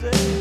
Oh,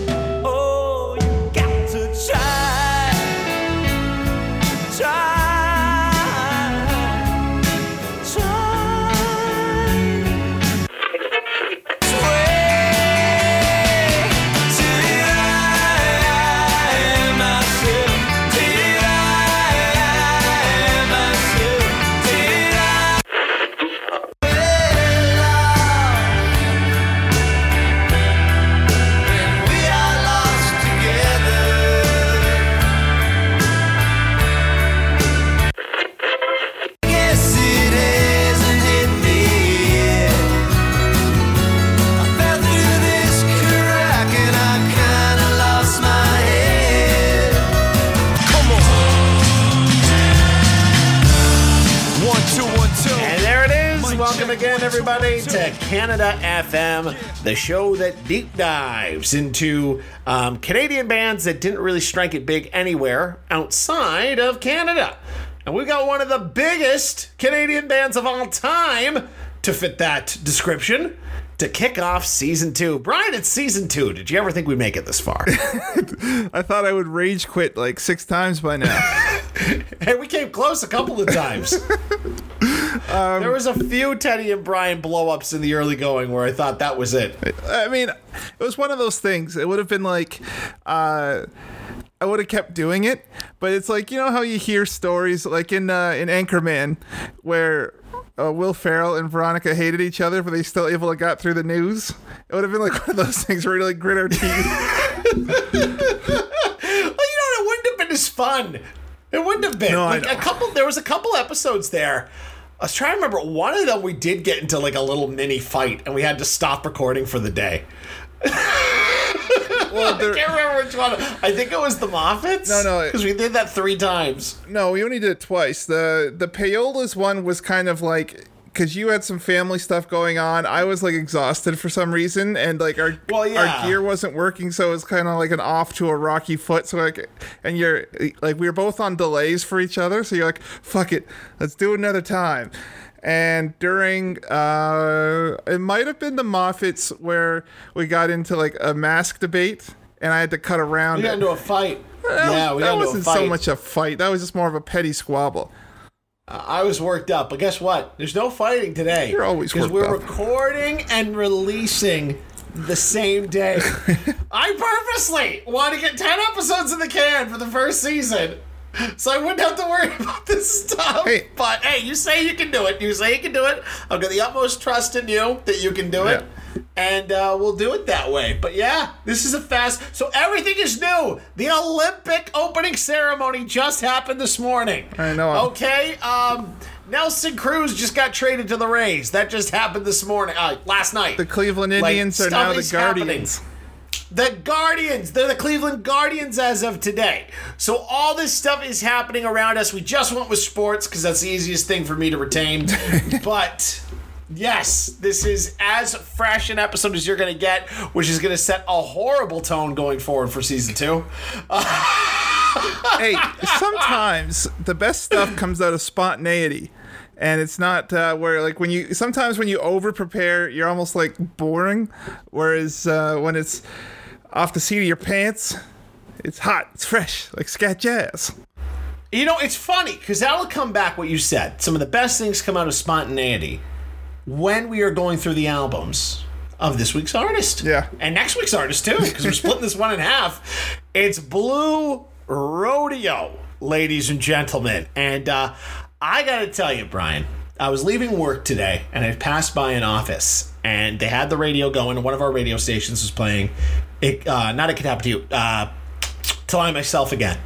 Canada FM, the show that deep dives into um, Canadian bands that didn't really strike it big anywhere outside of Canada. And we've got one of the biggest Canadian bands of all time to fit that description to kick off season two. Brian, it's season two. Did you ever think we'd make it this far? I thought I would rage quit like six times by now. Hey, we came close a couple of times. there was a few Teddy and Brian blow-ups in the early going where I thought that was it. I mean, it was one of those things. It would have been like, uh, I would have kept doing it, but it's like you know how you hear stories like in uh, in Anchorman where. Uh, Will Ferrell and Veronica hated each other, but they still able to got through the news. It would have been like one of those things where we like grit our teeth. Well, you know, it wouldn't have been as fun. It wouldn't have been. No, like a couple there was a couple episodes there. I was trying to remember one of them we did get into like a little mini fight and we had to stop recording for the day. well, I can't remember which one. I think it was the Moffatts. No, no, Because we did that three times. No, we only did it twice. The the payolas one was kind of like because you had some family stuff going on. I was like exhausted for some reason, and like our Well, yeah. our gear wasn't working, so it was kind of like an off to a rocky foot. So like, and you're like we were both on delays for each other, so you're like, fuck it, let's do it another time. And during, uh, it might have been the Moffatts where we got into like a mask debate, and I had to cut around We got it. into a fight. That yeah, was- we that got into a wasn't so much a fight. That was just more of a petty squabble. I was worked up, but guess what? There's no fighting today. You're always because we're up. recording and releasing the same day. I purposely want to get ten episodes in the can for the first season, so I wouldn't have to worry about this stuff. Hey. but hey, you say you can do it. You say you can do it. I've got the utmost trust in you that you can do it. And uh, we'll do it that way. But yeah, this is a fast. So everything is new. The Olympic opening ceremony just happened this morning. I know. Okay. Um, Nelson Cruz just got traded to the Rays. That just happened this morning. Uh, last night. The Cleveland Like, Indians are now the is happening. Guardians. The Guardians. They're the Cleveland Guardians as of today. So all this stuff is happening around us. We just went with sports because that's the easiest thing for me to retain. but yes, this is as fresh an episode as you're going to get, which is going to set a horrible tone going forward for season two. hey, sometimes the best stuff comes out of spontaneity. And it's not uh, where like when you sometimes when you over prepare you're almost like boring, whereas uh, when it's off the seat of your pants, it's hot, it's fresh, like scat jazz. You know, it's funny because that'll come back what you said. Some of the best things come out of spontaneity when we are going through the albums of this week's artist. Yeah. And next week's artist, too, because we're splitting this one in half. It's Blue Rodeo, ladies and gentlemen. And uh, I got to tell you, Brian, I was leaving work today and I passed by an office and they had the radio going and one of our radio stations was playing, it, uh, not It Could Happen to You, uh, Till I Myself Again.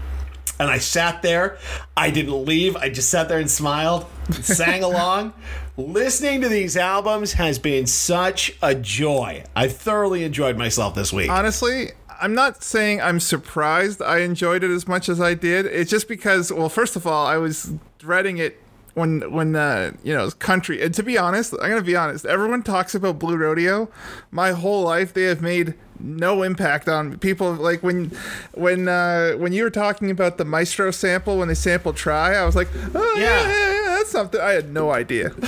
And I sat there. I didn't leave. I just sat there and smiled, sang along. Listening to these albums has been such a joy. I thoroughly enjoyed myself this week. Honestly, I'm not saying I'm surprised I enjoyed it as much as I did. It's just because, well, first of all, I was dreading it when when uh, you know country. And to be honest, I'm gonna be honest. Everyone talks about Blue Rodeo. My whole life, they have made no impact on people. Like when when uh, when you were talking about the Maestro sample when they sampled Try, I was like, oh yeah, Yeah. yeah, yeah that's something. I had no idea.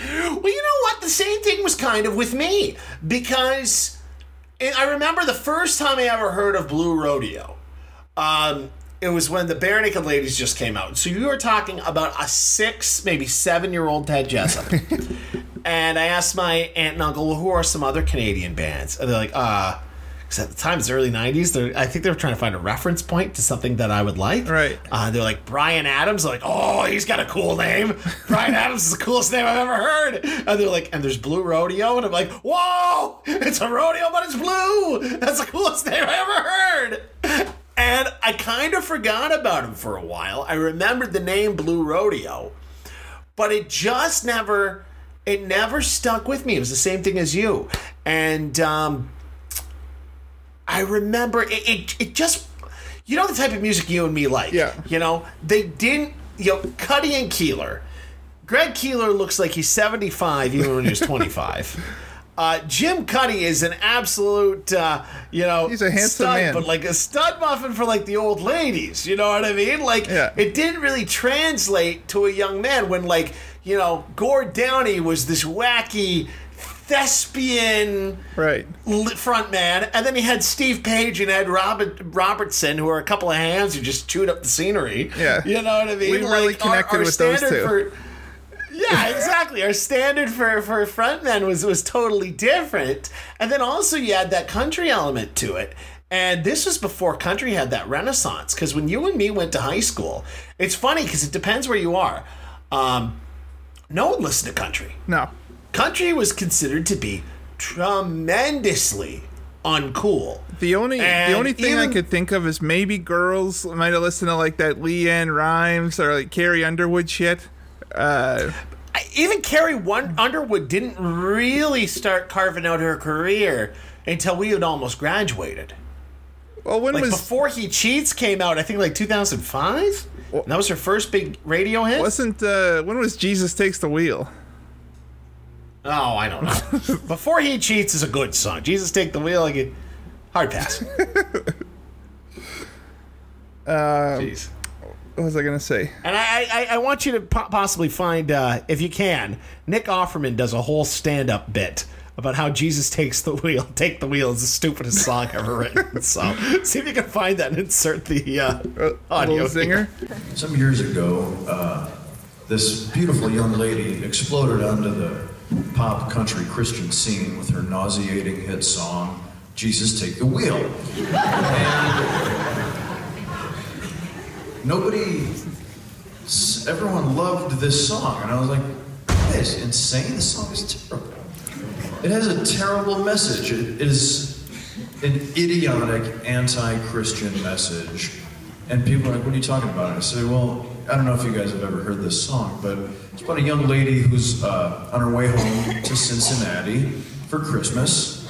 Well, you know what? The same thing was kind of with me because I I remember the first time I ever heard of Blue Rodeo. Um, it was when the Barenaked Ladies just came out. So you were talking about a six, maybe seven year old Ted Jessup. and I asked my aunt and uncle, well, who are some other Canadian bands? And they're like, uh, because at the time it's early 90s, they're, I think they were trying to find a reference point to something that I would like. Right. Uh, they're like, Bryan Adams. They're like, oh, he's got a cool name. Bryan Adams is the coolest name I've ever heard. And they're like, and there's Blue Rodeo. And I'm like, whoa, it's a rodeo, but it's blue. That's the coolest name I ever heard. And I kind of forgot about him for a while. I remembered the name Blue Rodeo, but it just never, it never stuck with me. It was the same thing as you. And, um, I remember it, it, it just, you know, the type of music you and me like. Yeah. You know, they didn't, you know, Cuddy and Keelor. Greg Keelor looks like he's 75 even when he was 25. Uh, Jim Cuddy is an absolute, uh, you know, He's a handsome stud, man. but like a stud muffin for like the old ladies. You know what I mean? Like, Yeah. it didn't really translate to a young man when, like, you know, Gord Downie was this wacky thespian Right. front man, and then he had Steve Page and Ed Robert, Robertson, who are a couple of hands who just chewed up the scenery. Yeah. you know what I mean. We really connected with those two. For, yeah, exactly. Our standard for for frontmen was was totally different, and then also you had that country element to it. And this was before country had that renaissance. Because when you and me went to high school, it's funny because it depends where you are. Um, no one listened to country No. country was considered to be tremendously uncool. The only And the only thing I could think of is maybe girls might have listened to like that LeAnn Rimes or like Carrie Underwood shit. Uh, Even Carrie Underwood didn't really start carving out her career until we had almost graduated. well, when Like was before He Cheats came out, I think like 2005. that was her first big radio hit. wasn't uh, when was Jesus Takes the Wheel? Oh, I don't know. before He Cheats is a good song. Jesus Take the Wheel, like hard pass. Jeez. What was I gonna say? And I, I, I want you to po- possibly find, uh, if you can, Nick Offerman does a whole stand-up bit about how Jesus takes the wheel. Take the wheel is the stupidest song ever written. So see if you can find that and insert the uh, audio. Little zinger. Some years ago, uh, this beautiful young lady exploded onto the pop country Christian scene with her nauseating hit song, Jesus Take the Wheel. And nobody, everyone loved this song. And I was like, that is insane. This song is terrible. It has a terrible message. It is an idiotic anti-Christian message. And people are like, what are you talking about? And I say, well, I don't know if you guys have ever heard this song, but it's about a young lady who's uh, on her way home to Cincinnati for Christmas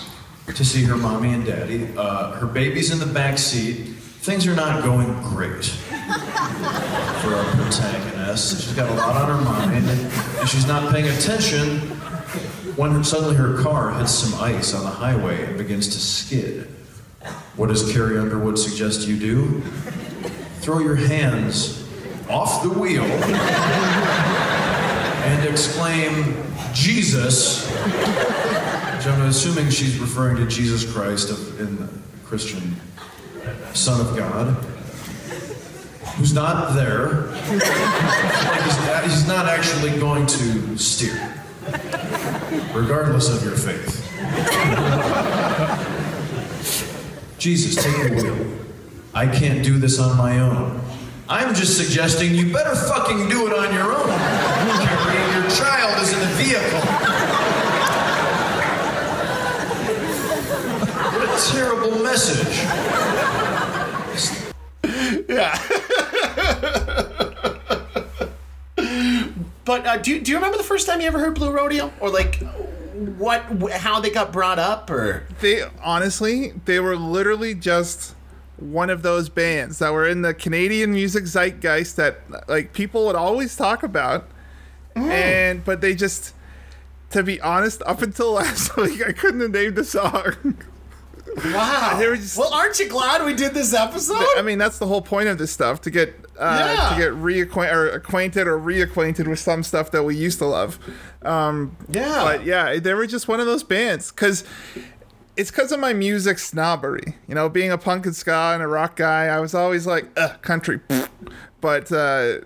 to see her mommy and daddy. Uh, her baby's in the back seat. Things are not going great for our protagonist. She's got a lot on her mind, and she's not paying attention when suddenly her car hits some ice on the highway and begins to skid. What does Carrie Underwood suggest you do? Throw your hands off the wheel and exclaim, Jesus, which I'm assuming she's referring to Jesus Christ in Christian Son of God, who's not there. He's, not, he's not actually going to steer, regardless of your faith. Jesus, take the wheel. I can't do this on my own. I'm just suggesting you better fucking do it on your own. Your child is in the vehicle. A terrible message. Yeah. but uh, do, you- do you remember the first time you ever heard Blue Rodeo? Or like what, how they got brought up? Or They honestly, they were literally just one of those bands that were in the Canadian music zeitgeist that like people would always talk about. And but they just to be honest, up until last week I couldn't have named a song. Wow. They were just- well, aren't you glad we did this episode? I mean, that's the whole point of this stuff to get uh, Yeah. to get reacquainted or acquainted or reacquainted with some stuff that we used to love. Um, yeah. but yeah, they were just one of those bands because it's because of my music snobbery. You know, being a punk and ska and a rock guy, I was always like, Ugh, country. But uh,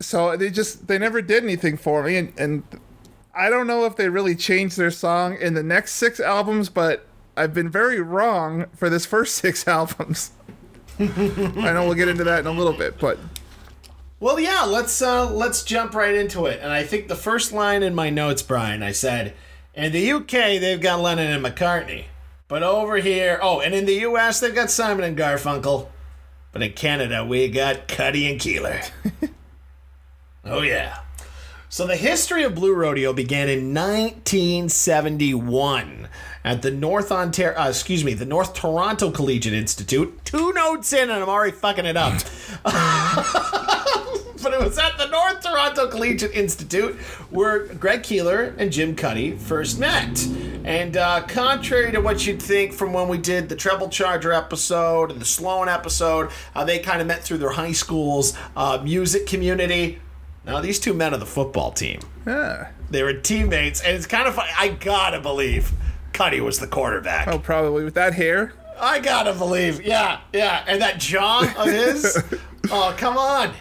so they just they never did anything for me, and, and I don't know if they really changed their song in the next six albums, but I've been very wrong for this first six albums. I know we'll get into that in a little bit, but Well, yeah, let's uh, let's jump right into it. And I think the first line in my notes, Brian, I said, in the UK they've got Lennon and McCartney, but over here, oh, and in the US they've got Simon and Garfunkel, but in Canada we got Cuddy and Keelor. oh yeah. So the history of Blue Rodeo began in 1971 at the North Ontario, uh, excuse me, the North Toronto Collegiate Institute. Two notes in, and I'm already fucking it up. but it was at the North Toronto Collegiate Institute where Greg Keelor and Jim Cuddy first met. And uh, contrary to what you'd think from when we did the Treble Charger episode and the Sloan episode, how they kind of met through their high school's uh, music community. Now, these two men are the football team. yeah. They were teammates, and it's kind of funny. I gotta believe Cuddy was the quarterback. Oh, probably with that hair. I gotta believe, yeah, yeah. And that jaw of his, oh come on,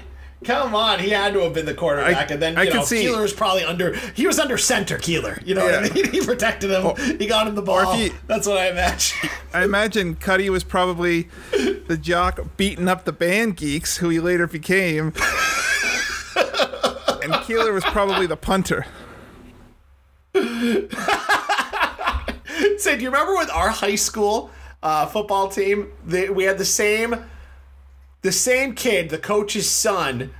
come on. He had to have been the quarterback, I- and then I you can know Keelor was probably under. He was under center. Keelor, you know what I mean? He protected him. Oh. he got him the ball. he- That's what I imagine. I imagine Cuddy was probably the jock beating up the band geeks, who he later became. and Keelor was probably the punter. Say, do you remember with our high school uh, football team? They, we had the same, the same kid, the coach's son,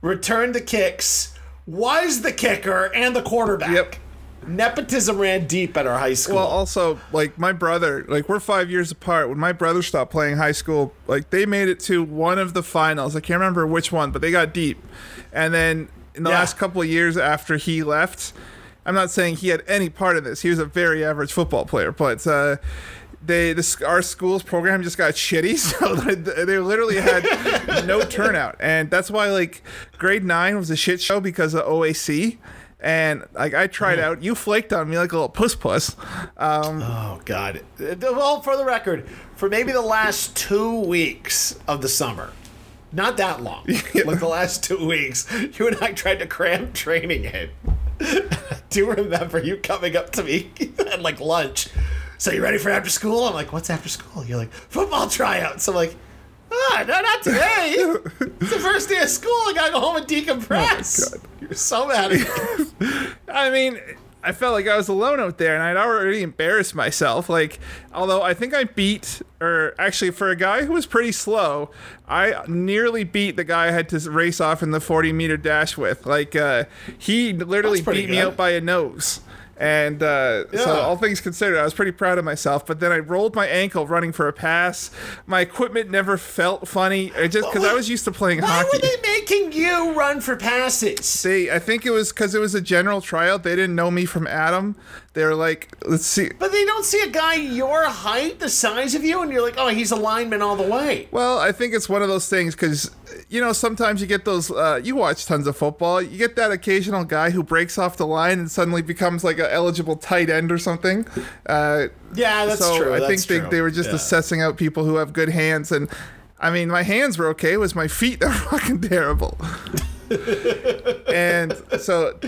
returned the kicks, was the kicker and the quarterback. Yep. Nepotism ran deep at our high school. Well, also, like my brother, like we're five years apart. When my brother stopped playing high school, like they made it to one of the finals. I can't remember which one, but they got deep. And then in the Yeah. last couple of years after he left, I'm not saying he had any part of this. He was a very average football player, but uh, they this our school's program just got shitty, so they, they literally had no turnout, and that's why like grade nine was a shit show because of OAC. And like I tried out, you flaked on me like a little puss puss. Um, Oh God! Uh, Well, for the record, for maybe the last two weeks of the summer, not that long, like the last two weeks, you and I tried to cram training in. I do remember you coming up to me at like lunch. So you ready for after school? I'm like, what's after school? You're like, football tryouts. I'm like, ah, no, not today. it's the first day of school. I gotta go home and decompress. You're so mad at me. I mean, I felt like I was alone out there, and I'd already embarrassed myself. Like, although I think I beat, or actually, for a guy who was pretty slow, I nearly beat the guy I had to race off in the 40 meter dash with. Like, uh, he literally beat me good. out by a nose. And uh, so, all things considered, I was pretty proud of myself. But then I rolled my ankle running for a pass. My equipment never felt funny, I just because I was used to playing Why hockey. were they making you run for passes? They, I think it was because it was a general tryout. They didn't know me from Adam. They were like, let's see. But they don't see a guy your height, the size of you, and you're like, oh, he's a lineman all the way. Well, I think it's one of those things because, you know, sometimes you get those, uh, you watch tons of football. You get that occasional guy who breaks off the line and suddenly becomes like an eligible tight end or something. Uh, Yeah, that's so true. I that's think they, they were just Yeah. assessing out people who have good hands. And I mean, my hands were okay. It was my feet that were fucking terrible. and so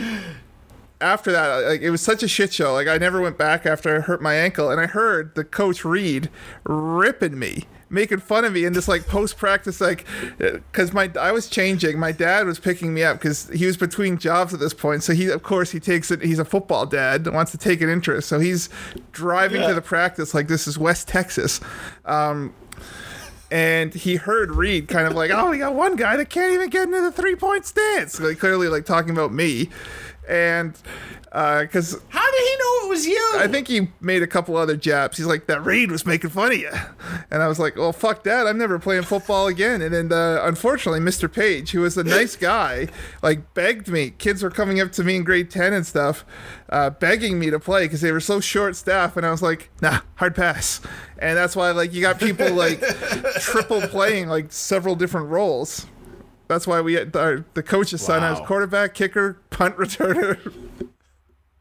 after that, like it was such a shit show. Like I never went back after I hurt my ankle, and I heard the coach Reed ripping me, making fun of me in this like post practice, like because my I was changing. My dad was picking me up because he was between jobs at this point. So he, of course, he takes it. He's a football dad, wants to take an interest. So he's driving Yeah. to the practice like this is West Texas. Um, and he heard Reed kind of like, "Oh, we got one guy that can't even get into the three point stance." Like clearly, like talking about me, and Because How did he know it was you? I think he made a couple other jabs. He's like, that Reed was making fun of you. And I was like, well, fuck that. I'm never playing football again. And then, uh, unfortunately, Mr. Page, who was a nice guy, like begged me. Kids were coming up to me in grade 10 and stuff, uh, begging me to play because they were so short staffed. And I was like, nah, hard pass. And that's why, like, you got people like triple playing like several different roles. That's why we had our, the coach's son. I was Wow. quarterback, kicker, punt returner.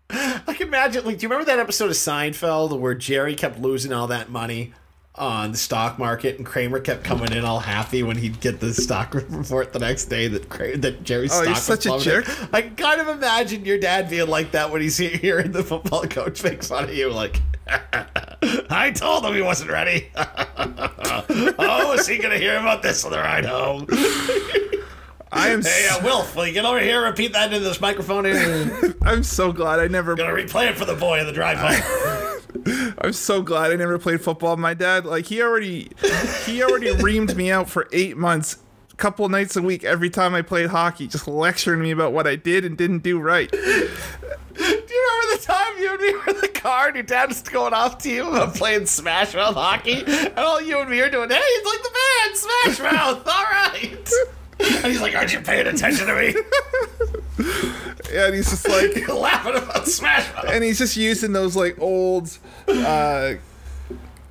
I can imagine. Like, do you remember that episode of Seinfeld where Jerry kept losing all that money on the stock market, and Kramer kept coming in all happy when he'd get the stock report the next day that Kra- that Jerry's Oh, stock was such a jerk. I kind of imagine your dad being like that when he's he- hearing the football coach make fun of you, like. I told him he wasn't ready. oh, is he gonna hear about this on the ride home? I am Hey, uh, Wilf, will you get over here? Repeat that into this microphone here. I'm so glad I never Gonna replay it for the boy in the drive home. I'm so glad I never played football. My dad, like he already he already reamed me out for eight months, a couple nights a week every time I played hockey, just lecturing me about what I did and didn't do right. Do you remember the time you and me were in the car and your dad was going off to you about playing Smash Mouth hockey? And all you and me are doing, hey, it's like the band, Smash Mouth, all right. And he's like, aren't you paying attention to me? And he's just like Laughing about Smash Mouth. and he's just using those like old uh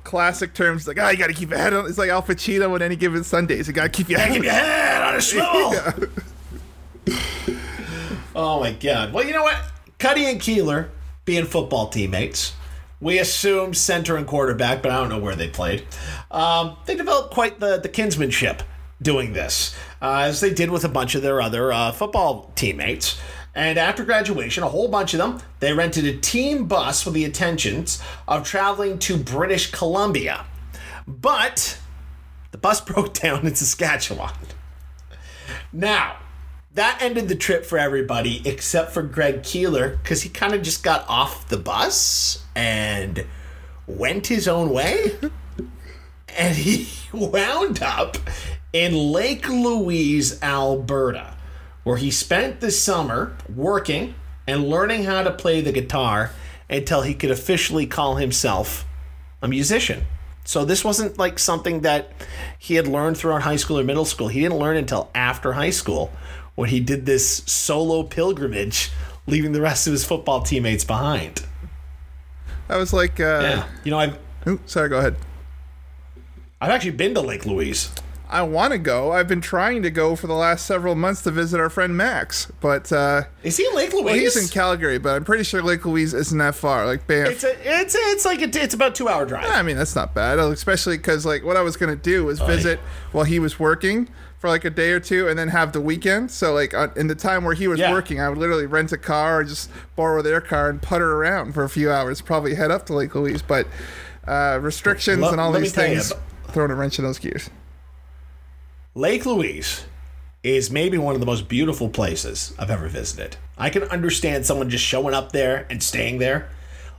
classic terms like, ah, you gotta keep your head on it's like Al Pacino on any given Sundays. You gotta keep your Keep head your head on a swivel. Oh my god. Well, you know what? Cuddy and Keelor being football teammates. We assume center and quarterback, but I don't know where they played. Um, they developed quite the, the kinsmanship doing this, uh, as they did with a bunch of their other uh, football teammates. And after graduation, a whole bunch of them, they rented a team bus with the intentions of traveling to British Columbia. But the bus broke down in Saskatchewan. Now, that ended the trip for everybody except for Greg Keelor because he kind of just got off the bus and went his own way. and he wound up in Lake Louise, Alberta, where he spent the summer working and learning how to play the guitar until he could officially call himself a musician. So this wasn't like something that he had learned throughout high school or middle school. He didn't learn until after high school when he did this solo pilgrimage, leaving the rest of his football teammates behind. I was like uh Yeah. You know, I've ooh, sorry, go ahead. I've actually been to Lake Louise. I want to go. I've been trying to go for the last several months to visit our friend Max, but uh, Is he in Lake Louise? well, he's in Calgary. But I'm pretty sure Lake Louise isn't that far. Like Banff. it's a, it's it's like a, it's about two hour drive. I mean, that's not bad, especially because like what I was gonna do was visit while he was working for like a day or two, and then have the weekend. So like on, in the time where he was Yeah. working, I would literally rent a car or just borrow their car and putter around for a few hours. Probably head up to Lake Louise, but uh, restrictions Let- and all these tell you, things throwing a wrench in those gears. Lake Louise is maybe one of the most beautiful places I've ever visited. I can understand someone just showing up there and staying there.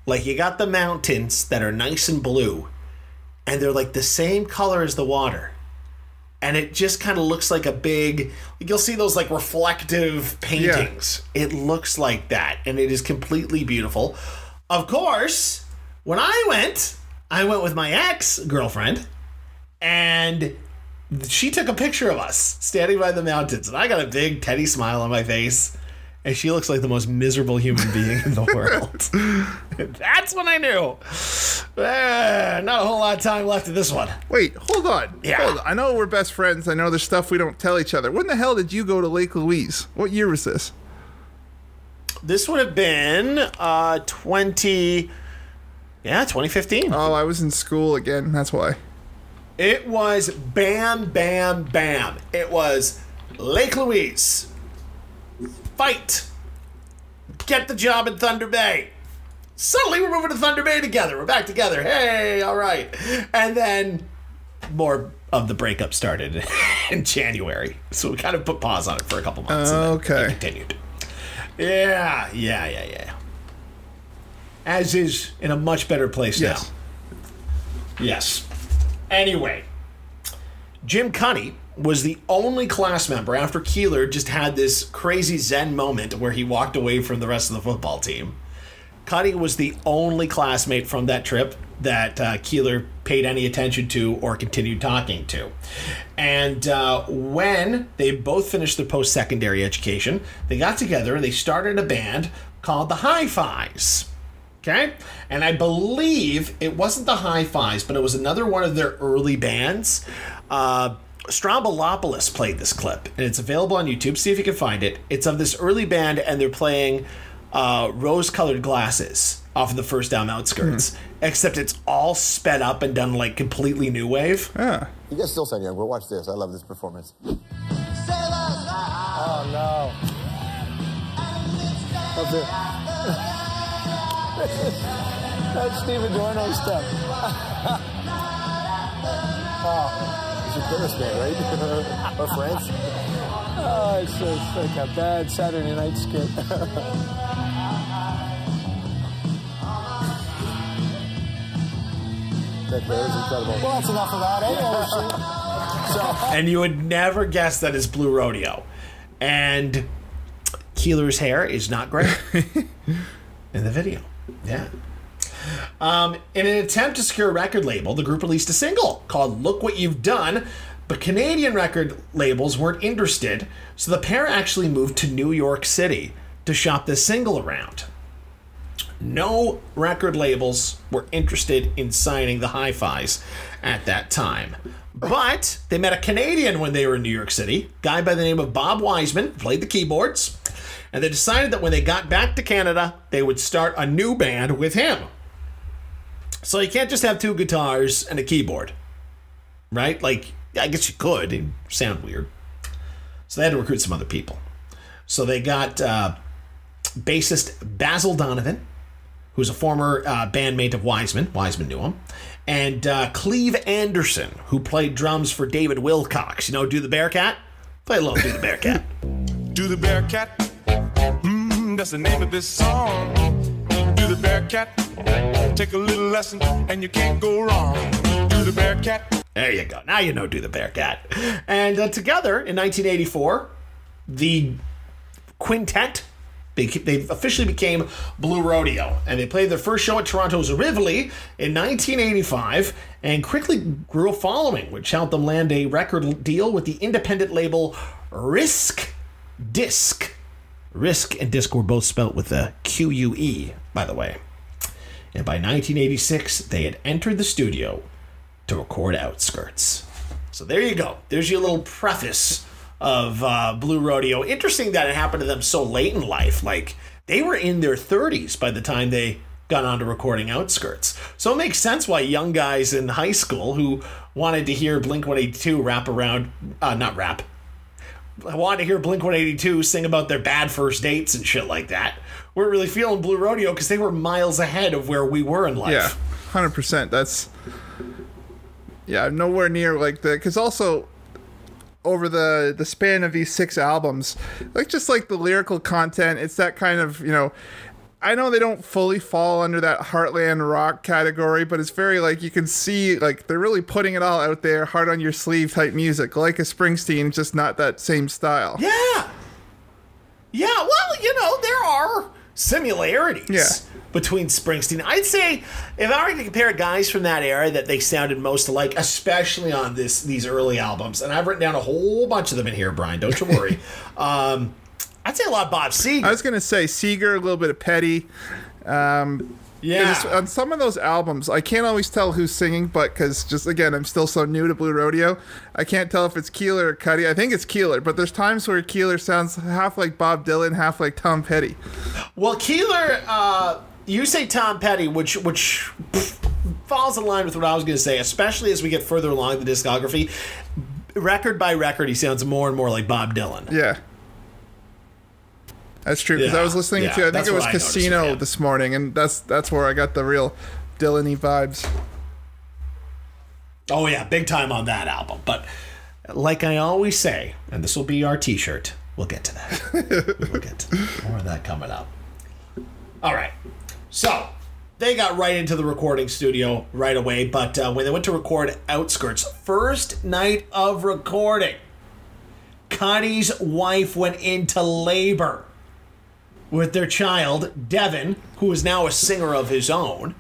Like you got the mountains that are nice and blue, and they're like the same color as the water. And it just kind of looks like a big you'll see those like reflective paintings. It looks like that and it is completely beautiful. Of course, when I went, I went with my ex-girlfriend and she took a picture of us standing by the mountains, and I got a big Teddy smile on my face. And she looks like the most miserable human being in the world. That's when I knew. Eh, not a whole lot of time left in this one. Wait, hold on. Yeah. Hold on. I know we're best friends. I know there's stuff we don't tell each other. When the hell did you go to Lake Louise? What year was this? This would have been uh 20 Yeah, 2015. Oh, I was in school again. That's why. It was bam bam bam. It was Lake Louise. Fight. Get the job in Thunder Bay. Suddenly we're moving to Thunder Bay together. We're back together. Hey, all right. And then more of the breakup started in January. So we kind of put pause on it for a couple months. and then Okay. continued. Yeah, yeah, yeah, yeah. As is in a much better place Yes. now. Yes. Anyway, Jim Cuddy was the only class member after Keelor just had this crazy Zen moment where he walked away from the rest of the football team. Cuddy was the only classmate from that trip that uh, Keelor paid any attention to or continued talking to. And uh, when they both finished their post secondary education, they got together and they started a band called the Hi Fi's. Okay? And I believe it wasn't the Hi Fi's, but it was another one of their early bands. Uh, Stroumboulopoulos played this clip, and it's available on YouTube. See if you can find it. It's of this early band, and they're playing uh, rose colored glasses off of the first down outskirts, except it's all sped up and done like completely new wave. Yeah. You guys still sound young, but watch this. I love this performance. Oh no. That's it. That's Steve Adorno stuff. It's your Paris band, right? or France? Oh, it's, it's like a bad Saturday night skit. That Paris is incredible. well, that's enough about eh, it. so, and you would never guess that it's Blue Rodeo. And Keelor's hair is not gray in the video. Yeah. Um, in an attempt to secure a record label, the group released a single called Look What You've Done, but Canadian record labels weren't interested, so the pair actually moved to New York City to shop this single around. No record labels were interested in signing the hi fis at that time. But they met a Canadian when they were in New York City, guy by the name of Bob Wiseman, played the keyboards, and they decided that when they got back to Canada, they would start a new band with him. So you can't just have two guitars and a keyboard, right? Like, I guess you could, it'd sound weird. So they had to recruit some other people. So they got uh, bassist Basil Donovan, who's a former uh, bandmate of Wiseman. Wiseman knew him. And uh, Cleave Anderson, who played drums for David Wilcox. You know, Do the Bearcat? Play a little Do the Bearcat. Do the Bearcat. That's the name of this song. Do the Bearcat. Take a little lesson and you can't go wrong. Do the Bearcat. There you go. Now you know Do the Bearcat. And uh, together in 1984, the quintet they, they officially became Blue Rodeo, and they played their first show at Toronto's Rivoli in 1985, and quickly grew a following, which helped them land a record deal with the independent label Risque Disque. Risk and Disc were both spelt with a Q U E, by the way. And by 1986, they had entered the studio to record Outskirts. So there you go. There's your little preface of uh, Blue Rodeo. Interesting that it happened to them so late in life. Like they were in their 30s by the time they got onto recording Outskirts. So it makes sense why young guys in high school who wanted to hear Blink 182 rap around, uh, not rap, I wanted to hear Blink 182 sing about their bad first dates and shit like that. We're really feeling Blue Rodeo because they were miles ahead of where we were in life. Yeah, hundred percent. That's yeah, I'm nowhere near like the because also over the the span of these six albums, like just like the lyrical content, it's that kind of you know. I know they don't fully fall under that heartland rock category, but it's very like you can see like they're really putting it all out there, hard on your sleeve type music, like a Springsteen, just not that same style. Yeah. Yeah, well, you know, there are similarities Yeah. between Springsteen. I'd say if I were to compare guys from that era that they sounded most alike, especially on this these early albums, and I've written down a whole bunch of them in here, Brian, don't you worry. um, I'd say a lot of Bob Seger. I was gonna say Seeger, a little bit of Petty. yeah. Because on some of those albums, I can't always tell who's singing, but because just again, I'm still so new to Blue Rodeo, I can't tell if it's Keelor or Cuddy. I think it's Keelor, but there's times where Keelor sounds half like Bob Dylan, half like Tom Petty. Well, Keelor, uh, you say Tom Petty, which which falls in line with what I was going to say, especially as we get further along the discography. Record by record, he sounds more and more like Bob Dylan. Yeah. That's true because I was listening yeah, to I think it was I noticed Casino this morning, and that's that's where I got the real Dylan-y vibes. Oh yeah, big time on that album. But like I always say, and this will be our T-shirt. We'll get to that. we'll get to more of that coming up. All right. So they got right into the recording studio right away. But uh, when they went to record Outskirts, first night of recording, Cuddy's wife went into labor with their child, Devin, who is now a singer of his own.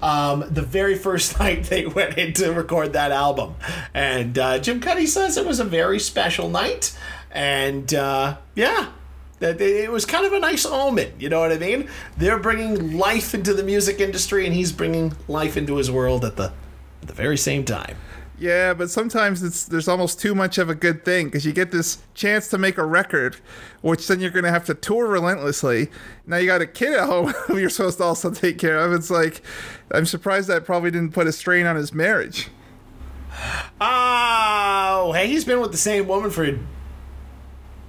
Um, the very first night they went in to record that album. And uh, Jim Cuddy says it was a very special night. And uh, yeah, that it was kind of a nice omen. You know what I mean? They're bringing life into the music industry, and he's bringing life into his world at the at the very same time. Yeah, but sometimes it's there's almost too much of a good thing because you get this chance to make a record, which then you're gonna have to tour relentlessly. Now you got a kid at home who you're supposed to also take care of. It's like I'm surprised that probably didn't put a strain on his marriage. Oh, hey, he's been with the same woman for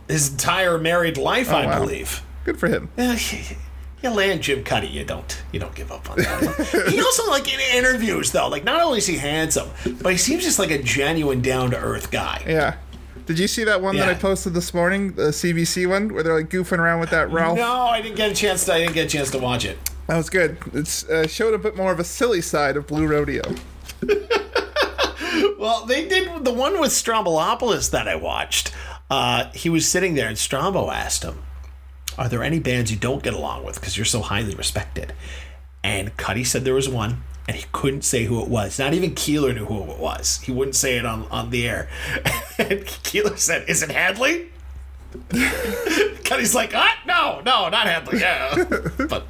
his entire married life, oh, I wow. believe. Good for him. Uh, Yeah, you land Jim Cuddy, you don't you don't give up on that. he also like in interviews though, like not only is he handsome, but he seems just like a genuine down to earth guy. Yeah. Did you see that one that I posted this morning, the CBC one, where they're like goofing around with that Ralph? No, I didn't get a chance. To, I didn't get a chance to watch it. That was good. It uh, showed a bit more of a silly side of Blue Rodeo. Well, they did the one with Stroumboulopoulos that I watched. Uh, he was sitting there, and Strombo asked him, "Are there any bands you don't get along with because you're so highly respected?" And Cuddy said there was one, and he couldn't say who it was. Not even Keelor knew who it was. He wouldn't say it on on the air. And Keelor said, "Is it Hedley?" Cuddy's like, ah, "No, no, not Hedley." Yeah, but.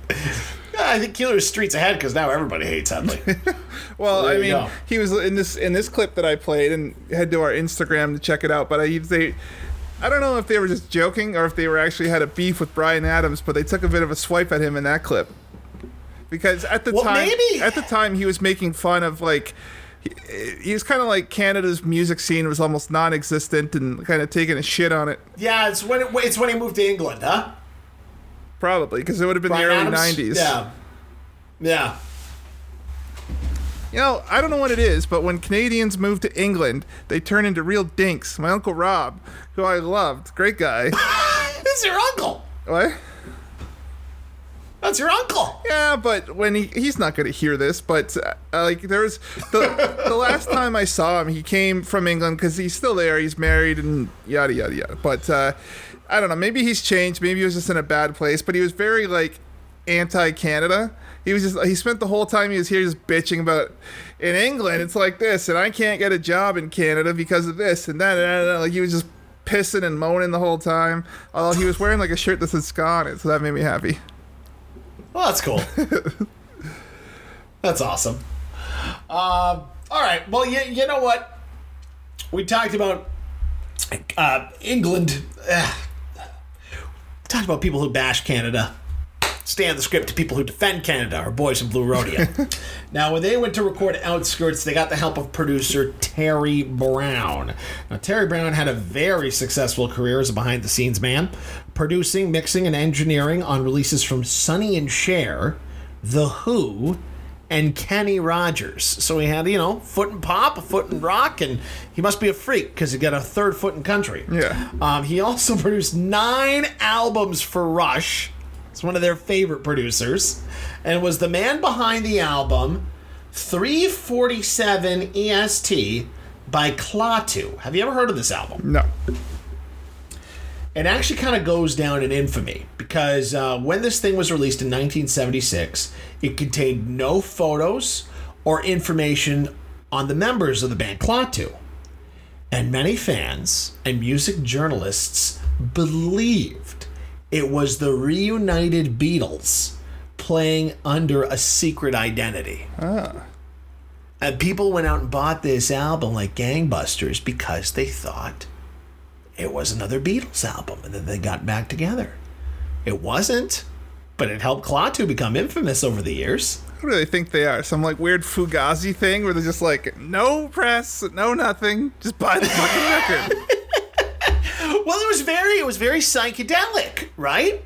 yeah, I think Keelor's streets ahead because now everybody hates Hedley. Well, There I mean, go. he was in this in this clip that I played, and head to our Instagram to check it out. But I they, I don't know if they were just joking or if they were actually had a beef with Bryan Adams, but they took a bit of a swipe at him in that clip because at the Well, time, maybe. at the time, he was making fun of like. He, he was kind of like Canada's music scene was almost non-existent and kind of taking a shit on it, yeah, it's when it, it's when he moved to England, huh? probably because it would have been Bryan the early Adams? '90s. Yeah. Yeah. You know, I don't know what it is, but when Canadians move to England, they turn into real dinks. My uncle Rob, who I loved, great guy. This is your uncle. what? That's your uncle. Yeah, but when he he's not going to hear this, but uh, like there was the the last time I saw him, he came from England because he's still there. He's married and yada yada yada. But uh, I don't know. Maybe he's changed. Maybe he was just in a bad place. But he was very like anti-Canada. He was just he spent the whole time he was here just bitching about in England it's like this and I can't get a job in Canada because of this and that and that. Like he was just pissing and moaning the whole time. Although he was wearing like a shirt that said ska on it, so that made me happy. Well, that's cool. that's awesome. Um, all right. Well, you, you know what? We talked about uh, England. Uh, talked about people who bash Canada. Stay on the script to people who defend Canada, our boys in Blue Rodeo. now, when they went to record Outskirts, they got the help of producer Terry Brown. Now, Terry Brown had a very successful career as a behind the scenes man, producing, mixing, and engineering on releases from Sonny and Cher, The Who, and Kenny Rogers. So he had, you know, foot in pop, a foot in rock, and he must be a freak because he got a third foot in country. Yeah. Um, he also produced nine albums for Rush. He's one of their favorite producers, and was the man behind the album 347 EST by Klaatu. Have you ever heard of this album? No. It actually kind of goes down in infamy because uh, when this thing was released in 1976, it contained no photos or information on the members of the band Klaatu. And many fans and music journalists believed it was the reunited Beatles playing under a secret identity. Ah. And people went out and bought this album like gangbusters because they thought it was another Beatles album, and then they got back together. It wasn't, but it helped Klaatu become infamous over the years. Who do they think they are? Some like weird Fugazi thing where they're just like, no press, no nothing, just buy the fucking record. Well, it was very, it was very psychedelic, right?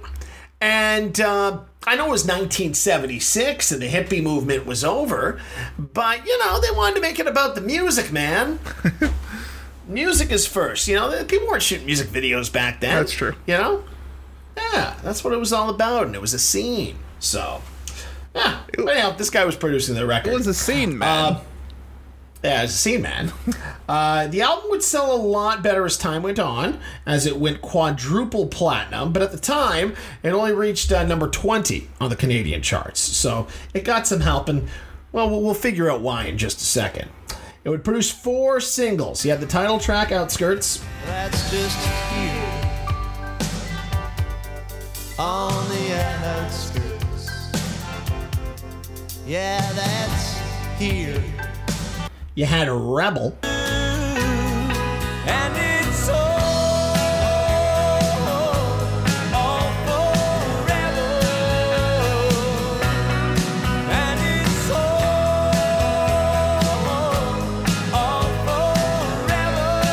And uh, I know it was 1976 and the hippie movement was over, but you know they wanted to make it about the music, man. music is first. You know, people weren't shooting music videos back then. That's true. You know, yeah, that's what it was all about, and it was a scene. So, Yeah. Anyhow, this guy was producing the record. It was a scene, man. As a scene man. Uh, the album would sell a lot better as time went on, as it went quadruple platinum. But at the time, it only reached uh, number 20 on the Canadian charts. So it got some help, and well, we'll figure out why in just a second. It would produce four singles. You had the title track, Outskirts. That's just here on the outskirts. Yeah, that's here. You had a Rebel. And it's all, all forever. And it's all, all forever.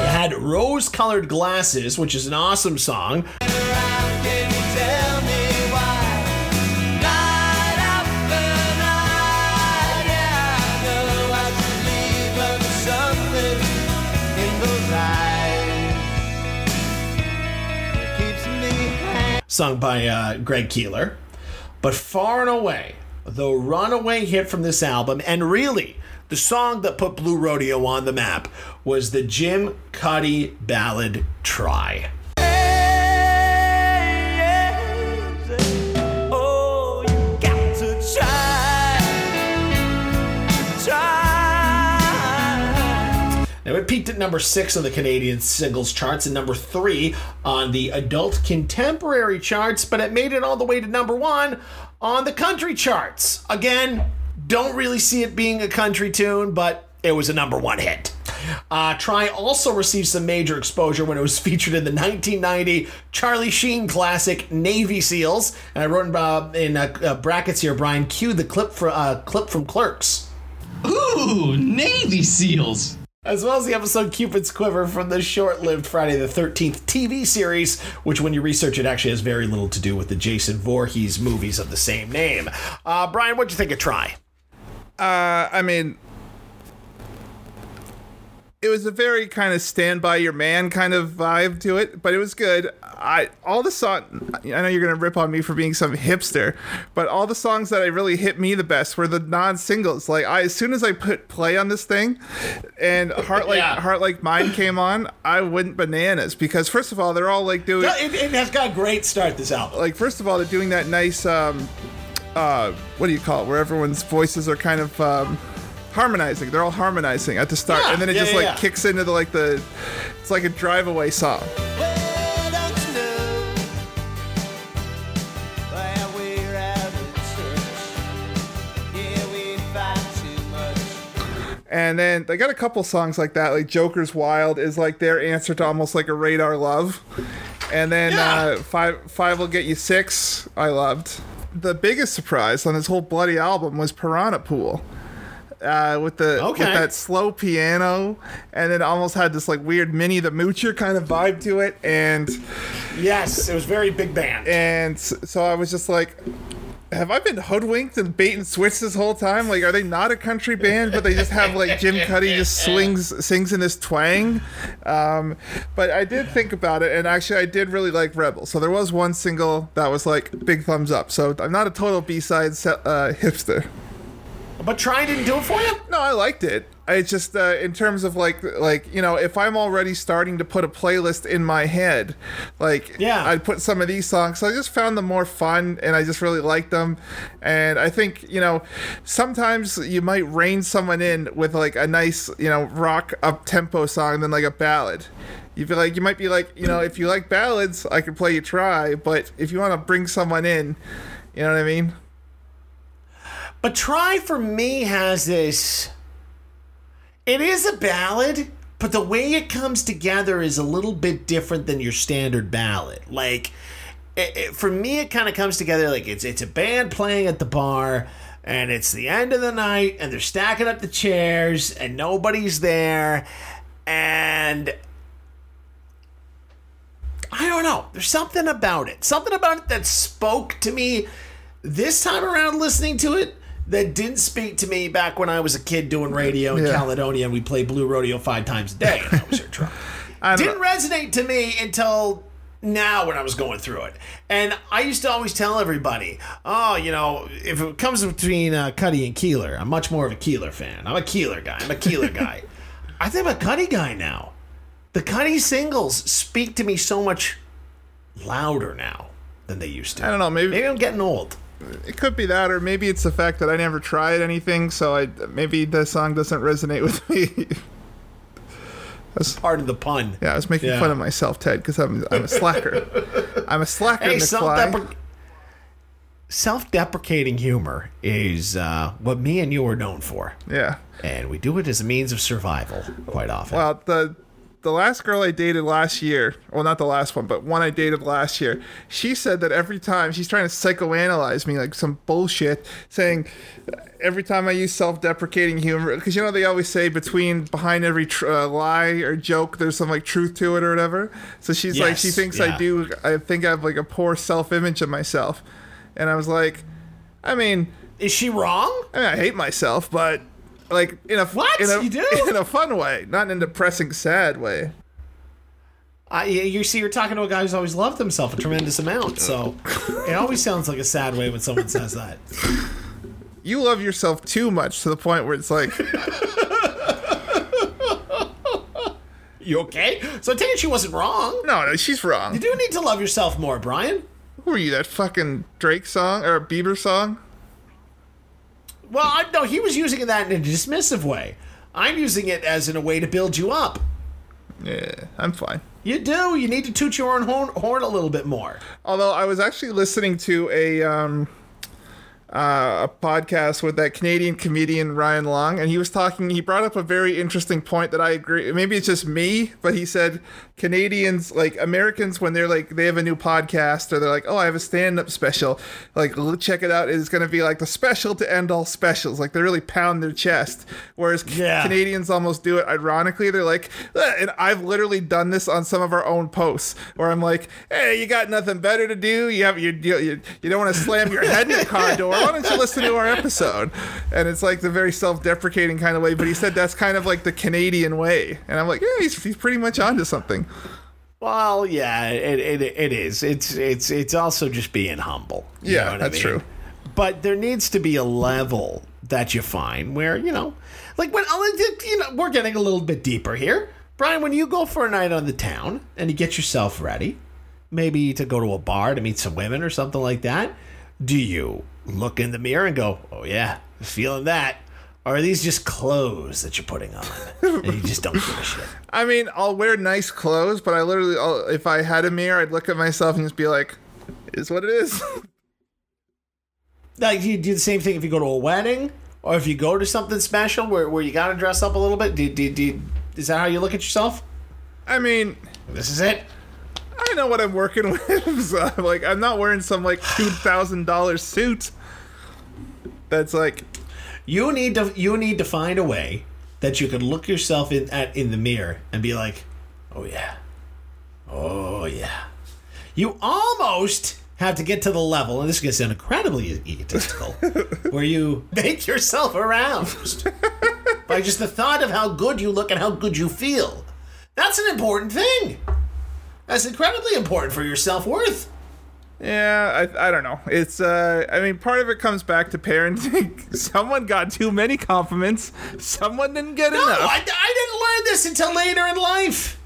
You had Rose Colored Glasses, which is an awesome song. Sung by uh, Greg Keelor. But far and away, the runaway hit from this album, and really the song that put Blue Rodeo on the map, was the Jim Cuddy ballad Try. Now, it peaked at number six on the Canadian singles charts and number three on the adult contemporary charts, but it made it all the way to number one on the country charts. Again, don't really see it being a country tune, but it was a number one hit. Uh, Try also received some major exposure when it was featured in the 1990 Charlie Sheen classic Navy SEALs. And I wrote in, uh, in uh, uh, brackets here, Bryan, cue the clip, for, uh, clip from Clerks. Ooh, Navy SEALs. As well as the episode Cupid's Quiver from the short lived Friday the 13th TV series, which, when you research it, actually has very little to do with the Jason Voorhees movies of the same name. Uh, Bryan, what'd you think of Try? Uh, I mean, it was a very kind of stand by your man kind of vibe to it, but it was good. I all the song. I know you're gonna rip on me for being some hipster, but all the songs that I really hit me the best were the non-singles. Like I, as soon as I put play on this thing, and Heart Like Yeah. Heart Like Mine came on, I went bananas because first of all, they're all like doing It, it has got a great start, this album. like first of all they're doing that nice um uh what do you call it where everyone's voices are kind of um harmonizing. They're all harmonizing at the start Yeah, and then it yeah, just yeah, like kicks into the like the it's like a drive away song. Well, don't you know that we're out of touch? Yeah, we fight too much. and then they got a couple songs like that like joker's wild is like their answer to almost like a radar love. And then uh five five will get you six i loved. The biggest surprise on this whole bloody album was piranha pool uh, with the Okay. with that slow piano, and it almost had this like weird Minnie the Moocher kind of vibe to it, and Yes, it was very big band. and so I was just like, have I been hoodwinked and bait and switched this whole time? Like, are they not a country band, but they just have like Jim Cuddy just swings sings in this twang? Um, but I did think about it, and actually I did really like Rebel. So there was one single that was like big thumbs up. So I'm not a total B side uh, hipster. But Try didn't do it for you? No, I liked it. I just uh, in terms of like like you know if I'm already starting to put a playlist in my head, like Yeah. I'd put some of these songs. So I just found them more fun, and I just really liked them. And I think you know sometimes you might rein someone in with like a nice you know rock up tempo song than like a ballad. You feel like you might be like you know if you like ballads, I could play you try, but if you want to bring someone in, you know what I mean? But Try for me has this. It is a ballad, but the way it comes together is a little bit different than your standard ballad. Like, it, it- for me, it kind of comes together like it's it's a band playing at the bar, and it's the end of the night, and they're stacking up the chairs, and nobody's there, and I don't know. There's something about it. Something about it that spoke to me this time around listening to it that didn't speak to me back when I was a kid doing radio in Yeah. Caledonia and we played Blue Rodeo five times a day and I was here drunk. Didn't resonate to me until now when I was going through it. And I used to always tell everybody, oh, you know, if it comes between uh, Cuddy and Keelor, I'm much more of a Keelor fan. I'm a Keelor guy. I'm a Keelor guy. I think I'm a Cuddy guy now. The Cuddy singles speak to me so much louder now than they used to. I don't know. Maybe Maybe I'm getting old. It could be that, or maybe it's the fact that I never tried anything, so I maybe the song doesn't resonate with me. That's Part of the pun. yeah, I was making Yeah. fun of myself, Ted, because I'm I'm a slacker. I'm a slacker, Hey, McFly. self self-deprecating humor is uh, what me and you are known for, Yeah. and we do it as a means of survival quite often. Well, the the last girl I dated last year, well, not the last one, but one I dated last year, she said that every time she's trying to psychoanalyze me, like some bullshit, saying every time I use self-deprecating humor, because you know they always say between behind every tr- uh, lie or joke, there's some like truth to it or whatever. So she's like, she thinks yeah. I do. I think I have like a poor self-image of myself, and I was like, I mean. is she wrong? I, mean, I hate myself, but like in a What? in a, You do? in a fun way, not in a depressing, sad way. Uh, you see, you're talking to a guy who's always loved himself a tremendous amount, so it always sounds like a sad way when someone says that. You love yourself too much to the point where it's like, You okay? So I take it she wasn't wrong. no, no, she's wrong. You do need to love yourself more, Bryan. Who are you? That fucking Drake song or a Bieber song? Well, I, no, he was using that in a dismissive way. I'm using it as in a way to build you up. Yeah, I'm fine. You do. You need to toot your own horn, horn a little bit more. Although I was actually listening to a um, uh, a podcast with that Canadian comedian Ryan Long, and he was talking. He brought up a very interesting point that I agree. Maybe it's just me, but he said Canadians, like Americans, when they're like they have a new podcast or they're like, oh, I have a stand up special, like check it out. It's going to be like the special to end all specials. Like they really pound their chest, whereas C- Yeah. Canadians almost do it ironically. They're like, "Eh," and I've literally done this on some of our own posts where I'm like, hey, you got nothing better to do. You have you you, you don't want to slam your head in the car door. Why don't you listen to our episode? And it's like the very self-deprecating kind of way. But he said that's kind of like the Canadian way, and I'm like, yeah, he's he's pretty much onto something. Well, yeah, it, it, it is. It's it's it's also just being humble. Yeah, what I that's mean? true. But there needs to be a level that you find where you know, like when you know, we're getting a little bit deeper here, Bryan. When you go for a night on the town and you get yourself ready, maybe to go to a bar to meet some women or something like that, do you look in the mirror and go, "Oh yeah, feeling that"? Or are these just clothes that you're putting on and you just don't give a shit? I mean, I'll wear nice clothes, but I literally, I'll, if I had a mirror, I'd look at myself and just be like, "Is what it is." Like, you do the same thing if you go to a wedding or if you go to something special where, where you got to dress up a little bit? Do, do, do, is that how you look at yourself? I mean, This is it. I know what I'm working with. So I'm like, I'm not wearing some like two thousand dollar suit. That's like, You need to you need to find a way that you can look yourself in at in the mirror and be like, "Oh yeah. Oh yeah." You almost have to get to the level, and this is going to sound incredibly egotistical, where you make yourself aroused by just the thought of how good you look and how good you feel. That's an important thing. That's incredibly important for your self worth. Yeah, I, I don't know. It's, uh, I mean, part of it comes back to parenting. Someone got too many compliments. Someone didn't get No, enough. I, I didn't learn this until later in life.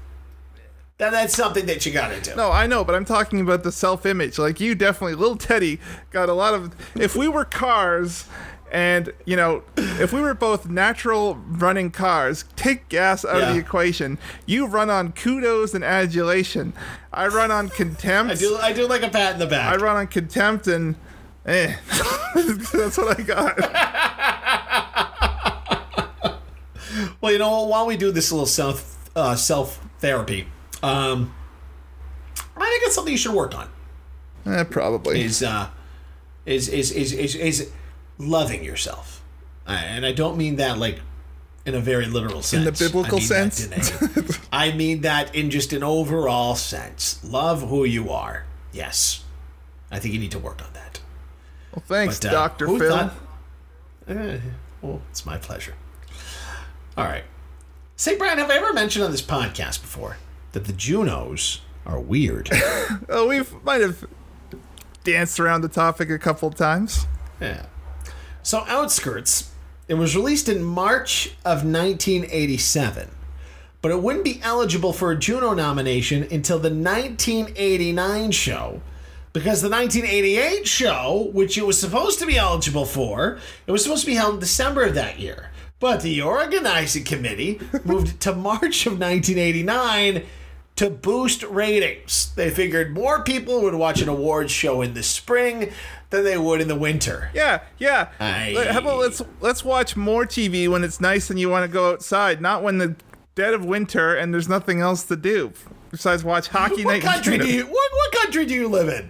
That that's something that you got to do. No, I know, but I'm talking about the self image. Like you definitely, little Teddy got a lot of. If we were cars, and you know, if we were both natural running cars, take gas out of the equation. You run on kudos and adulation. I run on contempt. I do I do like a pat in the back. I run on contempt and. Eh. That's what I got. Well, you know, while we do this little self uh, self therapy, um, I think it's something you should work on. Eh, probably. Is uh, is is is is, is loving yourself, and I don't mean that like in a very literal sense. In the biblical I mean sense? a- I mean that in just an overall sense. Love who you are. Yes, I think you need to work on that. Well, thanks, But, uh, Doctor Phil. thought- Eh, well, it's my pleasure. All right. Say, Bryan, have I ever mentioned on this podcast before that the Junos are weird. Oh, we might have danced around the topic a couple times. yeah. So Outskirts, it was released in March of 1987, but it wouldn't be eligible for a Juno nomination until the 1989 show. Because the 1988 show, which it was supposed to be eligible for, it was supposed to be held in December of that year. But the organizing committee moved to March of 1989 to boost ratings. They figured more people would watch an awards show in the spring than they would in the winter. Yeah, yeah. Let- How about let's let's watch more TV when it's nice and you want to go outside, not when the dead of winter and there's nothing else to do besides watch hockey What night. country do you what, what country do you live in?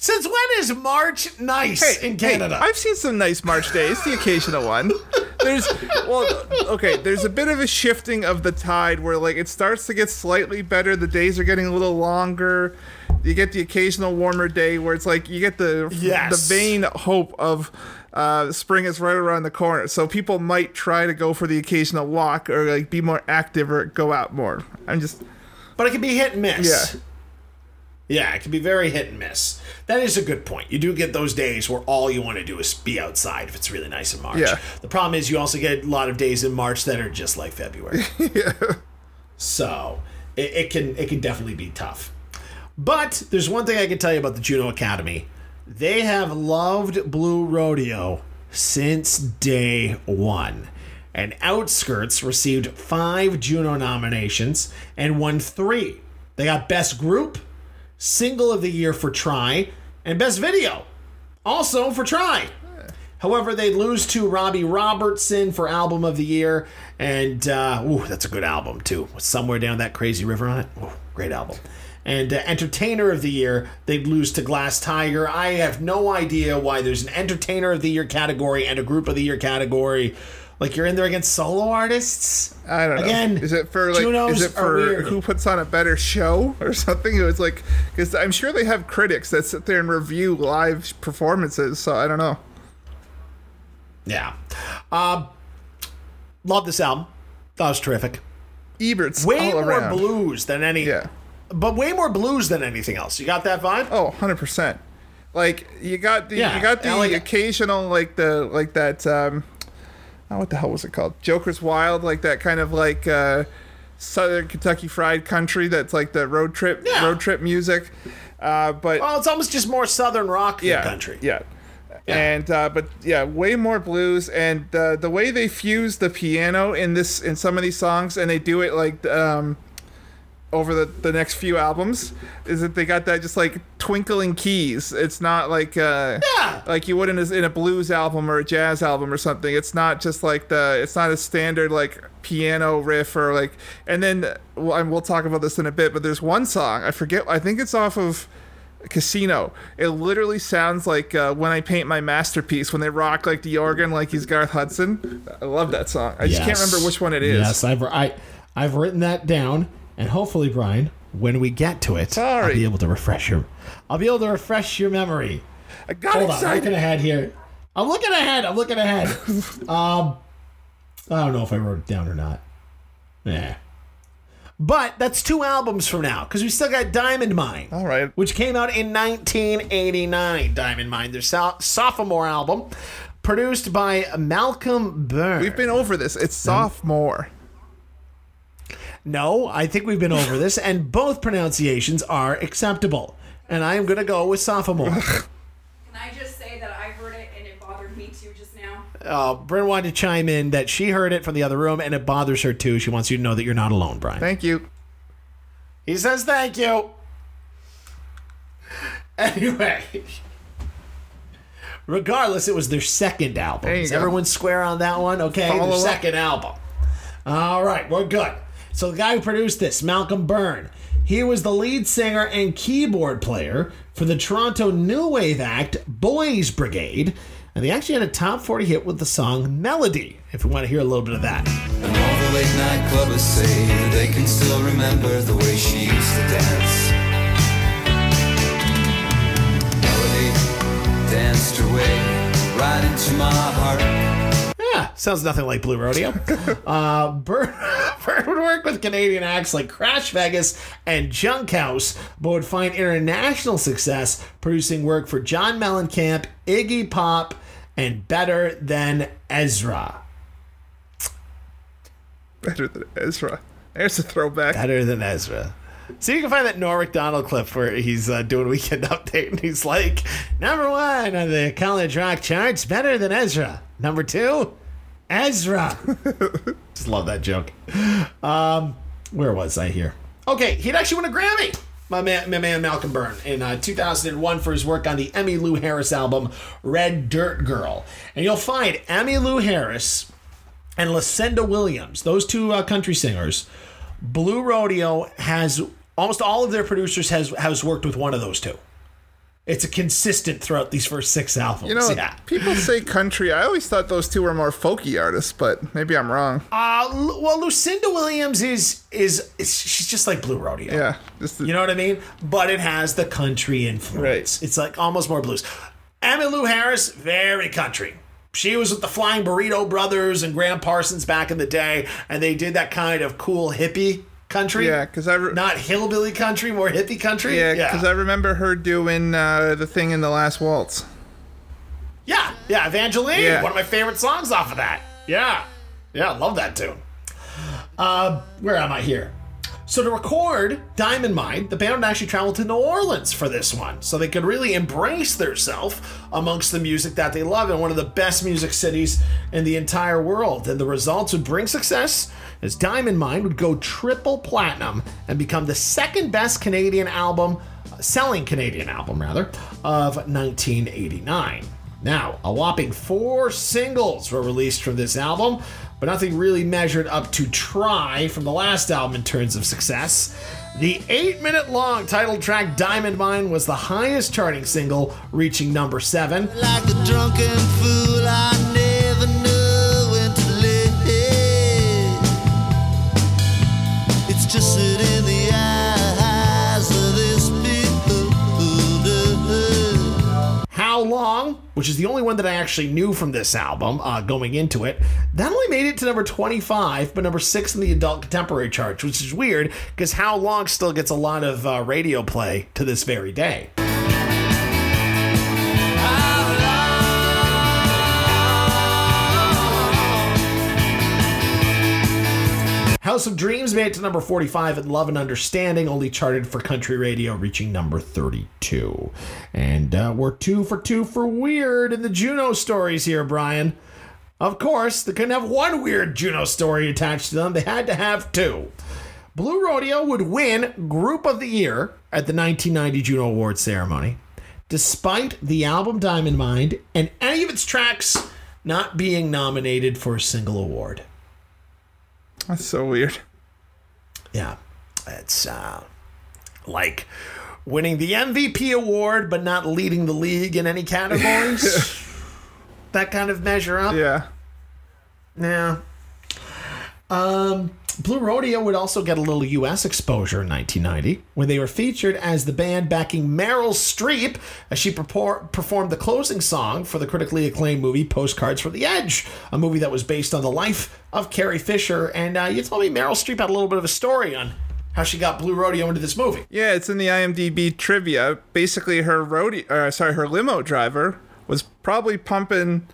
Since when is March nice Hey, in Canada? hey, I've seen some nice March days, the occasional one. There's well, okay. There's a bit of a shifting of the tide where like it starts to get slightly better. The days are getting a little longer. You get the occasional warmer day where it's like you get the Yes. the vain hope of uh, spring is right around the corner. So people might try to go for the occasional walk or like be more active or go out more. I'm just but it can be hit and miss. Yeah. Yeah, it can be very hit and miss. That is a good point. You do get those days where all you want to do is be outside if it's really nice in March. Yeah. The problem is you also get a lot of days in March that are just like February. yeah. So it, it can it can definitely be tough. But there's one thing I can tell you about the Juno Academy. They have loved Blue Rodeo since day one. And Outskirts received five Juno nominations and won three. They got Best Group, Single of the Year for Try, and Best Video, also for Try. However, they'd lose to Robbie Robertson for Album of the Year, and uh, ooh, that's a good album too. Somewhere down that crazy river on it, ooh, great album. And uh, Entertainer of the Year, they'd lose to Glass Tiger. I have no idea why there's an Entertainer of the Year category and a Group of the Year category. Like you're in there against solo artists. I don't know. Again, is it for like Junos is it for who puts on a better show or something? It was like because I'm sure they have critics that sit there and review live performances. So I don't know. Yeah. Um, love this album. That was terrific. Ebert's Way all more around. blues than any. Yeah. But way more blues than anything else. You got that vibe? Oh, 100 percent. Like you got the Yeah, you got the like occasional like the like that um oh, what the hell was it called? Joker's Wild, like that kind of like uh Southern Kentucky fried country that's like the road trip Yeah. road trip music. Uh but Well, it's almost just more southern rock than yeah, country. Yeah. yeah. And uh, but yeah, way more blues, and uh, the way they fuse the piano in this in some of these songs, and they do it like um, over the, the next few albums, is that they got that just like twinkling keys. It's not like uh, Yeah. like you would in a, in a blues album or a jazz album or something. It's not just like the it's not a standard like piano riff or like. And then well, and we'll talk about this in a bit, but there's one song I forget. I think it's off of. Casino. It literally sounds like uh, when I paint my masterpiece when they rock like the organ like he's Garth Hudson. I love that song. I just can't remember which one it is. Yes, I've I, I've written that down, and hopefully, Bryan, when we get to it, I'll be able to refresh your, I'll be able to refresh your memory. I got Hold on, I'm looking ahead here. I'm looking ahead. I'm looking ahead. um, I don't know if I wrote it down or not. Yeah. But that's two albums from now because we still got Diamond Mine. All right. which came out in 1989. Diamond Mine, their so- sophomore album, produced by Malcolm Burn. We've been over this. It's sophomore. No, I think we've been over this, and both pronunciations are acceptable. And I am going to go with sophomore. Can I just say that I heard it and it bothered me too just now? uh, Bryn wanted to chime in that she heard it from the other room, and it bothers her too. She wants you to know that you're not alone, Bryan. Thank you. He says thank you. Anyway. Regardless, it was their second album. There you Is go. everyone square on that one? Okay, Follow their up. second album. All right, we're good. So the guy who produced this, Malcolm Burn, he was the lead singer and keyboard player for the Toronto new wave act Boys Brigade, and they actually had a top 40 hit with the song Melody, if we want to hear a little bit of that. And all the late night clubbers say they can still remember the way she used to dance. Melody danced her way right into my heart. Sounds nothing like Blue Rodeo. uh, Bird, Bird would work with Canadian acts like Crash Vegas and Junkhouse, but would find international success producing work for John Mellencamp, Iggy Pop, and Better Than Ezra. Better than Ezra. There's a throwback. Better Than Ezra. So you can find that Norm Macdonald clip where he's uh, doing Weekend Update and he's like, number one on the college rock charts, Better Than Ezra. Number two, Ezra. Just love that joke. Um, where was I here? Okay, he'd actually win a Grammy. My man, my man Malcolm Burn in uh, 2001 for his work on the Emmylou Harris album Red Dirt Girl. And you'll find Emmylou Harris and Lucinda Williams, those two uh, country singers. Blue Rodeo has almost all of their producers has has worked with one of those two. It's a consistent throughout these first six albums. You know, yeah. people say country. I always thought those two were more folky artists, but maybe I'm wrong. Uh, well, Lucinda Williams is, is is she's just like Blue Rodeo. Yeah, the, You know what I mean? But it has the country influence. Right. It's like almost more blues. Emmylou Harris, very country. She was with the Flying Burrito Brothers and Gram Parsons back in the day, and they did that kind of cool hippie country. yeah, because I re- Not hillbilly country, more hippie country. yeah, because I remember her doing uh, the thing in the last waltz. Yeah, yeah, Evangeline. Yeah. One of my favorite songs off of that. Yeah, yeah, love that tune. Uh, where am I here? So to record Diamond Mine, the band actually traveled to New Orleans for this one, so they could really embrace themselves amongst the music that they love in one of the best music cities in the entire world. And the results would bring success as Diamond Mine would go triple platinum and become the second best Canadian album, selling Canadian album rather, of 1989. Now, a whopping four singles were released from this album, but nothing really measured up to Try from the last album in terms of success. The eight minute long title track Diamond Mine was the highest charting single, reaching number seven. Like Long, which is the only one that I actually knew from this album uh, going into it, that only made it to number 25, but number six in the adult contemporary charts, which is weird because How Long still gets a lot of uh, radio play to this very day. House of Dreams made it to number 45, and Love and Understanding only charted for country radio, reaching number 32. And uh, we're two for two for weird in the Juno stories here, Bryan. Of course, they couldn't have one weird Juno story attached to them, they had to have two. Blue Rodeo would win Group of the Year at the 1990 Juno Awards ceremony, despite the album Diamond Mine and any of its tracks not being nominated for a single award. That's so weird. Yeah, it's uh, like winning the MVP award but not leading the league in any categories. that kind of measure up. Yeah. Yeah. Um, Blue Rodeo would also get a little U.S. exposure in 1990 when they were featured as the band backing Meryl Streep as she perfor- performed the closing song for the critically acclaimed movie Postcards from the Edge, a movie that was based on the life of Carrie Fisher. And uh, you told me Meryl Streep had a little bit of a story on how she got Blue Rodeo into this movie. Yeah, it's in the IMDb trivia. Basically, her rodeo, uh, sorry, her limo driver was probably pumping.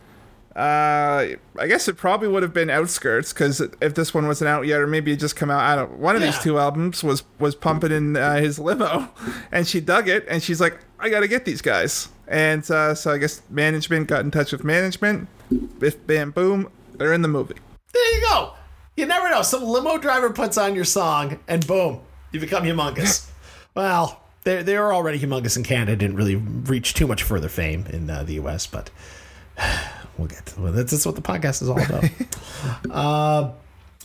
Uh, I guess it probably would have been Outskirts because if this one wasn't out yet, or maybe it just come out. I don't. One of these two albums was was pumping in uh, his limo, and she dug it, and she's like, I got to get these guys. And uh, so I guess management got in touch with management. Biff, bam, boom, they're in the movie. There you go. You never know. Some limo driver puts on your song, and boom, you become humongous. well, they they were already humongous in Canada. Didn't really reach too much further fame in uh, the U.S., but we'll get. To, that's, that's what the podcast is all about. uh,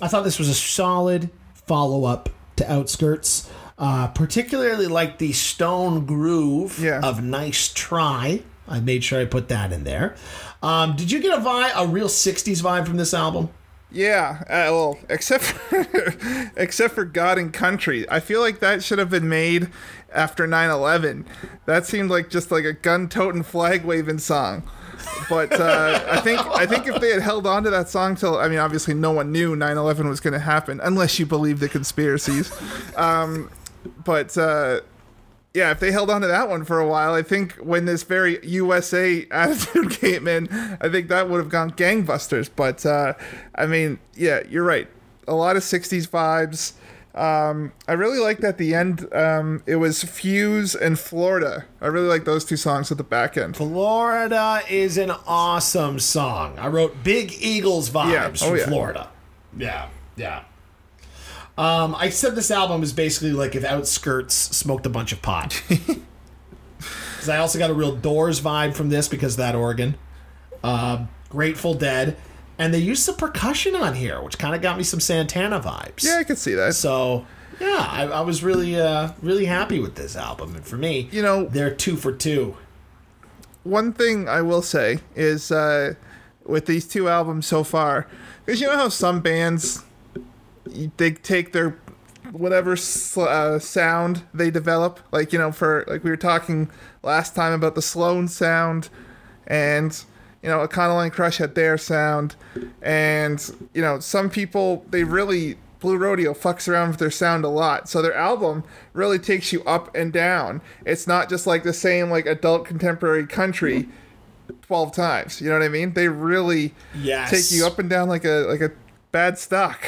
I thought this was a solid follow up to Outskirts. Uh, particularly like the stone groove Yeah. of Nice Try. I made sure I put that in there. Um, did you get a vibe, a real '60s vibe from this album? Yeah, uh, well, except for, except for God and Country. I feel like that should have been made after 9/11. That seemed like just like a gun-toting, flag-waving song. But uh, I think I think if they had held on to that song till I mean obviously no one knew 9/11 was going to happen unless you believe the conspiracies. Um, but uh, yeah, if they held on to that one for a while, I think when this very USA attitude came in, I think that would have gone gangbusters. But uh, I mean, yeah, you're right. A lot of 60s vibes. Um, I really liked at the end. Um, it was Fuse and Florida. I really like those two songs at the back end. Florida is an awesome song. I wrote Big Eagles vibes Yeah. Oh, from yeah. Florida. Yeah, yeah. Um, I said this album is basically like if Outskirts smoked a bunch of pot. Because I also got a real Doors vibe from this because of that organ. Uh, Grateful Dead. And they used some percussion on here, which kind of got me some Santana vibes. Yeah, I could see that. So, yeah, I, I was really, uh, really happy with this album. And for me, You know- they're two for two. one thing I will say is uh, with these two albums so far, because you know how some bands they take their whatever sl- uh, sound they develop, like you know, for like we were talking last time about the Sloan sound, and you know, a Econoline Crush had their sound, and you know, some people they really Blue Rodeo fucks around with their sound a lot. So their album really takes you up and down. It's not just like the same like adult contemporary country 12 times. You know what I mean? They really Yes. take you up and down like a like a bad stock.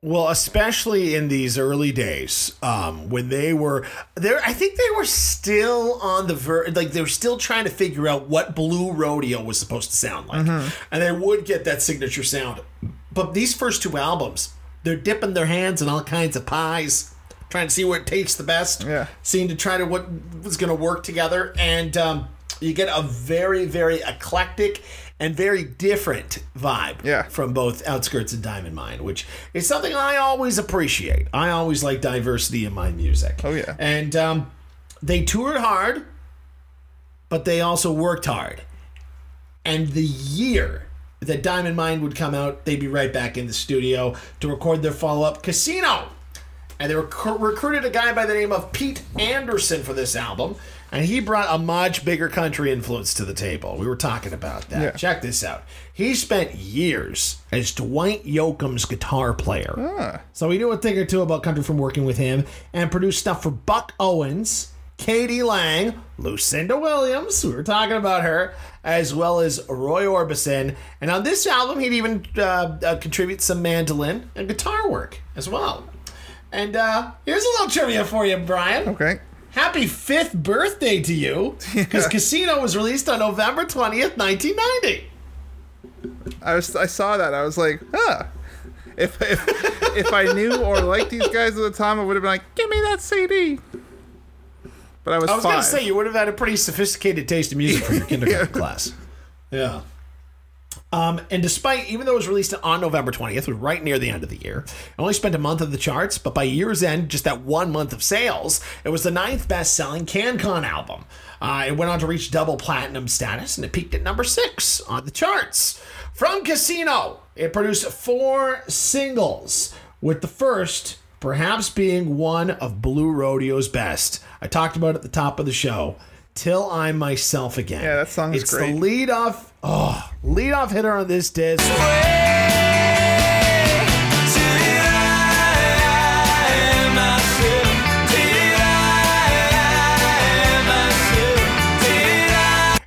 Well, especially in these early days, um, when they were there, I think they were still on the ver, like they were still trying to figure out what Blue Rodeo was supposed to sound like, and they would get that signature sound. But these first two albums, they're dipping their hands in all kinds of pies, trying to see what tastes the best. Yeah. seeing to try to what was going to work together, and um, you get a very, very eclectic and very different vibe Yeah. from both Outskirts and Diamond Mine, which is something I always appreciate. I always like diversity in my music. Oh, yeah. And um, they toured hard, but they also worked hard. And the year that Diamond Mine would come out, they'd be right back in the studio to record their follow up Casino. And they rec- recruited a guy by the name of Pete Anderson for this album. And he brought a much bigger country influence to the table. We were talking about that. Yeah. Check this out. He spent years as Dwight Yoakam's guitar player. So he knew a thing or two about country from working with him and produced stuff for Buck Owens, k.d. lang, Lucinda Williams, we were talking about her, as well as Roy Orbison. And on this album, he'd even uh, uh, contribute some mandolin and guitar work as well. And uh, here's a little trivia for you, Bryan. Okay. Happy fifth birthday to you, because Casino was released on November 20th, 1990. I was I saw that. I was like, huh. If if, if I knew or liked these guys at the time, I would have been like, give me that CD. But I was, I was going to say, you would have had a pretty sophisticated taste in music for your kindergarten class. Yeah. Um, and despite, even though it was released on November 20th, was right near the end of the year, it only spent a month of the charts, but by year's end, just that one month of sales, it was the ninth best selling CanCon album. Uh, it went on to reach double platinum status and it peaked at number six on the charts. From Casino, it produced four singles, with the first perhaps being one of Blue Rodeo's best. I talked about it at the top of the show. Till I'm myself again. Yeah, that song is it's great. the lead off, oh, lead off hitter on this disc.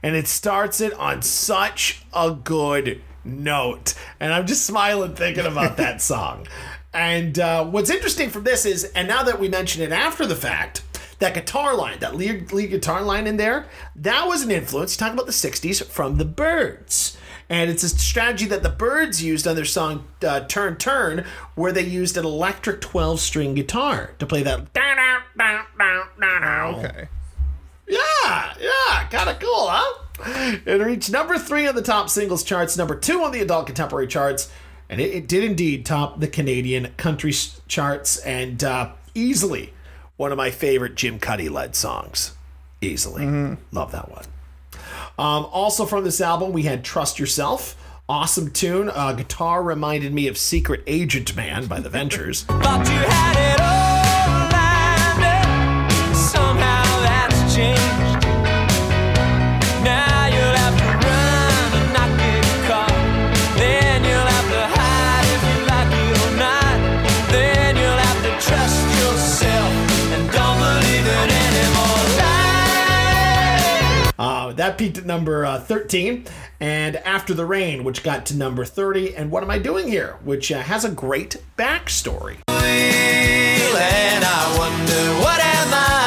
and it starts it on such a good note. And I'm just smiling thinking about that song. And uh, what's interesting from this is, and now that we mention it after the fact, that guitar line, that lead, lead guitar line in there, that was an influence. Talking about the '60s from the Byrds, and it's a strategy that the Byrds used on their song uh, "Turn Turn," where they used an electric 12-string guitar to play that. Okay. Yeah, yeah, kind of cool, huh? It reached number three on the top singles charts, number two on the adult contemporary charts, and it, it did indeed top the Canadian country charts and uh, easily one of my favorite Jim Cuddy led songs. Easily. Love that one. Um, also from this album, we had Trust Yourself. Awesome tune. Uh, guitar reminded me of Secret Agent Man by The Ventures. That peaked at number uh, 13, and After the Rain, which got to number 30, and What Am I Doing Here, which uh, has a great backstory. And I wonder what am I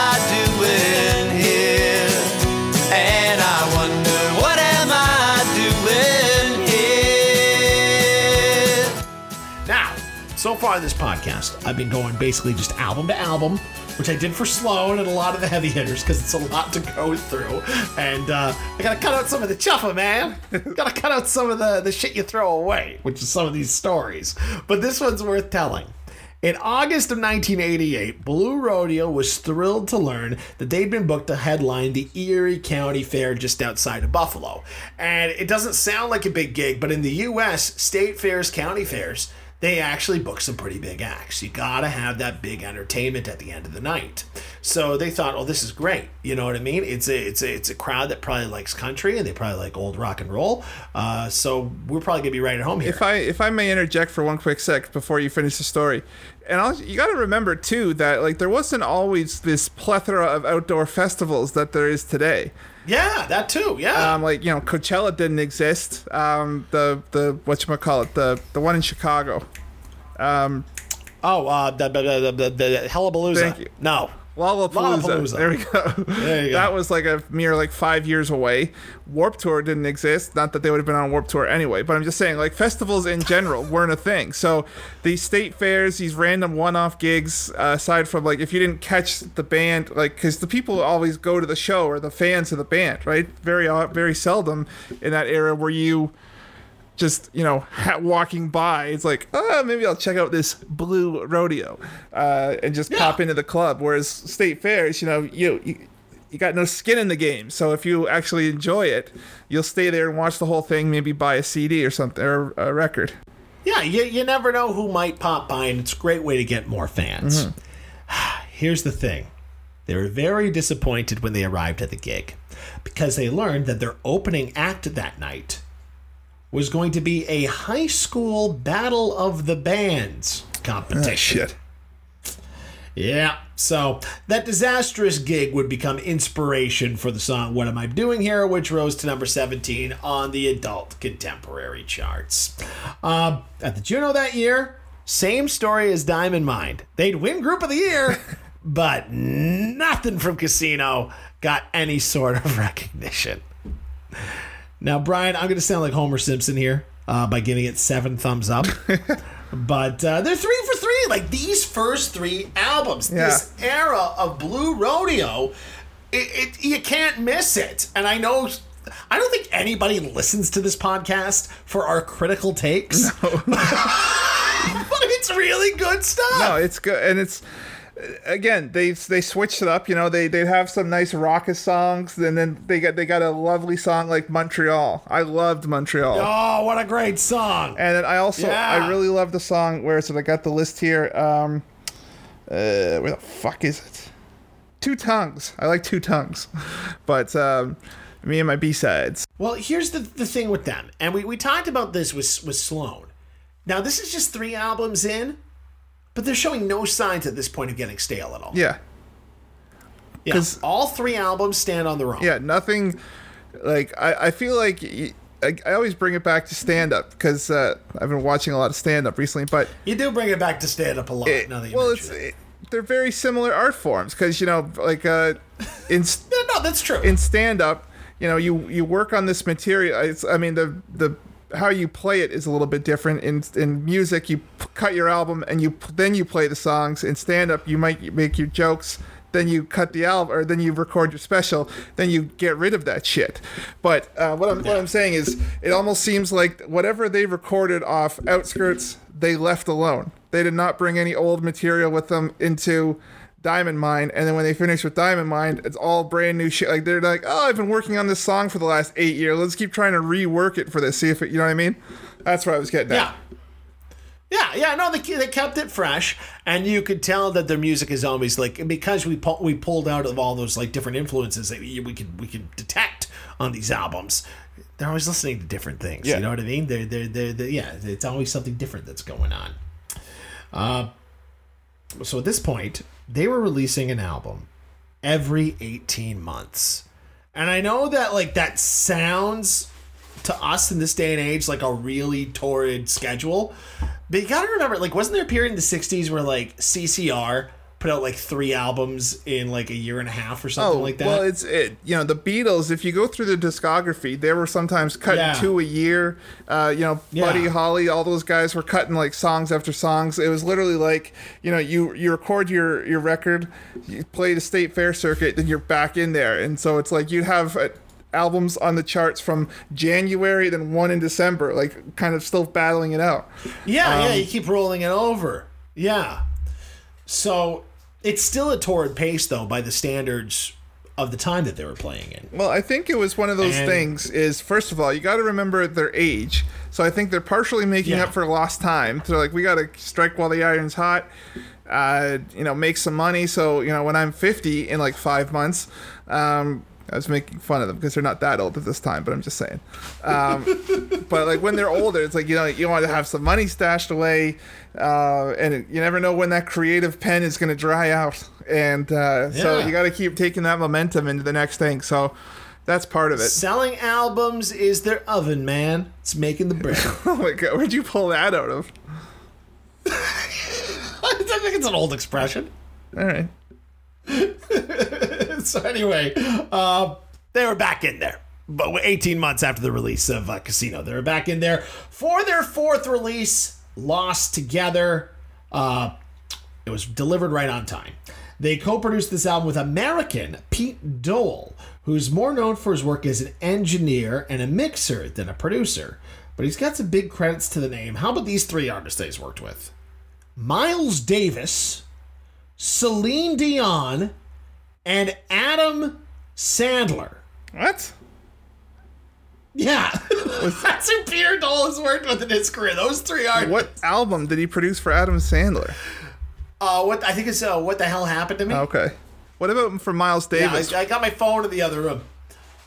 so far in this podcast, I've been going basically just album to album, which I did for Sloan and a lot of the heavy hitters because it's a lot to go through. And uh, I gotta cut out some of the chuffa, man. gotta cut out some of the, the shit you throw away, which is some of these stories. But this one's worth telling. In August of 1988, Blue Rodeo was thrilled to learn that they'd been booked to headline the Erie County Fair just outside of Buffalo. And it doesn't sound like a big gig, but in the US, state fairs, county fairs, they actually book some pretty big acts. You gotta have that big entertainment at the end of the night. So they thought, oh, this is great. You know what I mean? It's a it's a it's a crowd that probably likes country and they probably like old rock and roll. Uh, so we're probably gonna be right at home here. If I if I may interject for one quick sec before you finish the story, and I'll, you got to remember too that like there wasn't always this plethora of outdoor festivals that there is today. yeah, that too. Yeah. Um, like you know, Coachella didn't exist. Um, the the what you call it the the one in Chicago. Um, oh, uh, the the the, the, Hullabalooza. Thank you. No. Lollapalooza. Lollapalooza. There we go. There you go. That was like a mere like five years away. Warp Tour didn't exist. Not that they would have been on Warp Tour anyway, but I'm just saying like festivals in general weren't a thing. So these state fairs, these random one-off gigs, uh, aside from like if you didn't catch the band, like because the people always go to the show or the fans of the band, right? Very uh, very seldom in that era were you just you know ha- walking by it's like oh maybe i'll check out this blue rodeo uh, and just pop into the club. Whereas state fairs you know you, you you got no skin in the game. So if you actually enjoy it you'll stay there and watch the whole thing maybe buy a cd or something or a record. Yeah, you, you never know who might pop by, and it's a great way to get more fans. Here's the thing. They were very disappointed when they arrived at the gig because they learned that their opening act that night was going to be a high school battle of the bands competition. Oh, Yeah, so that disastrous gig would become inspiration for the song What Am I Doing Here, which rose to number 17 on the adult contemporary charts. Uh, at the Juno that year, same story as Diamond Mine. They'd win Group of the Year, but nothing from Casino got any sort of recognition. Now, Bryan, I'm going to sound like Homer Simpson here uh, by giving it seven thumbs up. but uh, they're three for three. Like these first three albums, this era of Blue Rodeo, it, it you can't miss it. And I know. I don't think anybody listens to this podcast for our critical takes. No. but it's really good stuff. no it's good and it's again they they switched it up you know they they have some nice raucous songs and then they got they got a lovely song like montreal i loved montreal Oh, what a great song. And then I also Yeah. I really love the song where so I got the list here. Um uh where the fuck is it? Two tongues. I like two tongues. But um me and my B sides. Well, here's the, the thing with them, and we, we talked about this with with Sloan. Now, this is just three albums in, but they're showing no signs at this point of getting stale at all. Yeah. Yeah, all three albums stand on their own. Yeah, nothing like I, I feel like y- I, I always bring it back to stand up because uh, I've been watching a lot of stand up recently, but You do bring it back to stand up a lot. it, now that you well, it's it. it, they're very similar art forms because you know, like uh, in No, no, that's true. in stand up, you know, you you work on this material. It's, I mean, the the how you play it is a little bit different. In in music, you p- cut your album and you then you play the songs. In stand up, you might make your jokes. Then you cut the album, or then you record your special. Then you get rid of that shit. But uh, what I'm what I'm saying is, it almost seems like whatever they recorded off Outskirts, they left alone. They did not bring any old material with them into Diamond Mine, and then when they finish with Diamond Mine, it's all brand new shit. Like they're like, oh, I've been working on this song for the last eight years. Let's keep trying to rework it for this. See if it, you know what I mean? That's what I was getting at. Yeah. Yeah, yeah, no, they, they kept it fresh, and you could tell that their music is always like because we pu- we pulled out of all those like different influences that we we could we could detect on these albums. They're always listening to different things. Yeah. You know what I mean? They're, they're, they're, they're yeah, it's always something different that's going on. Uh, so at this point, they were releasing an album every 18 months. And I know that like that sounds to us in this day and age like a really torrid schedule. But you gotta remember, like, wasn't there a period in the '60s where like CCR put out like three albums in like a year and a half or something like that? Oh, Well, it's it. You know, the Beatles. If you go through the discography, they were sometimes cutting Yeah. two a year. Uh, you know, Yeah. Buddy Holly, all those guys were cutting like songs after songs. It was literally like you know, you you record your your record, you play the state fair circuit, then you're back in there, and so it's like you'd have. Uh, albums on the charts from January then one in December like kind of still battling it out Yeah, yeah, Um, you keep rolling it over. Yeah. So it's still a torrid pace, though, by the standards of the time that they were playing in. Well, I think it was one of those And- things. Is first of all, you got to remember their age. So I think they're partially making Yeah. up for lost time. They're like, we got to strike while the iron's hot. Uh, you know, make some money. So you know, when I'm 50 in like five months, um, I was making fun of them because they're not that old at this time. But I'm just saying. Um, but like when they're older, it's like you know, you want to have some money stashed away, uh, and it, you never know when that creative pen is going to dry out. And uh, so you got to keep taking that momentum into the next thing. So that's part of it. Selling albums is their oven, man. It's making the bread. Oh my god, where'd you pull that out of? I think it's an old expression. All right. so anyway, uh, they were back in there. But 18 months after the release of uh, Casino, they were back in there for their fourth release, Lost Together. Uh, it was delivered right on time. They co-produced this album with American Pete Doell, who's more known for his work as an engineer and a mixer than a producer. But he's got some big credits to the name. How about these three artists that he's worked with? Miles Davis, Celine Dion, and Adam Sandler. What? Yeah, that's who Peter Doell has worked with in his career. Those three artists. What album did he produce for Adam Sandler? Uh, what I think it's uh, what the hell happened to me. Okay. What about for Miles Yeah, Davis? I, I got my phone in the other room.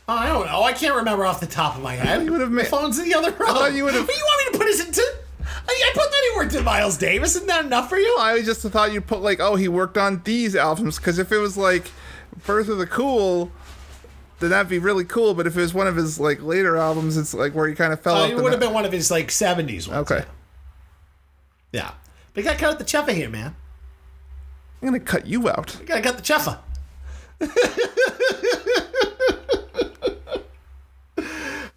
Oh, I don't know. I can't remember off the top of my head. You would have made ma- phone's in the other room. I thought you would have- What, you want me to put his into? I, I put that he worked in Miles Davis. Isn't that enough for you? I just thought you'd put like, oh, he worked on these albums. Because if it was like Birth of the Cool, then that'd be really cool. But if it was one of his like later albums, it's like where he kind of fell oh, off. it would have been one of his like '70s ones. Okay. Yeah, but you got to cut out the chuffa here, man. I'm gonna cut you out. You got to cut the chuffa.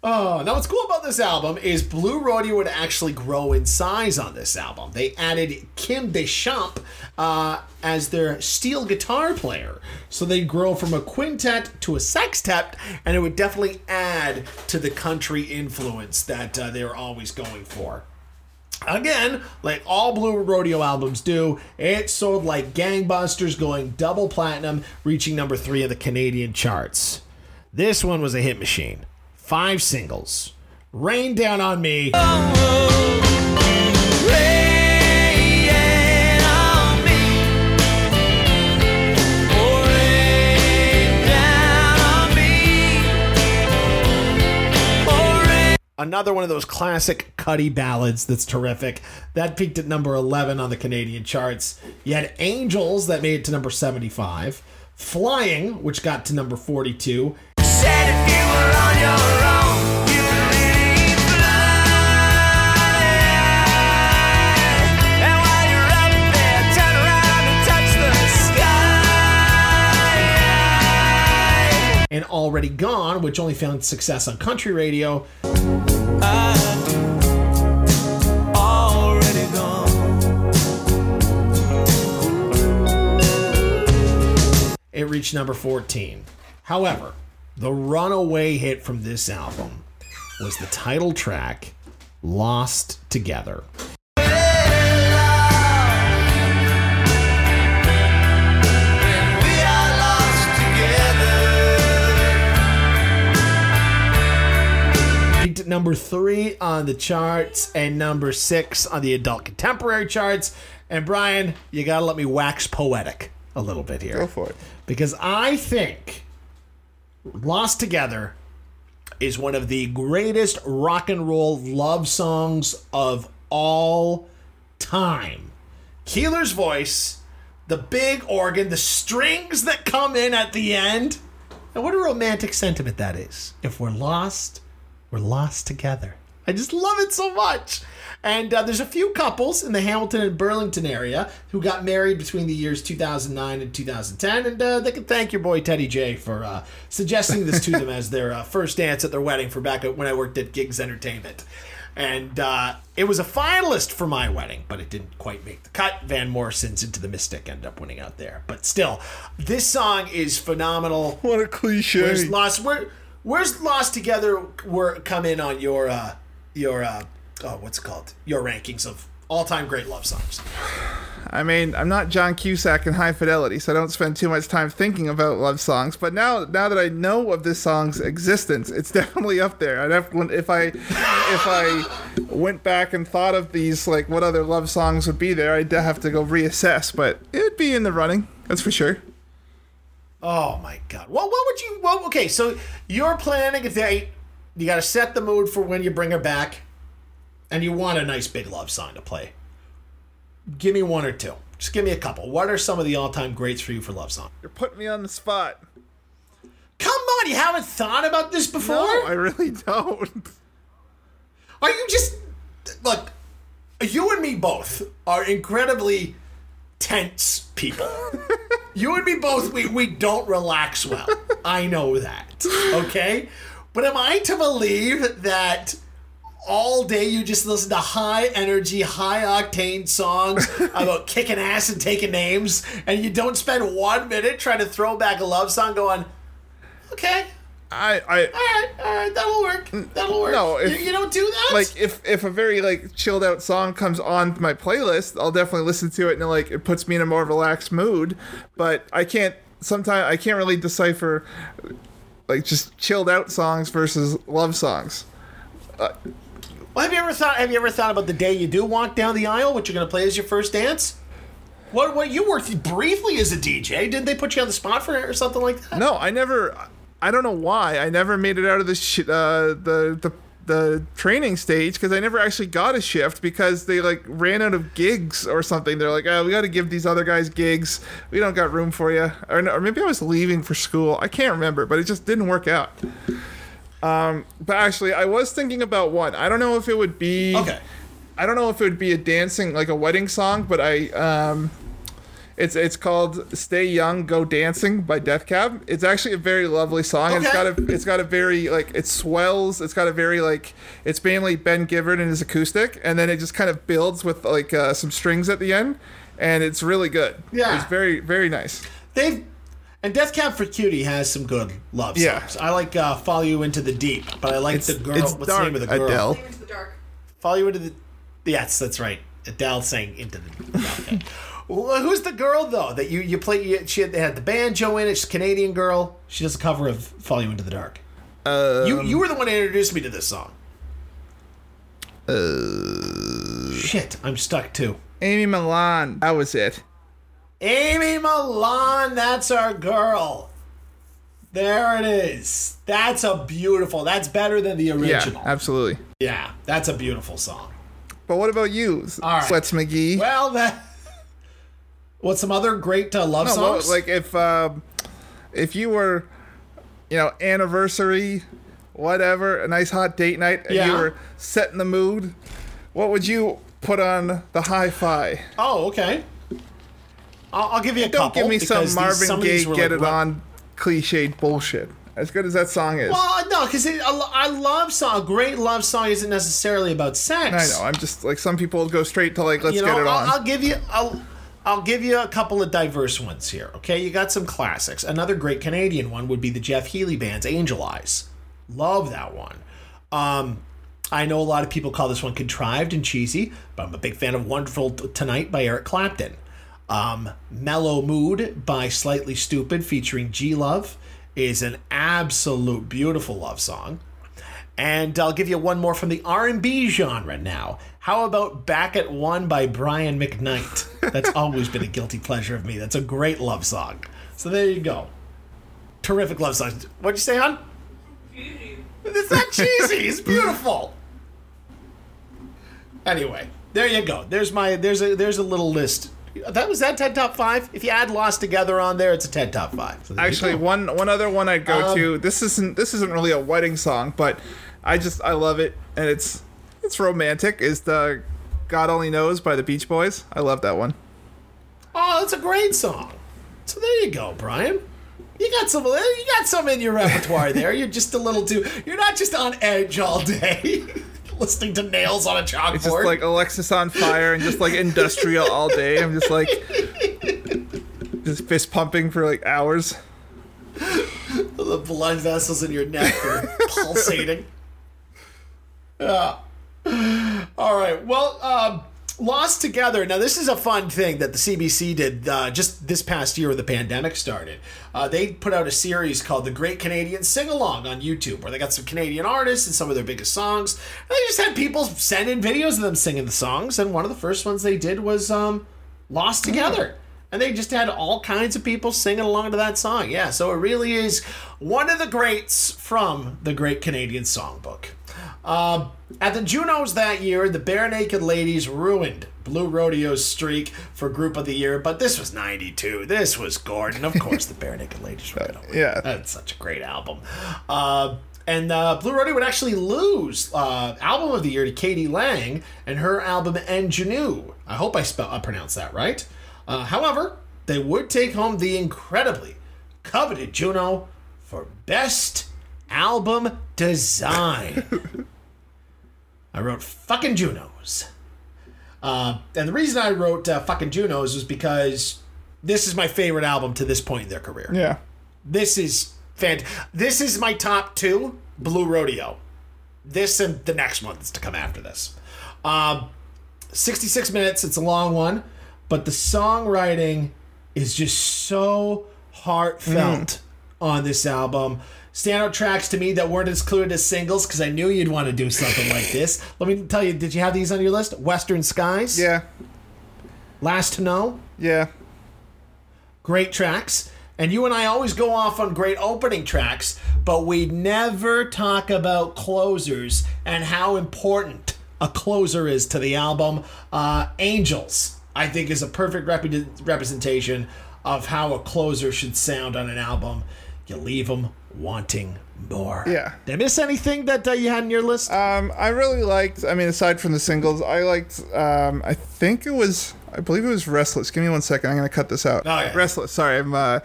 Oh, now what's cool about this album is Blue Rodeo would actually grow in size on this album. They added Kim Deschamps uh, as their steel guitar player. So they'd grow from a quintet to a sextet, and it would definitely add to the country influence that uh, they were always going for. Again, like all Blue Rodeo albums do, it sold like gangbusters, going double platinum, reaching number three in the Canadian charts. This one was a hit machine. Five singles. Rain Down on Me. Another one of those classic Cuddy ballads that's terrific. That peaked at number 11 on the Canadian charts. You had Angels that made it to number 75. Flying, which got to number 42. And Already Gone, which only found success on country radio. It reached number 14. However, the runaway hit from this album was the title track, Lost Together. Peaked at number three on the charts and number six on the adult contemporary charts. And Brian, you gotta let me wax poetic a little bit here. Go for it. Because I think Lost Together is one of the greatest rock and roll love songs of all time. Keelor's voice, the big organ, the strings that come in at the end. And what a romantic sentiment that is. If we're lost, we're lost together. I just love it so much. And uh, there's a few couples in the Hamilton and Burlington area who got married between the years 2009 and 2010, and uh, they can thank your boy Teddy J for uh, suggesting this to them as their uh, first dance at their wedding for back when I worked at Gigs Entertainment. And uh, it was a finalist for my wedding, but it didn't quite make the cut. Van Morrison's Into the Mystic ended up winning out there. But still, this song is phenomenal. What a cliche. Where's Lost? Where, where's Lost Together? Were come in on your uh, your uh, oh, what's it called? Your rankings of all time great love songs. I mean, I'm not John Cusack in High Fidelity, so I don't spend too much time thinking about love songs. But now, now that I know of this song's existence, it's definitely up there. I'd have, if I, if I went back and thought of these, like what other love songs would be there, I'd have to go reassess. But it'd be in the running, that's for sure. Oh my god! Well, what would you? Well, okay, so you're planning a date. You got to set the mood for when you bring her back, and you want a nice big love song to play. Give me one or two. Just give me a couple. What are some of the all-time greats for you for love song? You're putting me on the spot. Come on, you haven't thought about this before? No, I really don't. Are you just look? You and me both are incredibly tense people. you and me both, we, we don't relax well. I know that. Okay? But am I to believe that all day you just listen to high energy, high octane songs about kicking ass and taking names, and you don't spend one minute trying to throw back a love song going, okay, I, I, all right, all right, that'll work. That'll work. No, if- you, you don't do that? like if if a very like chilled out song comes on my playlist, I'll definitely listen to it and like it puts me in a more relaxed mood. But I can't sometimes I can't really decipher like just chilled out songs versus love songs. Well, have you ever thought? Have you ever thought about the day you do walk down the aisle? What you're going to play as your first dance? What? What you worked briefly as a DJ? Did they put you on the spot for it or something like that? No, I never. I don't know why I never made it out of the sh- uh, the the the training stage because I never actually got a shift because they like ran out of gigs or something. They're like, oh, we got to give these other guys gigs. We don't got room for you. Or, or maybe I was leaving for school. I can't remember, but it just didn't work out. Um, but actually, I was thinking about one. I don't know if it would be. Okay. I don't know if it would be a dancing like a wedding song, but I um it's it's called "Stay Young, Go Dancing" by Death Cab. It's actually a very lovely song. and It's got a it's got a very like it swells. It's got a very like it's mainly Ben Gibbard and his acoustic, and then it just kind of builds with like uh, some strings at the end, and it's really good. Yeah. it's very very nice. They've and Death Cab for Cutie has some good love Yeah. songs. I like uh, "Follow You Into the Deep," but I like It's the girl. it's what's dark, the name of the girl? Adele. Into the dark. Follow You Into the. Yes, that's right. Adele sang "Into the." Okay. Who's the girl though that you you play? You, she had, they had the banjo in it. She's a Canadian girl. She does a cover of "Follow You Into the Dark." Um, you you were the one who introduced me to this song. Uh, Shit, I'm stuck too. Amy Millan. That was it. Amy Millan, that's our girl. There it is. That's a beautiful. That's better than the original. Yeah, absolutely. Yeah, that's a beautiful song. But what about you, All right. Sweats McGee? Well, that. What's some other great uh, love No, well, songs? like if um, if you were, you know, anniversary, whatever, a nice hot date night, and you Yeah. were setting the mood, what would you put on the hi-fi? oh, okay. I'll, I'll give you a Don't couple. give me some because these- Marvin some Gaye get like it rock- on cliched bullshit. As good as that song is. Well, no, because I love song. A great love song isn't necessarily about sex. I know. I'm just like some people go straight to like let's you know, get it on. I'll, I'll give you. I'll. I'll give you a couple of diverse ones here. Okay, you got some classics. Another great Canadian one would be the Jeff Healey band's Angel Eyes. Love that one. Um, I know a lot of people call this one contrived and cheesy, but I'm a big fan of Wonderful Tonight by Eric Clapton. Um, Mellow Mood by Slightly Stoopid featuring G Love is an absolute beautiful love song. And I'll give you one more from the R&B genre now. How about Back at One by Brian McKnight? That's always been a guilty pleasure of me. That's a great love song. So there you go. Terrific love song. What'd you say, hon? It's not cheesy. It's beautiful. Anyway, there you go. There's my there's a there's a little list That was that Ted Top Five. If you add Lost Together on there, it's a Ted Top Five. So Actually, one one other one I'd go Um, to. This isn't this isn't really a wedding song, but I just I love it and it's it's romantic. Is the God Only Knows by the Beach Boys. I love that one. Oh, that's a great song. So there you go, Brian. You got some. You got some in your repertoire there. You're just a little too. You're not just on edge all day, listening to nails on a chalkboard. It's just like Alexisonfire and just like industrial all day. I'm just like just fist pumping for like hours. the blood vessels in your neck are pulsating. Yeah. All right. Well, um, Lost Together. Now, this is a fun thing that the CBC did uh, just this past year when the pandemic started. Uh, they put out a series called The Great Canadian Sing Along on YouTube, where they got some Canadian artists and some of their biggest songs. And they just had people send in videos of them singing the songs. And one of the first ones they did was um, Lost Together. And they just had all kinds of people singing along to that song. Yeah, so it really is one of the greats from the Great Canadian Songbook. Uh, at the Junos that year, the Barenaked Ladies ruined Blue Rodeo's streak for Group of the Year, but this was 92. This was Gordon. Of course, the Barenaked Ladies were going to win. Yeah. That's such a great album. Uh, and uh, Blue Rodeo would actually lose uh, album of the year to k.d. lang and her album Ingenue. I hope I spell I pronounced that right. Uh, however, they would take home the incredibly coveted Juno for best album design. I wrote fucking Junos. Uh, and the reason I wrote uh, fucking Junos was because this is my favorite album to this point in their career. Yeah. This is fant. This is my top two. Blue Rodeo. This and the next one that's to come after this. Um, 66 minutes. It's a long one, but the songwriting is just so heartfelt on this album. Standout tracks to me that weren't included as singles because I knew you'd want to do something like this. Let me tell you, did you have these on your list? Western Skies. Yeah. Last to Know Yeah. great tracks. And you and I always go off on great opening tracks, but we never talk about closers and how important a closer is to the album. Uh, Angels, I think, is a perfect rep- representation of how a closer should sound on an album. You leave them wanting more. Yeah. Did I miss anything that uh, you had in your list? Um, I really liked. I mean, aside from the singles, I liked. Um, I think it was. I believe it was Restless. Give me one second. I'm gonna cut this out. Oh, yeah. Restless. Sorry, I'm. Uh,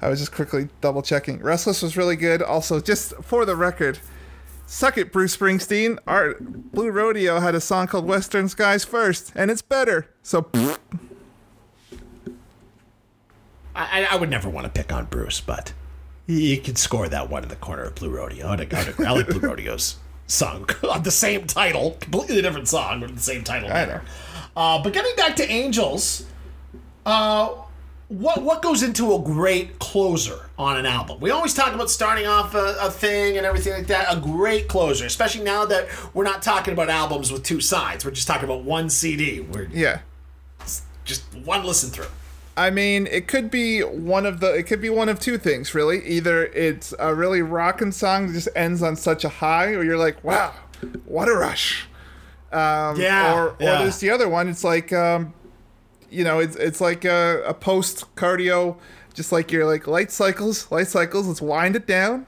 I was just quickly double checking. Restless was really good. Also, just for the record, suck it, Bruce Springsteen. Our Blue Rodeo had a song called Western Skies first, and it's better. So. I, I would never want to pick on Bruce, but you could score that one in the corner of Blue Rodeo. I, I, I like Blue Rodeo's song on the same title, completely different song, but the same title. I matter. Uh, but getting back to Angels, uh, what what goes into a great closer on an album? We always talk about starting off a, a thing and everything like that. A great closer, especially now that we're not talking about albums with two sides. We're just talking about one CD. We're Yeah. just one listen through. I mean, it could be one of the. It could be one of two things, really. Either it's a really rocking song that just ends on such a high, or you're like, "Wow, what a rush!" Um, Yeah, Or, or yeah. there's the other one. It's like, um, you know, it's it's like a, a post cardio, just like you're like light cycles. Light cycles. Let's wind it down.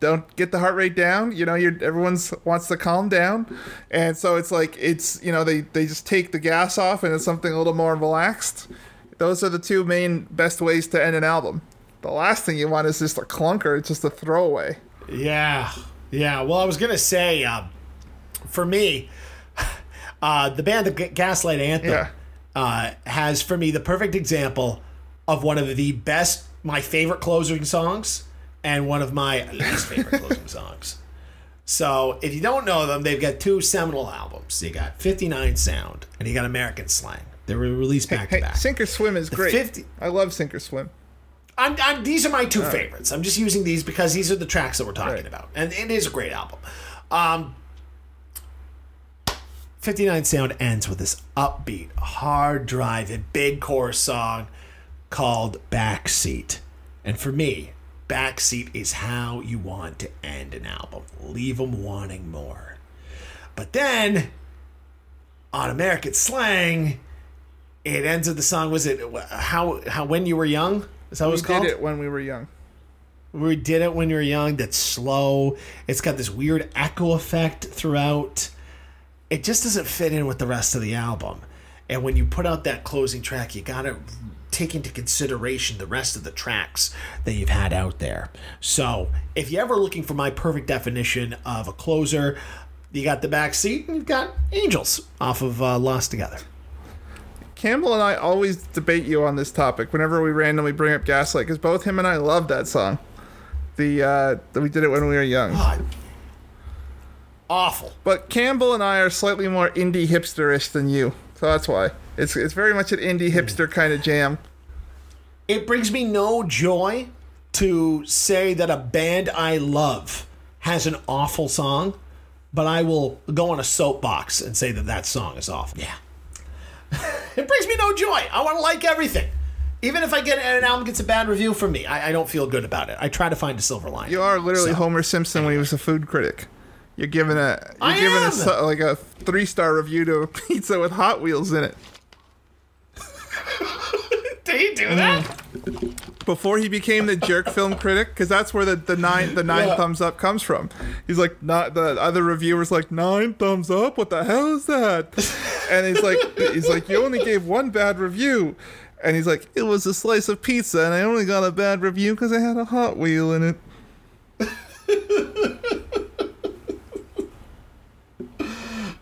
Don't get the heart rate down. You know, you're everyone's wants to calm down, and so it's like it's you know they they just take the gas off and it's something a little more relaxed. Those are the two main best ways to end an album. The last thing you want is just a clunker. It's just a throwaway. Yeah, yeah. Well, I was gonna say, um, for me, uh, the band, the G- Gaslight Anthem, Yeah. uh, has for me the perfect example of one of the best, my favorite closing songs, and one of my least favorite closing songs. So, if you don't know them, they've got two seminal albums. You got 59 Sound, and you got American Slang. They were released back Hey, to back. Sink or Swim is great. 50 I love Sink or Swim. I'm, I'm, these are my two favorites. I'm just using these because these are the tracks that we're talking Right. about, and it is a great album. Um, 59 Sound ends with this upbeat, hard driving, big chorus song called Backseat. And for me, Backseat is how you want to end an album. Leave them wanting more. But then, on American Slang, It ends with the song. Was it how how when you were young? Is that what it's called? We did it when we were young. We did it when you were young. That's slow. It's got this weird echo effect throughout. It just doesn't fit in with the rest of the album. And when you put out that closing track, you gotta take into consideration the rest of the tracks that you've had out there. So, if you're ever looking for my perfect definition of a closer, you got the back seat and you've got Angels off of uh, Lost Together. Campbell and I always debate you on this topic whenever we randomly bring up Gaslight because both him and I love that song. The uh, that we did it when we were young. God. Awful. But Campbell and I are slightly more indie hipsterish than you, so that's why it's it's very much an indie hipster kind of jam. It brings me no joy to say that a band I love has an awful song, but I will go on a soapbox and say that that song is awful. Yeah. it brings me no joy. I want to like everything. Even if I get an album gets a bad review from me, I, I don't feel good about it. I try to find a silver lining. You are literally So- Homer Simpson when he was a food critic. You're giving a you're I giving am. a like a three star review to a pizza with Hot Wheels in it. Did he do mm. that? Before he became the jerk film critic, because that's where the, the nine the nine Yeah. thumbs up comes from. He's like not the other reviewers like nine thumbs up. What the hell is that? And he's like he's like you only gave one bad review, and he's like it was a slice of pizza, and I only got a bad review because I had a Hot Wheel in it.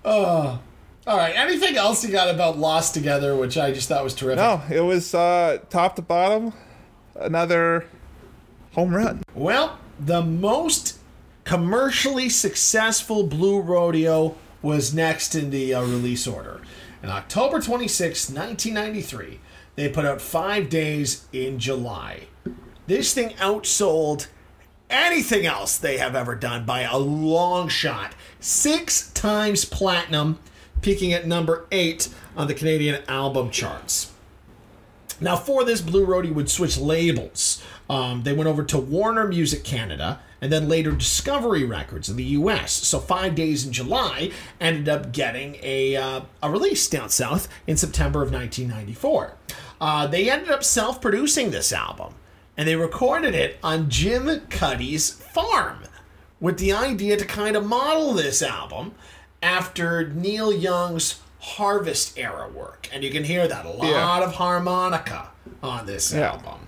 oh. All right. Anything else you got about Lost Together, which I just thought was terrific? No, it was uh, top to bottom, another home run. Well, the most commercially successful Blue Rodeo was next in the uh, release order. In October 26, 1993, they put out Five Days in July. This thing outsold anything else they have ever done by a long shot. Six times platinum, peaking at number eight on the Canadian album charts. Now, for this, Blue Rodeo would switch labels. Um, they went over to Warner Music Canada and then later Discovery Records in the US. So, Five Days in July ended up getting a, uh, a release down south in September of 1994. Uh, they ended up self producing this album and they recorded it on Jim Cuddy's farm with the idea to kind of model this album after Neil Young's Harvest era work. And you can hear that a lot Yeah. of harmonica on this Yeah. album.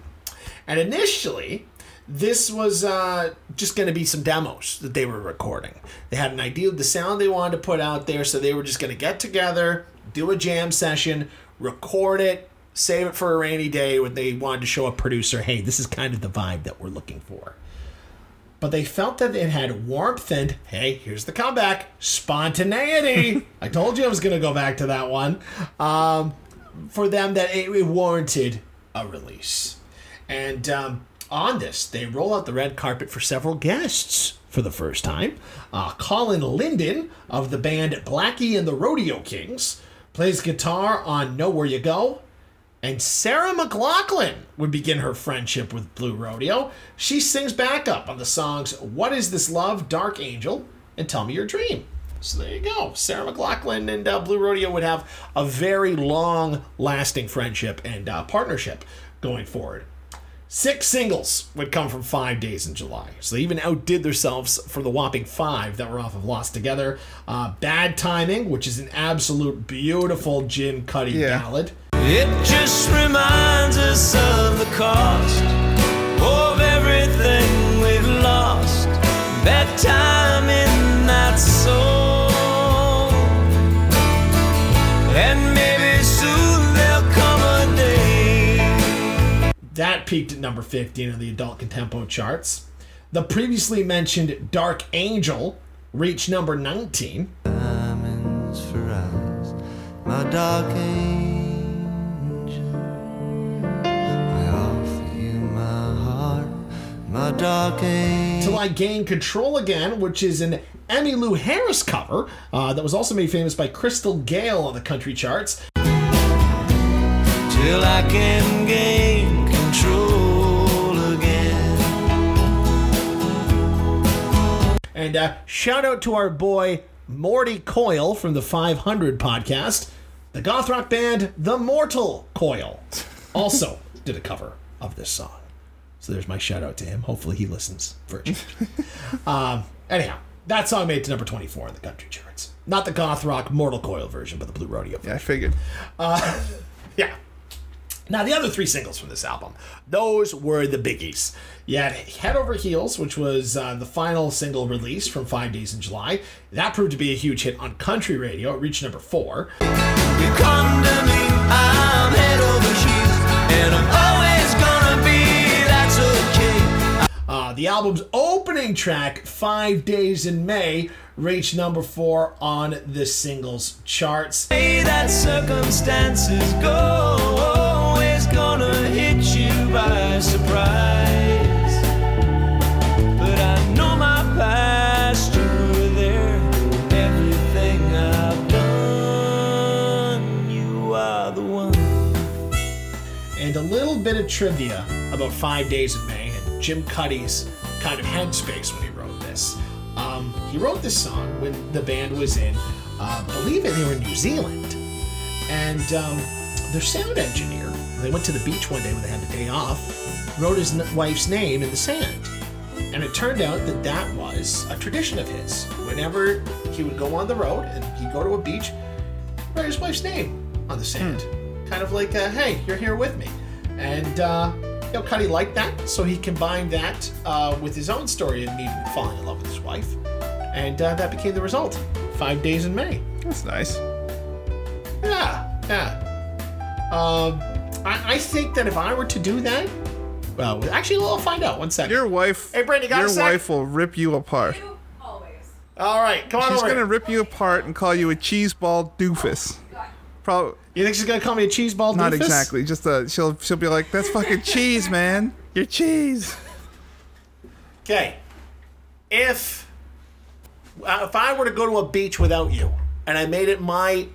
And initially, this was uh, just going to be some demos that they were recording. They had an idea of the sound they wanted to put out there, so they were just going to get together, do a jam session, record it, save it for a rainy day when they wanted to show a producer, hey, this is kind of the vibe that we're looking for. But they felt that it had warmth and, hey, here's the comeback spontaneity. I told you I was going to go back to that one. Um, for them, that it, it warranted a release. And um, on this, they roll out the red carpet for several guests for the first time. Uh, Colin Linden of the band Blackie and the Rodeo Kings plays guitar on Know Where You Go. And Sarah McLachlan would begin her friendship with Blue Rodeo. She sings backup on the songs What Is This Love, Dark Angel, and Tell Me Your Dream. So there you go. Sarah McLachlan and uh, Blue Rodeo would have a very long lasting friendship and uh, partnership going forward. Six singles would come from Five Days in July. So they even outdid themselves for the whopping five that were off of Lost Together. Uh, Bad Timing, which is an absolute beautiful Jim Cuddy Yeah. ballad. It just reminds us of the cost of everything we've lost. That time in that That peaked at number 15 on the adult contempo charts. The previously mentioned Dark Angel reached number 19. Diamonds for eyes, my dark angel. I offer you my heart, my dark angel. Till I Gain Control Again, which is an Emmylou Harris cover uh, that was also made famous by Crystal Gayle on the country charts. Till I can gain And uh, shout out to our boy Morty Coyle from the 500 podcast. The goth rock band The Mortal Coil also did a cover of this song. So there's my shout out to him. Hopefully he listens for um, anyhow, that song made it to number 24 in the country charts. Not the goth rock Mortal Coil version, but the Blue Rodeo version. Yeah, I figured. Yeah. Now, the other three singles from this album, those were the biggies. You had Head Over Heels, which was uh, the final single released from Five Days in July. That proved to be a huge hit on country radio. It reached number four. You come to me, I'm head over heels, and I'm always gonna be, that's okay. Uh, the album's opening track, Five Days in May, reached number four on the singles charts. Say that circumstances go, always gonna hit and a little bit of trivia about Five Days in May and Jim Cuddy's kind of headspace when he wrote this. Um, he wrote this song when the band was in, uh, believe it, they were in New Zealand, and um, their sound engineer. They went to the beach one day when they had the day off, wrote his wife's name in the sand, and it turned out that that was a tradition of his. Whenever he would go on the road and he'd go to a beach, write his wife's name on the sand. Kind of like, uh, hey, you're here with me. And, uh, you know, Cuddy liked that, so he combined that uh, with his own story of meeting and falling in love with his wife. And uh, that became the result. Five days in May. That's nice. Yeah, yeah. Um, I, I think that if I were to do that, well, actually, I'll find out. One second. Your wife. Hey, Brandon, got Your a sec? wife will rip you apart. You always. All right, come on She's over. gonna here. rip you apart and call you a cheeseball doofus. Probably You think she's gonna call me a cheese ball? not exactly. Just uh, she'll she'll be like, "That's fucking cheese, man. You're cheese." Okay. If uh, if I were to go to a beach without you, and I made it my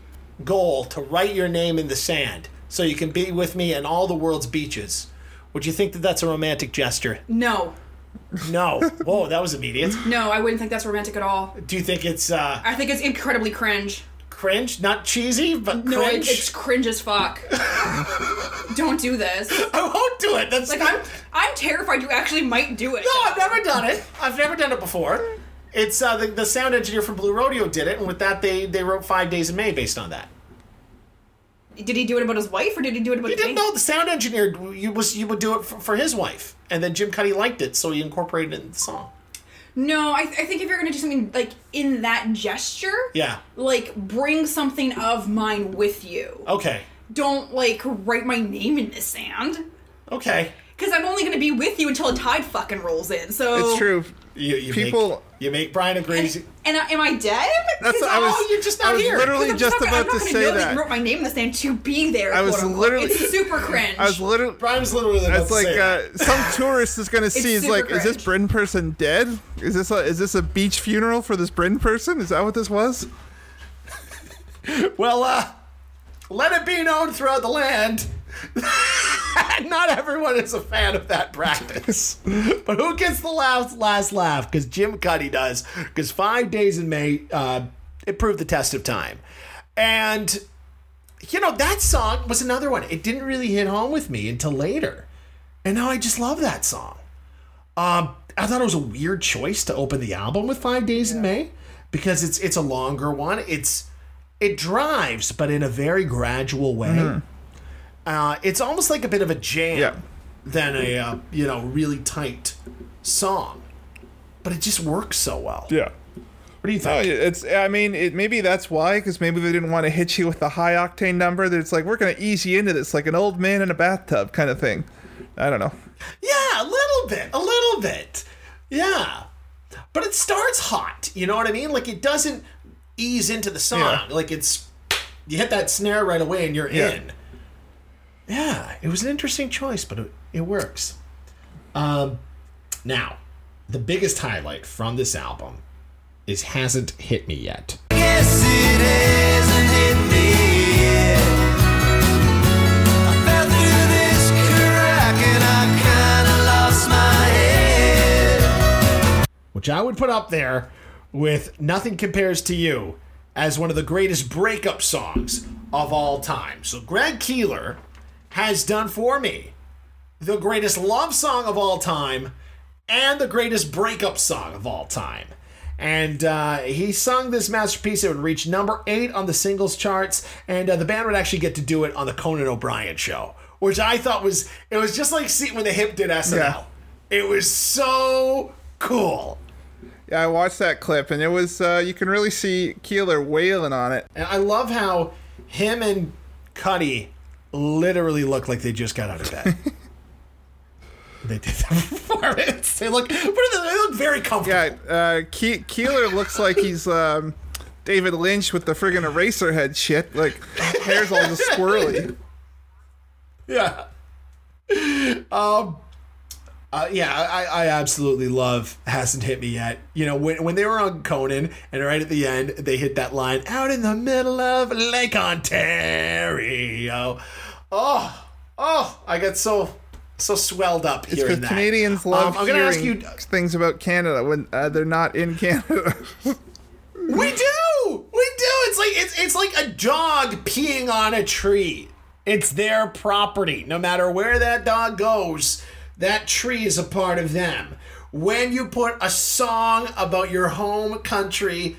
goal to write your name in the sand so you can be with me in all the world's beaches, would you think that that's a romantic gesture? No. No. Whoa, that was immediate. No, I wouldn't think that's romantic at all. Do you think it's uh, I think it's incredibly cringe. cringe? Not cheesy, but No, it, cringe. it's cringe as fuck. Don't do this. I won't do it. That's Like I'm, I'm terrified you actually might do it. No, I've never done it. I've never done it before. It's uh, the, the sound engineer from Blue Rodeo did it, and with that, they they wrote Five Days in May based on that. Did he do it about his wife or did he do it about He his didn't know the sound engineer you was you would do it for, for his wife, and then Jim Cuddy liked it, so he incorporated it in the song. No, I, I think if you're gonna do something like in that gesture, Yeah. like bring something of mine with you. Okay. Don't like write my name in the sand. Okay. Because I'm only gonna be with you until a tide fucking rolls in. So It's true. You, you People- Make, you make Brian agrees. And, and am I dead? That's 'Cause I was. oh, you're just not I was here. literally 'cause I'm just not about I'm to not gonna say know that that. you wrote my name in the sand to be there. I was literally- It's super cringe. I was literally. Brian was literally about It's like say that. uh, some tourist is gonna see. Is super like, is this cringe. Bryn person dead? Is this a is this a beach funeral for this Bryn person? Is that what this was? Well, uh, let it be known throughout the land. Not everyone is a fan of that practice. but who gets the last last laugh? Because Jim Cuddy does. Because Five Days in May, uh, it proved the test of time. And, you know, that song was another one. It didn't really hit home with me until later. And now I just love that song. Um, I thought it was a weird choice to open the album with Five Days in May because it's it's a longer one. It's it drives, but in a very gradual way. Uh, it's almost like a bit of a jam Yeah. than a uh, you know really tight song, but it just works so well. Yeah. What do you think? it's. I mean, it, maybe that's why, because maybe they didn't want to hit you with the high octane number. That it's like we're gonna ease you into this, like an old man in a bathtub kind of thing. I don't know. Yeah, a little bit, a little bit. Yeah. But it starts hot, you know what I mean? Like it doesn't ease into the song. Yeah. Like it's you hit that snare right away and you're Yeah. in. Yeah, it was an interesting choice, but it, it works. Um now, the biggest highlight from this album is Hasn't Hit Me Yet. Guess it hasn't hit me yet. I fell through this crack and I kinda lost my head. which I would put up there with Nothing Compares to You as one of the greatest breakup songs of all time. So Greg Keelor has done for me the greatest love song of all time and the greatest breakup song of all time. And uh, he sung this masterpiece. It would reach number eight on the singles charts, and uh, the band would actually get to do it on the Conan O'Brien show, which I thought was it was just like see when the Hip did SNL. Yeah. It was so cool. Yeah, I watched that clip, and it was uh, you can really see Keelor wailing on it. And I love how him and Cuddy literally look like they just got out of bed. they did that performance. They look, they look very comfortable. Yeah, uh, Ke- Keelor looks like he's um, David Lynch with the friggin' Eraserhead shit. Like hair's all just squirrely. Yeah. Um. Uh, yeah, I, I absolutely love hasn't hit me yet. You know, when, when they were on Conan and right at the end they hit that line out in the middle of Lake Ontario. Oh, oh, I get so so swelled up It's hearing that. Canadians love Um, I'm gonna ask you. things about Canada when uh, they're not in Canada. We do. We do. It's like it's it's like a dog peeing on a tree. It's their property. No matter where that dog goes, that tree is a part of them. When you put a song about your home country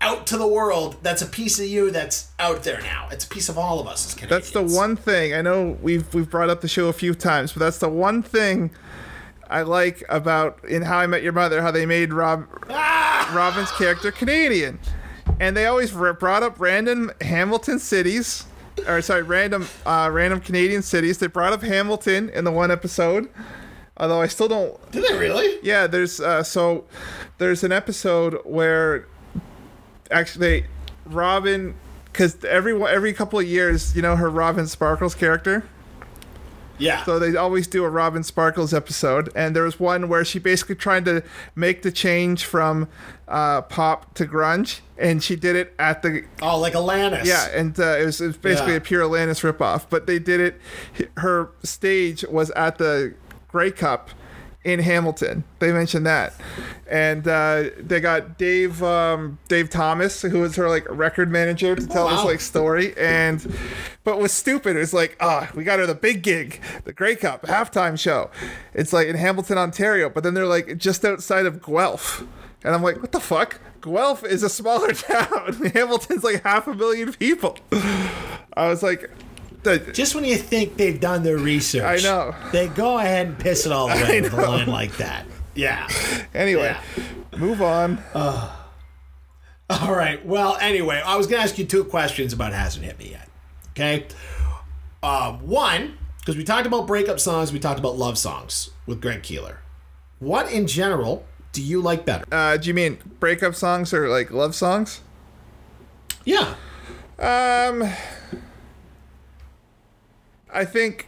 out to the world, that's a piece of you that's out there now. It's a piece of all of us as Canadians. That's the one thing I know we've we've brought up the show a few times, but that's the one thing I like about in How I Met Your Mother, how they made Rob ah! Robin's character Canadian, and they always brought up random Hamilton cities, or sorry, random uh, random Canadian cities. They brought up Hamilton in the one episode. Although I still don't Did they really? yeah, there's uh, so there's an episode where actually Robin, because every every couple of years, you know her Robin Sparkles character. Yeah. So they always do a Robin Sparkles episode, and there was one where she basically tried to make the change from uh, pop to grunge, and she did it at the oh, like Alanis. yeah, and uh, it, was, it was basically Yeah. a pure Alanis ripoff. But they did it. Her stage was at the Grey Cup in Hamilton. They mentioned that, and uh, they got Dave um, Dave Thomas, who was her like record manager, to tell this wow. like story. And but was stupid. It was like, ah, we got her the big gig, the Grey Cup halftime show. It's like in Hamilton, Ontario, but then they're like just outside of Guelph. And I'm like, what the fuck? Guelph is a smaller town. Hamilton's like half a million people. I was like, the, Just when you think they've done their research, I know. they go ahead and piss it all away with a line like that. Yeah. anyway, move on. All right. Well, anyway, I was going to ask you two questions about hasn't hit me yet. Okay. Uh, one, because we talked about breakup songs, we talked about love songs with Greg Keelor. What in general do you like better? Uh, do you mean breakup songs or like love songs? Yeah. Um, I think.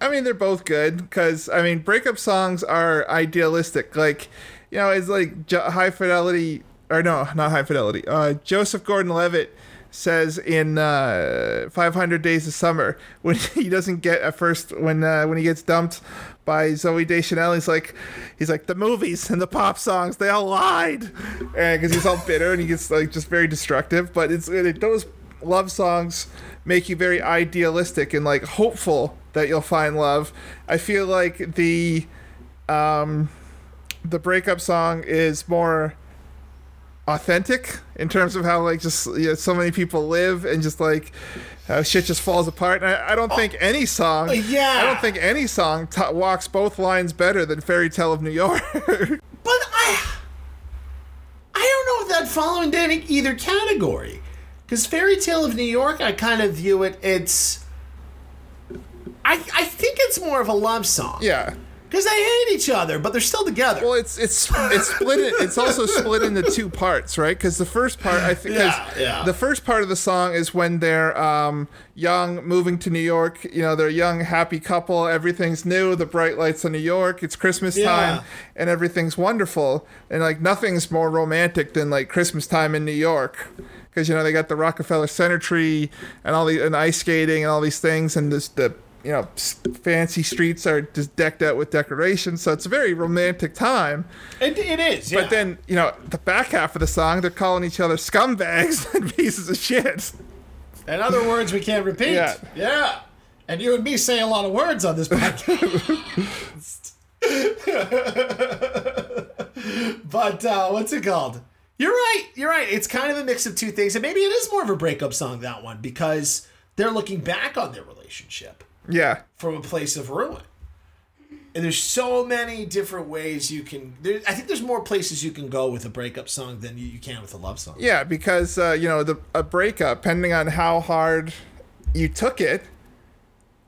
I mean, they're both good because I mean, breakup songs are idealistic. Like, you know, it's like high fidelity, or no, not high fidelity. Uh, Joseph Gordon-Levitt says in uh, 500 Days of Summer when he doesn't get at first when uh, when he gets dumped by Zooey Deschanel, he's like, he's like the movies and the pop songs, they all lied, because he's all bitter and he gets like just very destructive. But it's it, those love songs make you very idealistic and like hopeful that you'll find love. I feel like the um the breakup song is more authentic in terms of how like just you know, so many people live and just like how shit just falls apart. And I, I don't think any song, yeah. I don't think any song t- walks both lines better than Fairy Tale of New York. But I, I don't know if that fall into any either category, because Fairy Tale of New York, I kind of view it. It's, I I think it's more of a love song. yeah. Because they hate each other, but they're still together. Well, it's it's it's split. It, it's also split into two parts, right? Because the first part, I think, Yeah, yeah. the first part of the song is when they're um, young, moving to New York. You know, they're a young, happy couple. Everything's new. The bright lights of New York. It's Christmas Yeah. time, and everything's wonderful. And like nothing's more romantic than like Christmas time in New York. Because you know they got the Rockefeller Center tree and all the and ice skating and all these things and this the you know, fancy streets are just decked out with decorations. So it's a very romantic time. It, it is, yeah. But then, you know, the back half of the song, they're calling each other scumbags and pieces of shit. In other words, we can't repeat. Yeah. Yeah. And you and me say a lot of words on this podcast. but uh, what's it called? You're right. You're right. It's kind of a mix of two things. And maybe it is more of a breakup song, that one, because they're looking back on their relationship Yeah. from a place of ruin. And there's so many different ways you can. There, I think there's more places you can go with a breakup song than you, you can with a love song. Yeah, because, uh, you know, the a breakup, depending on how hard you took it,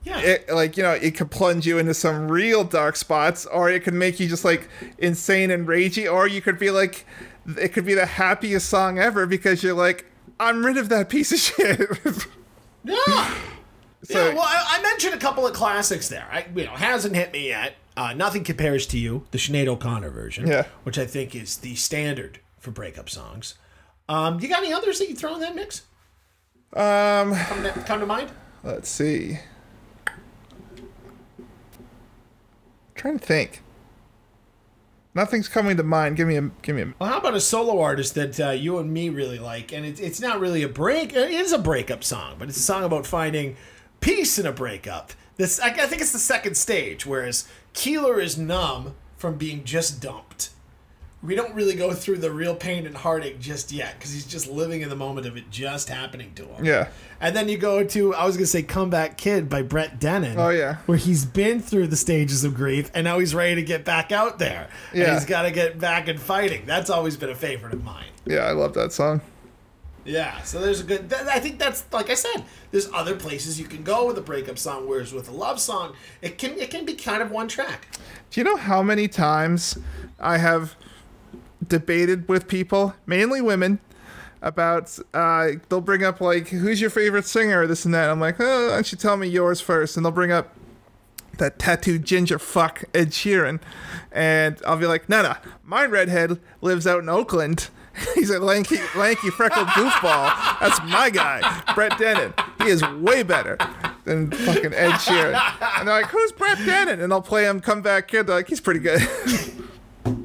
Yeah. it like you know it could plunge you into some real dark spots or it could make you just like insane and ragey or you could be like it could be the happiest song ever because you're like i'm rid of that piece of shit Yeah. So- yeah, well, I, I mentioned a couple of classics there. I, you know, hasn't hit me yet. Uh, Nothing compares to you, the Sinead O'Connor version, Yeah. which I think is the standard for breakup songs. Um, you got any others that you throw in that mix? um Come to, come to mind? let's see trying to think nothing's coming to mind give me a give me a Well, how about a solo artist that uh, you and me really like? And it, it's not really a break. It is a breakup song, but it's a song about finding peace in a breakup. This, I, I think, it's the second stage. Whereas Keelor is numb from being just dumped. We don't really go through the real pain and heartache just yet because he's just living in the moment of it just happening to him. yeah And then you go to I was gonna say "Comeback Kid" by Brett Dennen. Oh, yeah. where he's been through the stages of grief and now he's ready to get back out there. And Yeah. he's got to get back and fighting. That's always been a favorite of mine. yeah i love that song Yeah, so there's a good. Th- I think that's like I said. There's other places you can go with a breakup song, whereas with a love song, it can it can be kind of one track. Do you know how many times I have debated with people, mainly women, about uh, they'll bring up like who's your favorite singer, this and that. I'm like, oh, why don't you tell me yours first? And they'll bring up that tattooed ginger fuck Ed Sheeran, and I'll be like, no, no, my redhead lives out in Oakland. He's a lanky, lanky, freckled goofball. That's my guy, Brett Dennen. He is way better than fucking Ed Sheeran. And they're like, "Who's Brett Dennen?" And I'll play him. Come back, kid. They're like, "He's pretty good."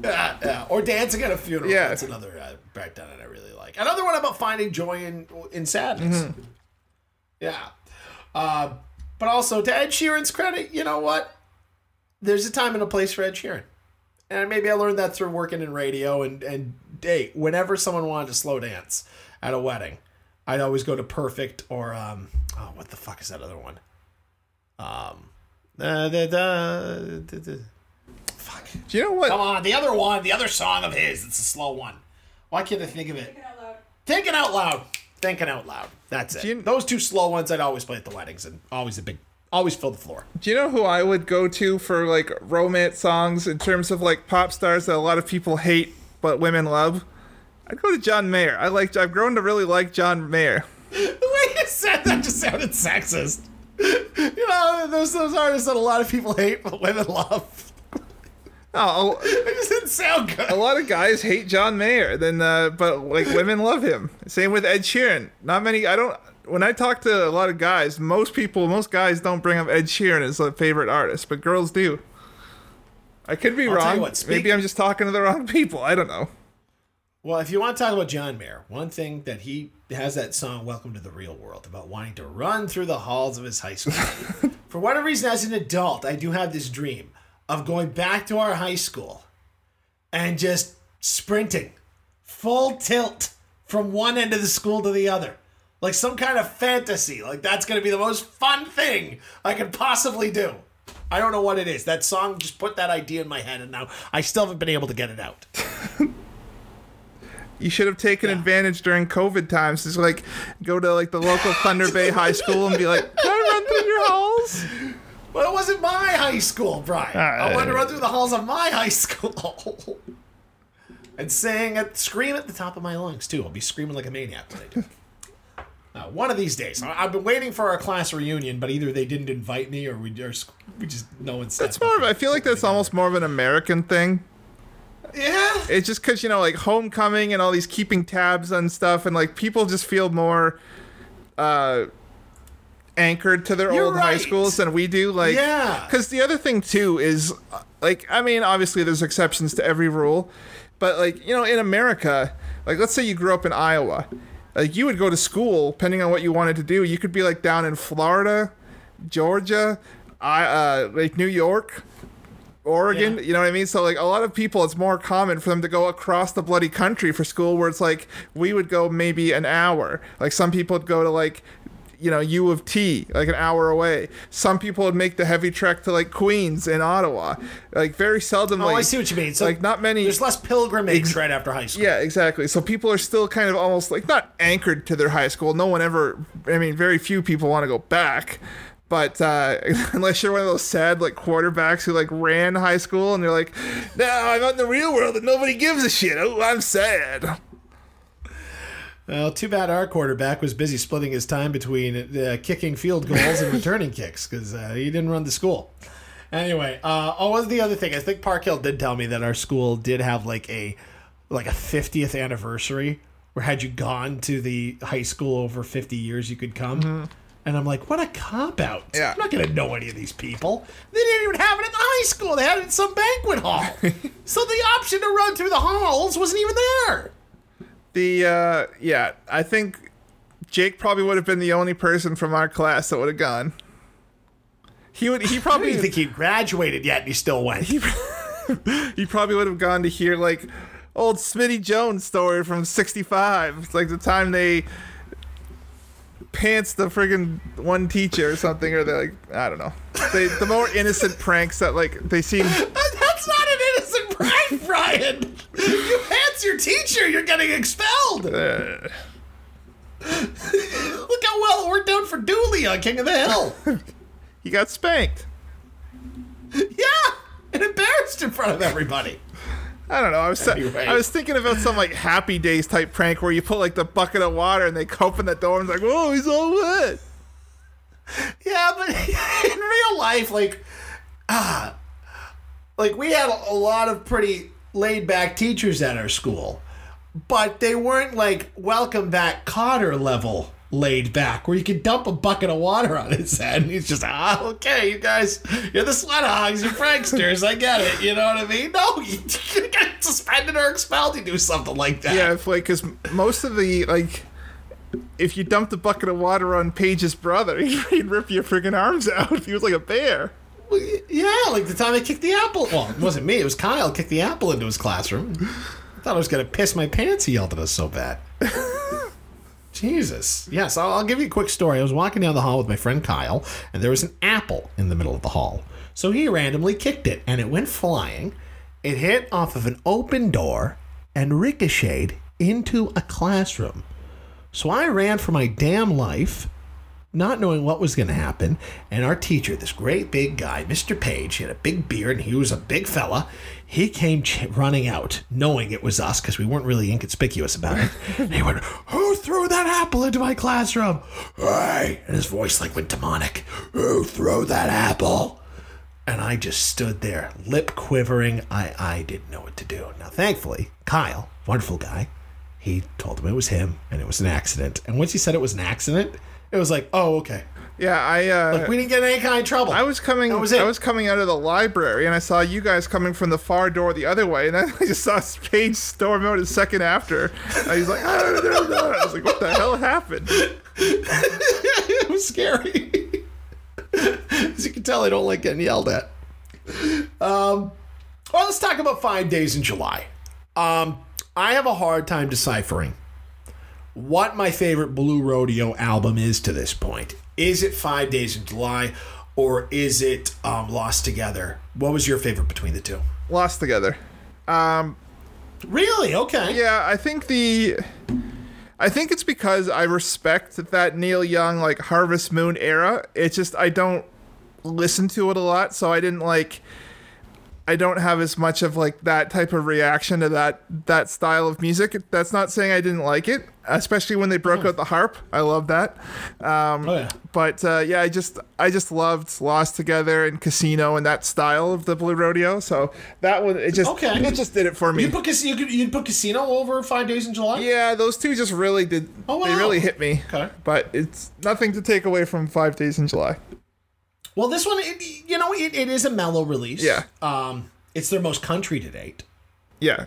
Yeah, yeah. Or dancing at a funeral. Yeah. that's another uh, Brett Dennen I really like. Another one about finding joy in in sadness. Mm-hmm. Yeah, uh, but also to Ed Sheeran's credit, you know what? There's a time and a place for Ed Sheeran, and maybe I learned that through working in radio. And and hey, whenever someone wanted to slow dance at a wedding, I'd always go to Perfect or um, oh, what the fuck is that other one? Um, da, da, da, da, da. Fuck. Do you know what? Come on, the other one, the other song of his. It's a slow one. Why can't I think of it? Thinking out loud. Thinking out loud. That's it. Do you- Those two slow ones I'd always play at the weddings and always a big, always fill the floor. Do you know who I would go to for like romance songs in terms of like pop stars that a lot of people hate but women love? I'd go to John Mayer. I like. I've grown to really like John Mayer. The way you said that just sounded sexist. You know, those those artists that a lot of people hate but women love. Oh, It just didn't sound good. a lot of guys hate John Mayer. Then, uh, but like women love him. Same with Ed Sheeran. Not many. I don't. When I talk to a lot of guys, most people, most guys don't bring up Ed Sheeran as a favorite artist, but girls do. I could be I'll wrong. what, speak- Maybe I'm just talking to the wrong people. I don't know. Well, if you want to talk about John Mayer, one thing that he has that song "Welcome to the Real World" about wanting to run through the halls of his high school. For whatever reason, as an adult, I do have this dream of going back to our high school and just sprinting full tilt from one end of the school to the other. Like some kind of fantasy. Like that's going to be the most fun thing I could possibly do. I don't know what it is. That song just put that idea in my head, and now I still haven't been able to get it out. You should have taken advantage during COVID times. Just like go to like the local Thunder Bay High School and be like, "Can I run through your halls?" Well, it wasn't my high school, Brian. I wanted to run through the halls of my high school and sing, at, scream at the top of my lungs too. I'll be screaming like a maniac when I do. Uh, one of these days, I- I've been waiting for our class reunion, but either they didn't invite me or we just, we just no one said. It's more. Of, I feel like that's almost more of an American thing. yeah. It's just because you know, like homecoming and all these keeping tabs on stuff, and like people just feel more. uh anchored to their You're old high schools than we do. Like, Yeah. Because the other thing too is, like, I mean, obviously there's exceptions to every rule, but like, you know, in America, like, let's say you grew up in Iowa, like, you would go to school depending on what you wanted to do. You could be like down in Florida, Georgia, I, uh, like New York. Oregon, Yeah. you know what I mean? So like a lot of people it's more common for them to go across the bloody country for school where it's like we would go maybe an hour. Like some people would go to like you know, U of T, like an hour away. Some people would make the heavy trek to like Queens and Ottawa. Like very seldom Oh, like I see what you mean. So like not many There's less pilgrimage right after high school. yeah, exactly. So people are still kind of almost like not anchored to their high school. No one ever. I mean, very few people want to go back. But uh, unless you're one of those sad like quarterbacks who like ran high school and they're like, now I'm out in the real world and nobody gives a shit. Oh, I'm sad. Well, too bad our quarterback was busy splitting his time between uh, kicking field goals and returning kicks because uh, he didn't run the school. Anyway, uh, oh, what's the other thing? I think Park Hill did tell me that our school did have like a like a 50th anniversary where had you gone to the high school over 50 years, you could come. And I'm like, what a cop out. Yeah. I'm not going to know any of these people. They didn't even have it at the high school. They had it in some banquet hall. so the option to run through the halls wasn't even there. The uh, yeah, I think Jake probably would have been the only person from our class that would have gone. He would. He I probably. even think he'd graduated yet and he still went. he probably would have gone to hear like old Smitty Jones story from '65. It's like the time they pants the friggin' one teacher or something, or they're like, I don't know. They, the more innocent pranks that like they seem. That's not an innocent prank, Brian. You pants your teacher, you're getting expelled. Uh, Look how well it worked out for Dooley on King of the Hill. he got spanked. yeah, and embarrassed in front of everybody. I don't know. I was Anyway. I was thinking about some like Happy Days type prank where you put like the bucket of water and they open the door and it's like, whoa, he's all wet. Yeah, but in real life, like, ah, like we had a lot of pretty laid back teachers at our school, but they weren't like welcome back Kotter level laid back, where you could dump a bucket of water on his head and he's just ah, okay, you guys, you're the sweat hogs, you're pranksters, I get it, you know what I mean? No, you, you get suspended or expelled. You do something like that. Yeah, if like, because most of the like, if you dumped a bucket of water on Paige's brother, he'd, he'd rip your friggin' arms out if he was like a bear. Yeah, like the time I kicked the apple. Well, it wasn't me. It was Kyle kicked the apple into his classroom. I thought I was gonna piss my pants. He yelled at us so bad. Jesus. Yes, I'll, I'll give you a quick story. I was walking down the hall with my friend Kyle, and there was an apple in the middle of the hall. So he randomly kicked it, and it went flying. It hit off of an open door and ricocheted into a classroom. So I ran for my damn life not knowing what was going to happen. And our teacher, this great big guy, Mr. Page, he had a big beard and he was a big fella. He came ch- running out, knowing it was us because we weren't really inconspicuous about it. and he went, Who threw that apple into my classroom? Hey! And his voice like went demonic. Who threw that apple? And I just stood there, lip quivering. I, I didn't know what to do. Now, thankfully, Kyle, wonderful guy, he told him it was him and it was an accident. And once he said it was an accident, it was like, oh, okay. Yeah, I uh, Like we didn't get in any kind of trouble. I was coming. That was it. I was coming out of the library, and I saw you guys coming from the far door the other way, and then I just saw Paige storm out a second after. And he's like, "Ah, no, no, no." I was like, "What the hell happened?" it was scary. As you can tell, I don't like getting yelled at. Um, well, let's talk about Five Days in July. Um, I have a hard time deciphering what my favorite Blue Rodeo album is to this point. Is it Five Days in July, or is it um, Lost Together? What was your favorite between the two? Lost together. Really? Okay. Yeah, I think the. I think it's because I respect that Neil Young like Harvest Moon era. It's just I don't listen to it a lot, so I didn't like. I don't have as much of like that type of reaction to that that style of music. That's not saying I didn't like it, especially when they broke out the harp. I love that. Um, Oh, yeah. But uh, yeah, I just I just loved Lost Together and Casino and that style of the Blue Rodeo. So that one it just Okay. it just did it for me. You put casino. You could you put casino over five days in July. yeah, those two just really did. Oh, They really hit me. Okay. But it's nothing to take away from Five Days in July. Well, this one, it, you know, it, it is a mellow release. Yeah. Um, it's their most country to date. Yeah.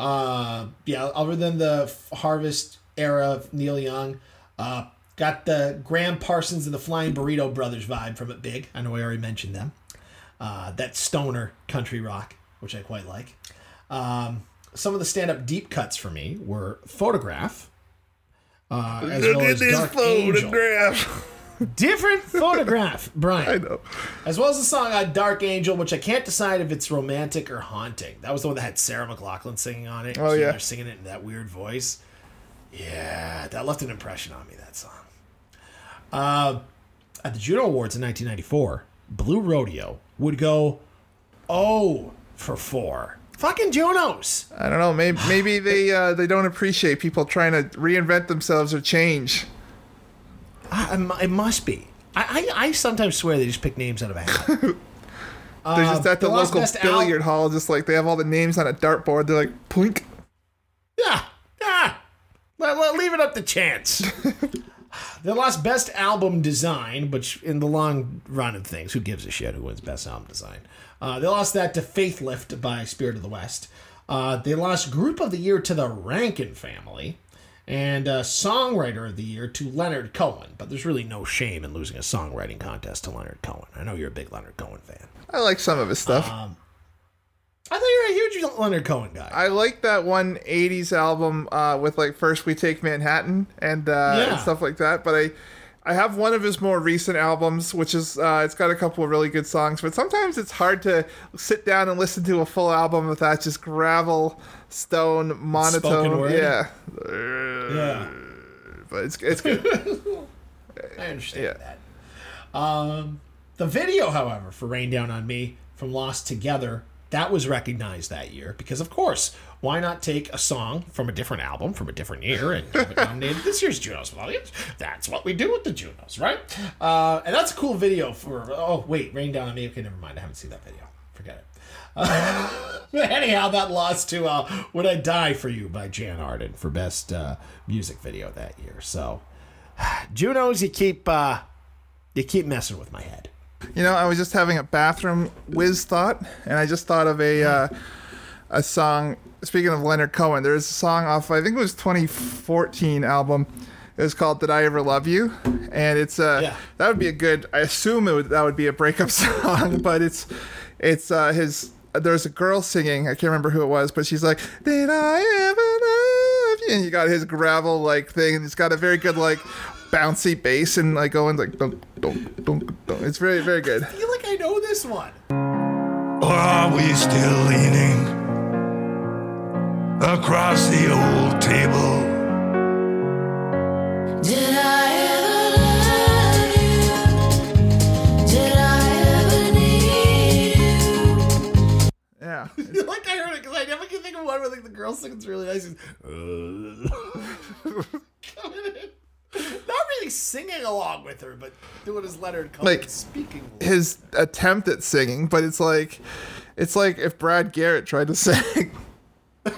Uh, yeah. Other than the Harvest era of Neil Young, uh, got the Gram Parsons and the Flying Burrito Brothers vibe from it. Big. I know I already mentioned them. Uh, that stoner country rock, which I quite like. Um, some of the stand-up deep cuts for me were Photograph. Uh, as well as Dark Angel. Different photograph, Brian. I know. As well as the song uh, Dark Angel, which I can't decide if it's romantic or haunting. That was the one that had Sarah McLachlan singing on it. Oh, So yeah. They're singing it in that weird voice. Yeah, that left an impression on me, that song. Uh, at the Juno Awards in 1994, Blue Rodeo would go oh for 4. Fucking Junos! I don't know. Maybe maybe they uh, they don't appreciate people trying to reinvent themselves or change. I, it must be. I, I, I sometimes swear they just pick names out of a hat. They're just at the local best billiard hall, just like they have all the names on a dartboard. They're like, plink. Yeah, yeah. Let, let- leave it up to chance. they lost best album design, which in the long run of things, who gives a shit who wins best album design? Uh, they lost that to Faithlift by Spirit of the West. Uh, they lost Group of the Year to the Rankin Family. And uh, Songwriter of the Year to Leonard Cohen. But there's really no shame in losing a songwriting contest to Leonard Cohen. I know you're a big Leonard Cohen fan. I like some of his stuff. I thought you were a huge Leonard Cohen guy. I like that one '80s album uh, with like First We Take Manhattan and, uh, Yeah. and stuff like that. But I, I have one of his more recent albums, which is uh, it's got a couple of really good songs. But sometimes it's hard to sit down and listen to a full album with that just gravel, stone, monotone. Yeah, yeah. but it's it's good. I understand Yeah. that. Um, the video, however, for Rain Down on Me from Lost Together, that was recognized that year because, of course, why not take a song from a different album from a different year and have it nominated this year's Junos? Well, that's what we do with the Junos, right? Uh, and that's a cool video for. Oh, wait, Rain Down on Me. Okay, never mind. I haven't seen that video. Uh, anyhow, that lost to uh, "Would I Die for You" by Jann Arden for best uh, music video that year. So, Junos, you keep uh, you keep messing with my head. You know, I was just having a bathroom whiz thought, and I just thought of a uh, a song. Speaking of Leonard Cohen, there's a song off I think it was 2014 album. It was called "Did I Ever Love You," and it's uh Yeah. that would be a good. I assume it would that would be a breakup song, but it's it's uh his. There's a girl singing. I can't remember who it was, but she's like, "Did I ever love you?" And you got his gravel like thing, and it's got a very good like bouncy bass and like going like dunk dunk dunk dunk. It's very very good. I feel like I know this one. Or are we still leaning across the old table? I heard it because I never can think of one where like the girl sings really nice. Not really singing along with her, but doing his Leonard Cohen Like, speaking. His attempt at singing, but it's like it's like if Brad Garrett tried to sing.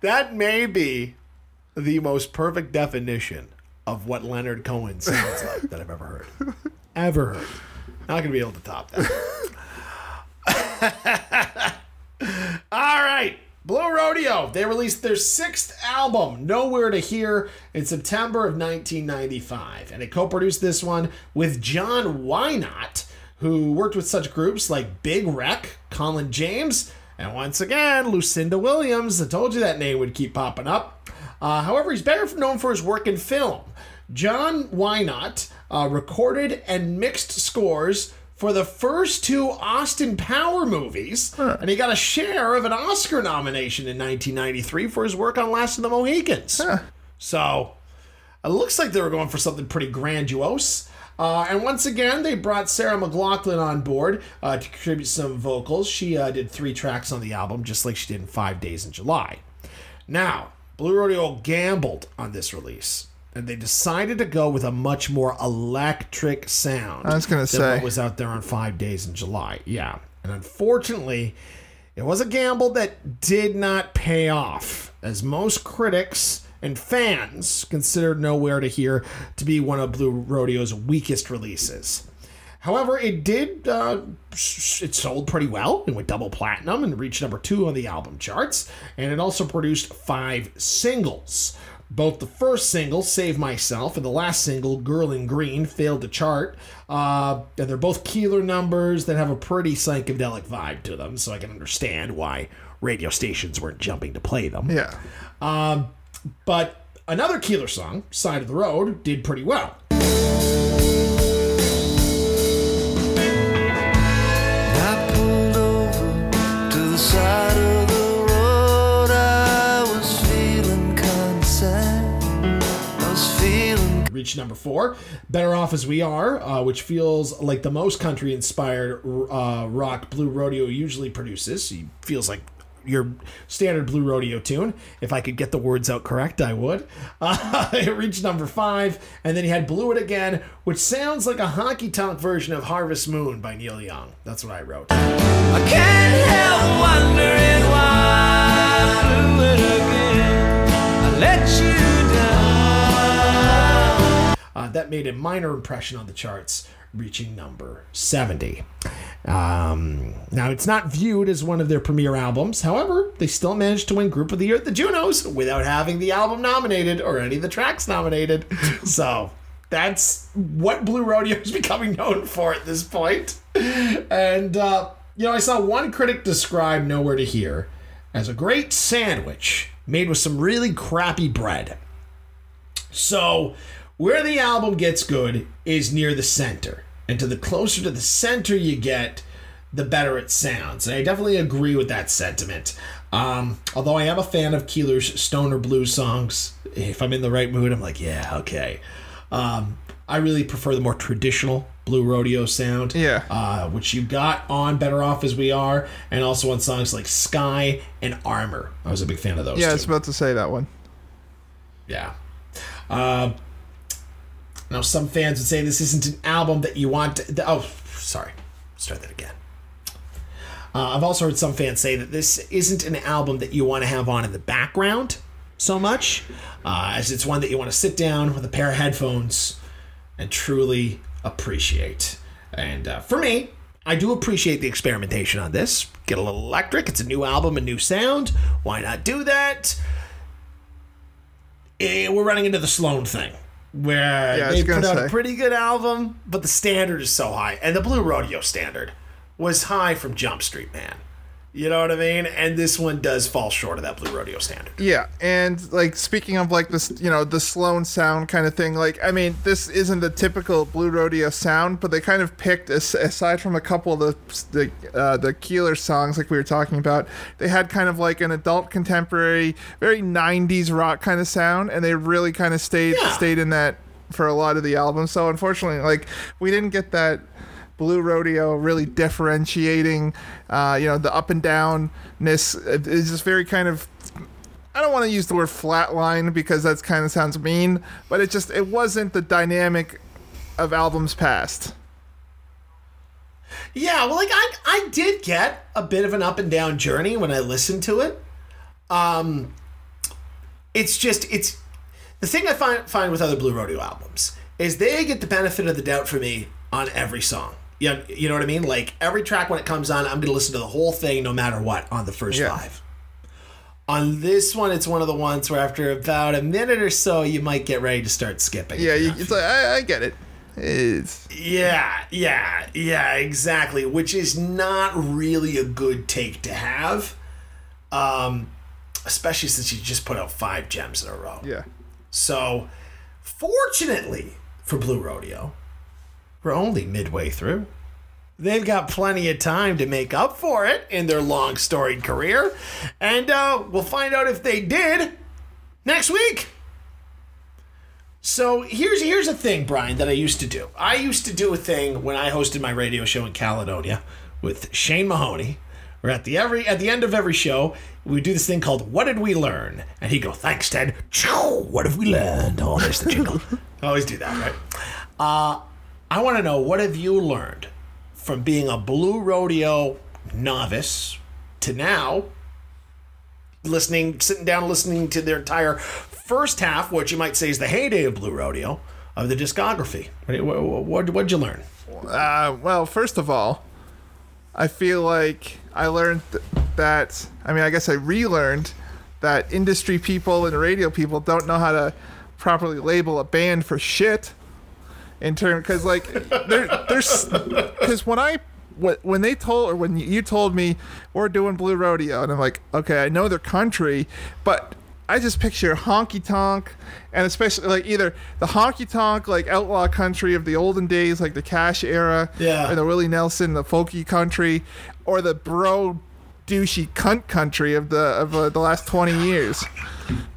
That may be the most perfect definition of what Leonard Cohen sounds like that I've ever heard. Ever heard. Not gonna be able to top that. All right. Blue Rodeo. They released their sixth album, Nowhere to Here, in September of 1995. And they co produced this one with John Whynot, who worked with such groups like Big Wreck, Colin James, and once again, Lucinda Williams. I told you that name would keep popping up. Uh, however, he's better known for his work in film. John Whynot uh, recorded and mixed scores for the first two Austin Power movies, and he got a share of an Oscar nomination in 1993 for his work on Last of the Mohicans. So, It looks like they were going for something pretty grandiose. Uh, and once again, they brought Sarah McLachlan on board uh, to contribute some vocals. She uh, did three tracks on the album, just like she did in Five Days in July. Now, Blue Rodeo gambled on this release, and they decided to go with a much more electric sound. I was gonna say. what was out there on Five Days in July. Yeah, and unfortunately, it was a gamble that did not pay off, as most critics and fans considered Nowhere to Here to be one of Blue Rodeo's weakest releases. However, it did, uh, it sold pretty well. It went double platinum and reached number two on the album charts. And it also produced five singles. Both the first single, Save Myself, and the last single, Girl in Green, failed to chart. Uh, and they're both Keelor numbers that have a pretty psychedelic vibe to them, so I can understand why radio stations weren't jumping to play them. Yeah. Um, but another Keelor song, Side of the Road, did pretty well. Reached number four. Better Off As We Are, uh, which feels like the most country inspired uh, rock Blue Rodeo usually produces. He feels like your standard Blue Rodeo tune. If I could get the words out correct, I would. Uh, it reached number five, and then he had Blew It Again, which sounds like a honky tonk version of Harvest Moon by Neil Young. That's what I wrote. I can't help wondering why it again. I let you. Uh, that made a minor impression on the charts, reaching number 70. Um, now, it's not viewed as one of their premier albums. However, they still managed to win Group of the Year at the Junos without having the album nominated or any of the tracks nominated. so, that's what Blue Rodeo is becoming known for at this point. And, uh, you know, I saw one critic describe Nowhere to Here as a great sandwich made with some really crappy bread. So, where the album gets good is near the center. And to the closer to the center you get, the better it sounds. And I definitely agree with that sentiment. Um, although I am a fan of Keelor's stoner blues songs. If I'm in the right mood, I'm like, yeah, okay. Um, I really prefer the more traditional blue rodeo sound. Yeah. Uh, which you got on Better Off As We Are, and also on songs like Sky and Armor. I was a big fan of those Yeah, I was about to say that one. Yeah. Uh, now, some fans would say this isn't an album that you want to. Oh, sorry. Start that again. Uh, I've also heard some fans say that this isn't an album that you want to have on in the background so much, uh, as it's one that you want to sit down with a pair of headphones and truly appreciate. And uh, for me, I do appreciate the experimentation on this. Get a little electric. It's a new album, a new sound. Why not do that? Eh, we're running into the Sloan thing, where Yeah, they put out a pretty good album, but the standard is so high, and the Blue Rodeo standard was high from Jump Street Man. You know what I mean? And this one does fall short of that Blue Rodeo standard. Yeah, and like speaking of like this, you know, the Sloan sound kind of thing. Like, I mean, this isn't the typical Blue Rodeo sound, but they kind of picked aside from a couple of the the uh, the Keelor songs, like we were talking about. They had kind of like an adult contemporary, very '90s rock kind of sound, and they really kind of stayed Yeah. stayed in that for a lot of the album. So unfortunately, like we didn't get that. Blue Rodeo really differentiating, uh, you know, the up and downness is just very kind of I don't want to use the word flatline because that kind of sounds mean, but it just it wasn't the dynamic of albums past. Yeah, well, like I, I did get a bit of an up and down journey when I listened to it. Um, it's just it's the thing I find find with other Blue Rodeo albums is they get the benefit of the doubt for me on every song. Yeah, you know what I mean. Like every track when it comes on, I'm gonna listen to the whole thing no matter what on the first Yeah. five. On this one, it's one of the ones where after about a minute or so, you might get ready to start skipping. Yeah, you, it's like I, I get it. It's yeah, yeah, yeah, exactly. Which is not really a good take to have. Um, especially since you just put out five gems in a row. yeah. So, fortunately for Blue Rodeo, we're only midway through. They've got plenty of time to make up for it in their long storied career. And uh, we'll find out if they did next week. So here's here's a thing, Brian, that I used to do. I used to do a thing when I hosted my radio show in Caledonia with Shane Mahoney. Where at the every at the end of every show, we do this thing called "What did we learn?" And he'd go, "Thanks, Ted." What have we learned? Oh, there's the jingle. I always do that, right? Uh, I want to know what have you learned from being a blue rodeo novice to now listening, sitting down, listening to their entire first half, what you might say is the heyday of Blue Rodeo of the discography. What what what'd you learn? Uh, well, first of all, I feel like I learned th- that. I mean, I guess I relearned that industry people and radio people don't know how to properly label a band for shit. In term, because like there, there's because when I when when they told or when you told me we're doing Blue Rodeo, and I'm like, okay, I know their country, but I just picture honky tonk, and especially like either the honky tonk like outlaw country of the olden days, like the Cash era, Yeah. and the Willie Nelson, the folky country, or the bro douchey cunt country of the of uh, the last twenty years.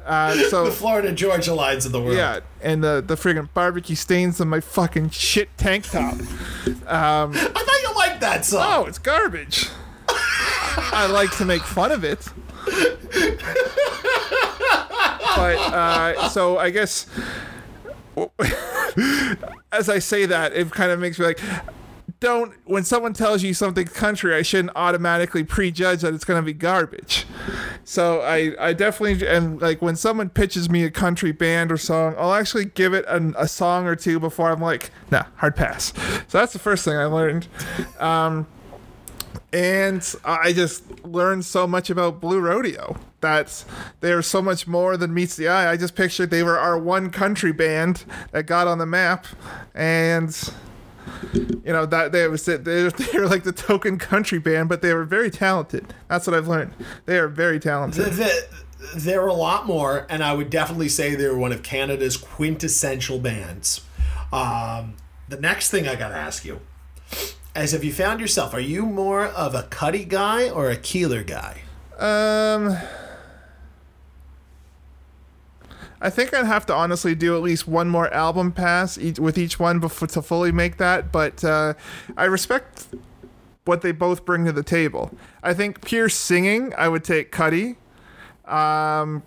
Uh, so The Florida Georgia lines of the world. yeah, and the the friggin' barbecue stains on my fucking shit tank top. I thought you liked that song. Oh, it's garbage. I like to make fun of it. but uh, so I guess as I say that, it kind of makes me like don't when someone tells you something country, I shouldn't automatically prejudge that it's going to be garbage. So I, I definitely and like when someone pitches me a country band or song, I'll actually give it an, a song or two before I'm like, nah, hard pass. So that's the first thing I learned. Um, and I just learned so much about Blue Rodeo that they're so much more than meets the eye. I just pictured they were our one country band that got on the map, and you know that they was they they were like the token country band, but they were very talented. That's what I've learned. They are very talented. The- there were a lot more, and I would definitely say they're one of Canada's quintessential bands. Um, the next thing I got to ask you is if you found yourself, are you more of a Cuddy guy or a Keelor guy? Um, I think I'd have to honestly do at least one more album pass each, with each one before to fully make that. But uh, I respect what they both bring to the table. I think pure singing, I would take Cuddy. Um,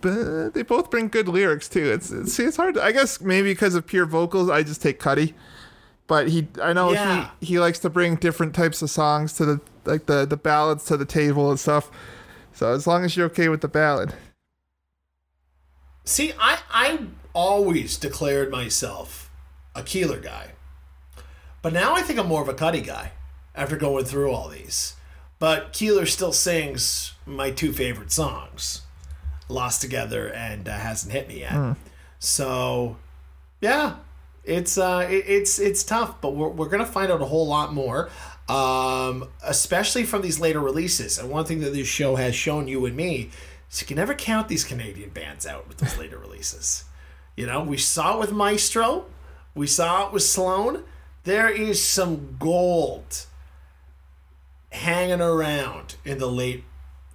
but they both bring good lyrics too. It's, it's see, it's hard. To, I guess maybe because of pure vocals, I just take Cuddy. But he, I know Yeah. he he likes to bring different types of songs to the like the the ballads to the table and stuff. So as long as you're okay with the ballad, See, I I always declared myself a Keelor guy, but now I think I'm more of a Cuddy guy after going through all these. But Keeler still sings my two favorite songs, "Lost Together" and uh, "Hasn't Hit Me Yet." So, yeah, it's uh, it, it's it's tough, but we're we're gonna find out a whole lot more. Um, especially from these later releases. And one thing that this show has shown you and me is you can never count these Canadian bands out with those later releases. You know, we saw it with Maestro, we saw it with Sloan. There is some gold hanging around in the late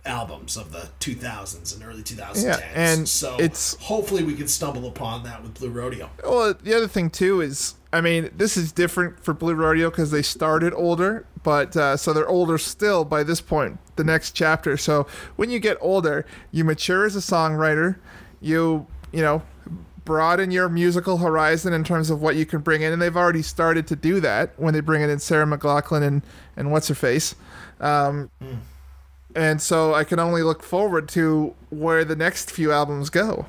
albums of the 2000s and early 2010s. Yeah, and so it's- hopefully we can stumble upon that with Blue Rodeo. Well, the other thing too is, I mean, this is different for Blue Rodeo because they started older, but uh, so they're older still by this point, the next chapter. So when you get older, you mature as a songwriter. You, you know, broaden your musical horizon in terms of what you can bring in, and they've already started to do that when they bring in Sarah McLachlan and and what's her face. Um, And so I can only look forward to where the next few albums go.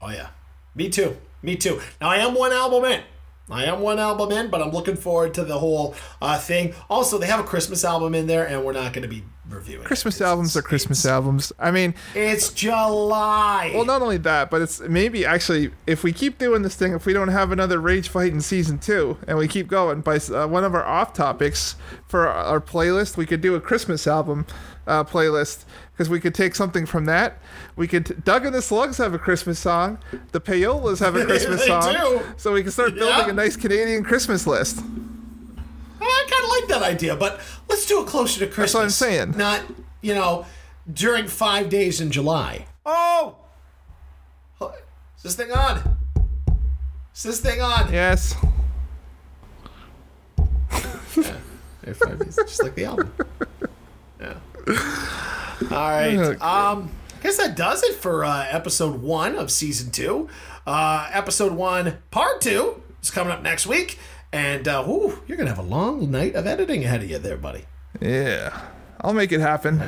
Oh yeah, me too. Me too. Now I am one album in. I am one album in, but I'm looking forward to the whole uh, thing. Also, they have a Christmas album in there, and we're not going to be reviewing. it albums are Christmas albums. I mean, It's July. Well, not only that, but it's maybe actually if we keep doing this thing, if we don't have another rage fight in season two, and we keep going by uh, one of our off topics for our, our playlist, we could do a Christmas album uh, playlist because we could take something from that. We could Doug and the Slugs have a Christmas song. The Payolas have a Christmas song. do. So we can start building Yeah. a nice Canadian Christmas list. I kind of like that idea, but let's do it closer to Christmas. That's what I'm saying. Not, you know, during five days in July. Oh, Is this thing on? Is this thing on? Yes. It's just like the album. Yeah. All right. Okay. Um, I guess that does it for uh, episode one of season two. Uh, episode one, part two, is coming up next week. And uh, whew, you're going to have a long night of editing ahead of you there, buddy. Yeah. I'll make it happen.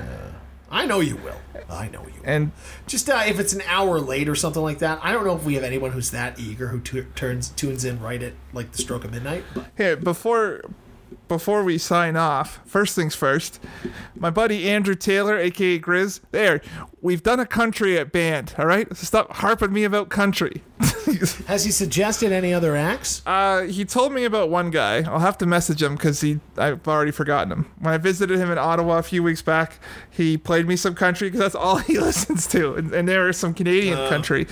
I know you will. I know you will. And Just uh, if it's an hour late or something like that, I don't know if we have anyone who's that eager who tu- turns tunes in right at like the stroke of midnight. But here, before before we sign off, first things first, my buddy Andrew Taylor, aka Grizz, there, we've done a country at band, all right? So stop harping me about country. has he suggested any other acts? Uh, he told me about one guy. I'll have to message him because he I've already forgotten him. When I visited him in Ottawa a few weeks back, he played me some country because that's all he listens to, and, and there was some Canadian country,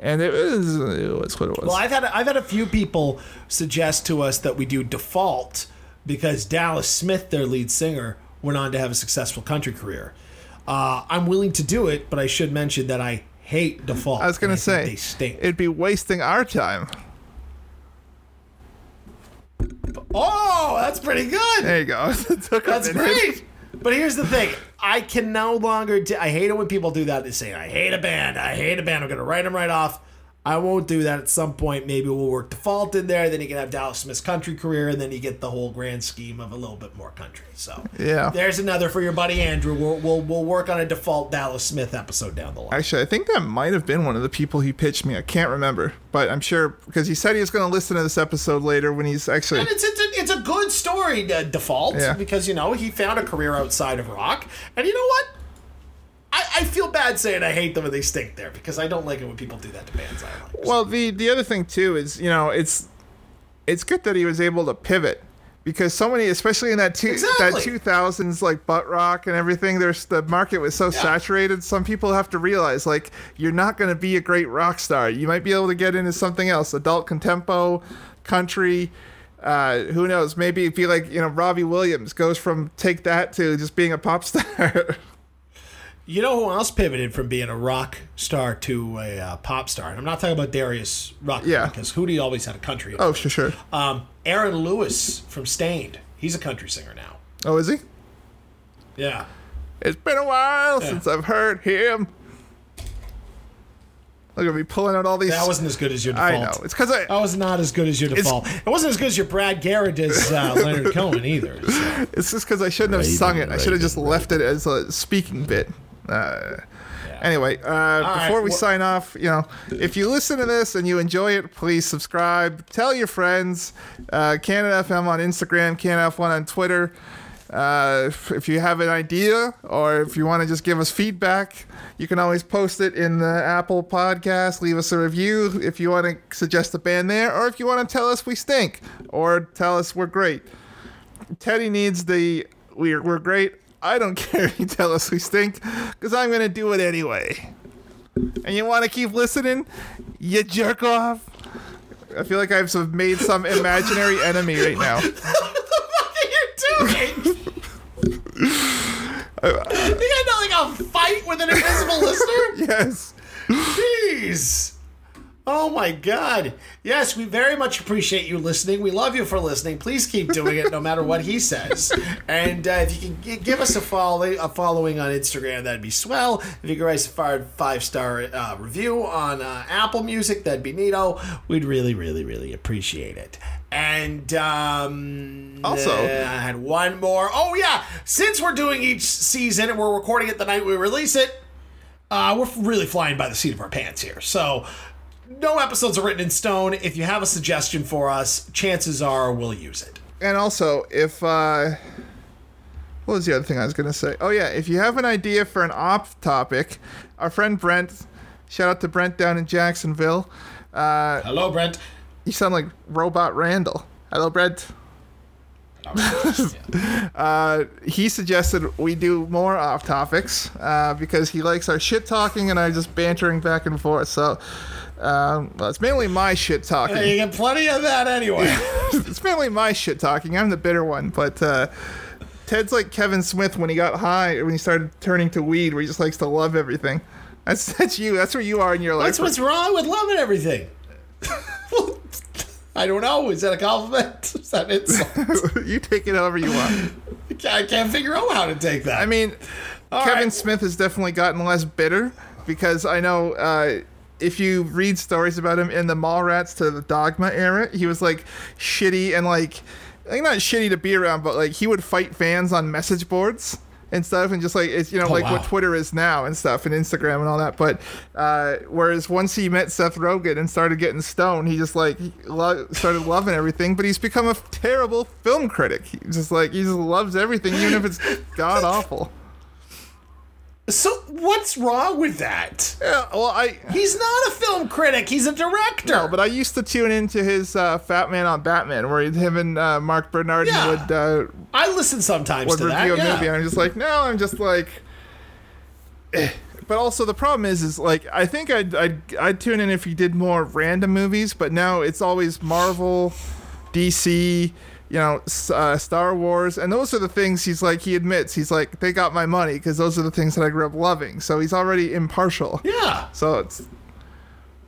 and it was it was what it was. Well, I've had I've had a few people suggest to us that we do default because Dallas Smith, their lead singer, went on to have a successful country career. Uh, I'm willing to do it, but I should mention that I hate default. I was gonna say they stink. it'd be wasting our time. oh, that's pretty good. There you go. That's great. But here's the thing: I can no longer. Do, I hate it when people do that. They say, "I hate a band. I hate a band. I'm gonna write them right off." I won't do that. At some point, maybe we'll work default in there. Then you can have Dallas Smith's country career, and then you get the whole grand scheme of a little bit more country. So Yeah. there's another for your buddy Andrew. We'll we'll, we'll work on a default Dallas Smith episode down the line. Actually, I think that might have been one of the people he pitched me. I can't remember, but I'm sure because he said he was going to listen to this episode later when he's actually. And it's, it's, a, it's a good story, uh, default, Yeah. because, you know, he found a career outside of rock. And you know what? I, I feel bad saying I hate them and they stink there because I don't like it when people do that to bands I like. Well, the the other thing too is you know it's it's good that he was able to pivot because so many, especially in that two Exactly. that two thousands like butt rock and everything, there's the market was so saturated. Some people have to realize like you're not going to be a great rock star. You might be able to get into something else, adult contempo, country. Uh, who knows? Maybe it'd be like you know Robbie Williams goes from take that to just being a pop star. You know who else pivoted from being a rock star to a uh, pop star? And I'm not talking about Darius Rucker Yeah. because Hootie always had a country. oh, sure, sure. Um, Aaron Lewis from Staind. He's a country singer now. Oh, is he? Yeah. It's been a while Yeah. since I've heard him. Look at me pulling out all these. That wasn't as good as your default. I know. It's because I. That was not as good as your default. It wasn't as good as your Brad Garrett as uh, Leonard Cohen either. so. It's just because I shouldn't have sung it. I should have just left it as a speaking bit. Uh, Anyway, uh, right, before we wha- sign off, you know, if you listen to this and you enjoy it, please subscribe. Tell your friends. Uh, Canada FM on Instagram, Canada F1 on Twitter. Uh, if- if you have an idea or if you want to just give us feedback, you can always post it in the Apple Podcast. Leave us a review if you want to suggest a band there, or if you want to tell us we stink or tell us we're great. Teddy needs the we're, we're great. I don't care if you tell us we stink because I'm going to do it anyway. And you want to keep listening? You jerk off. I feel like I've made some imaginary enemy right now. What the fuck are you doing? you got like a fight with an invisible listener? Yes. Jeez. Oh my God. Yes, we very much appreciate you listening. We love you for listening. Please keep doing it no matter what he says. And uh, if you can gi- give us a follow a following on Instagram, that'd be swell. If you could write a five, five star uh, review on uh, Apple Music, that'd be neato. We'd really, really, really appreciate it. And um, Also- uh, I had one more. Oh yeah, since we're doing each season and we're recording it the night we release it, uh, we're really flying by the seat of our pants here. So, no episodes are written in stone. If you have a suggestion for us, chances are we'll use it. And also, if uh, what was the other thing I was gonna say? Oh yeah, if you have an idea for an off topic, our friend Brent, shout out to Brent down in Jacksonville. Uh, Hello, Brent. you sound like Robot Randall. Hello, Brent. uh, he suggested we do more off topics uh, because he likes our shit talking and I just bantering back and forth. So, um, well, it's mainly my shit talking. You get plenty of that anyway. it's mainly my shit talking. I'm the bitter one, but uh, Ted's like Kevin Smith when he got high, when he started turning to weed, where he just likes to love everything. That's that's you. That's where you are in your life. That's what's wrong with loving everything. I don't know. Is that a compliment? Is that an insult? you take it however you want. I can't figure out how to take that. I mean, All Kevin right. Smith has definitely gotten less bitter because I know uh, if you read stories about him in the Mallrats to the Dogma era, he was like shitty and like, like not shitty to be around, but like he would fight fans on message boards and stuff and just like it's you know Oh, like wow. what Twitter is now and stuff and Instagram and all that. But uh, whereas once he met Seth Rogen and started getting stoned, he just like lo- started loving everything. But he's become a terrible film critic. He's just like he just loves everything, even if it's god awful. So what's wrong with that? Yeah, well, I He's not a film critic. He's a director. no, but I used to tune into his uh, Fat Man on Batman, where him and uh, Marc Bernardin Yeah. would uh, I listen sometimes would to that. review a yeah. movie, and I'm just like, no, I'm just like. eh. But also the problem is, is like I think I'd, I'd I'd tune in if he did more random movies, but now it's always Marvel, DC, you know, uh, Star Wars, and those are the things he's like. He admits he's like they got my money because those are the things that I grew up loving. So he's already impartial. Yeah. So it's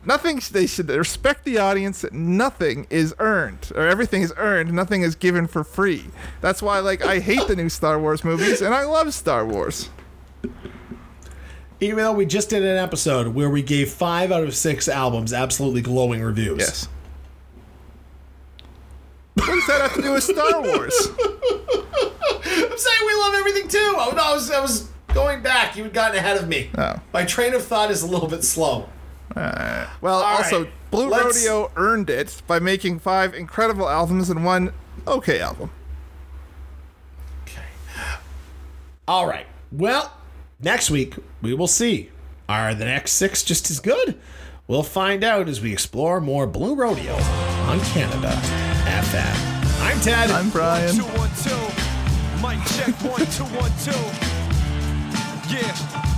nothing. They should respect the audience. Nothing is earned, or everything is earned. Nothing is given for free. That's why, like, I hate the new Star Wars movies, and I love Star Wars. Even though we just did an episode where we gave five out of six albums absolutely glowing reviews. Yes. What does that have to do with Star Wars? I'm saying we love everything too. Oh no, I was, I was going back. You had gotten ahead of me. Oh. My train of thought is a little bit slow. Well, All also, right, Blue let's- Rodeo earned it by making five incredible albums and one okay album. Okay. All right. Well, next week we will see. Are the next six just as good? We'll find out as we explore more Blue Rodeo on Canada FM. I'm Ted. I'm Brian. Two, one, two. Mic check, one, two, one, two. Yeah.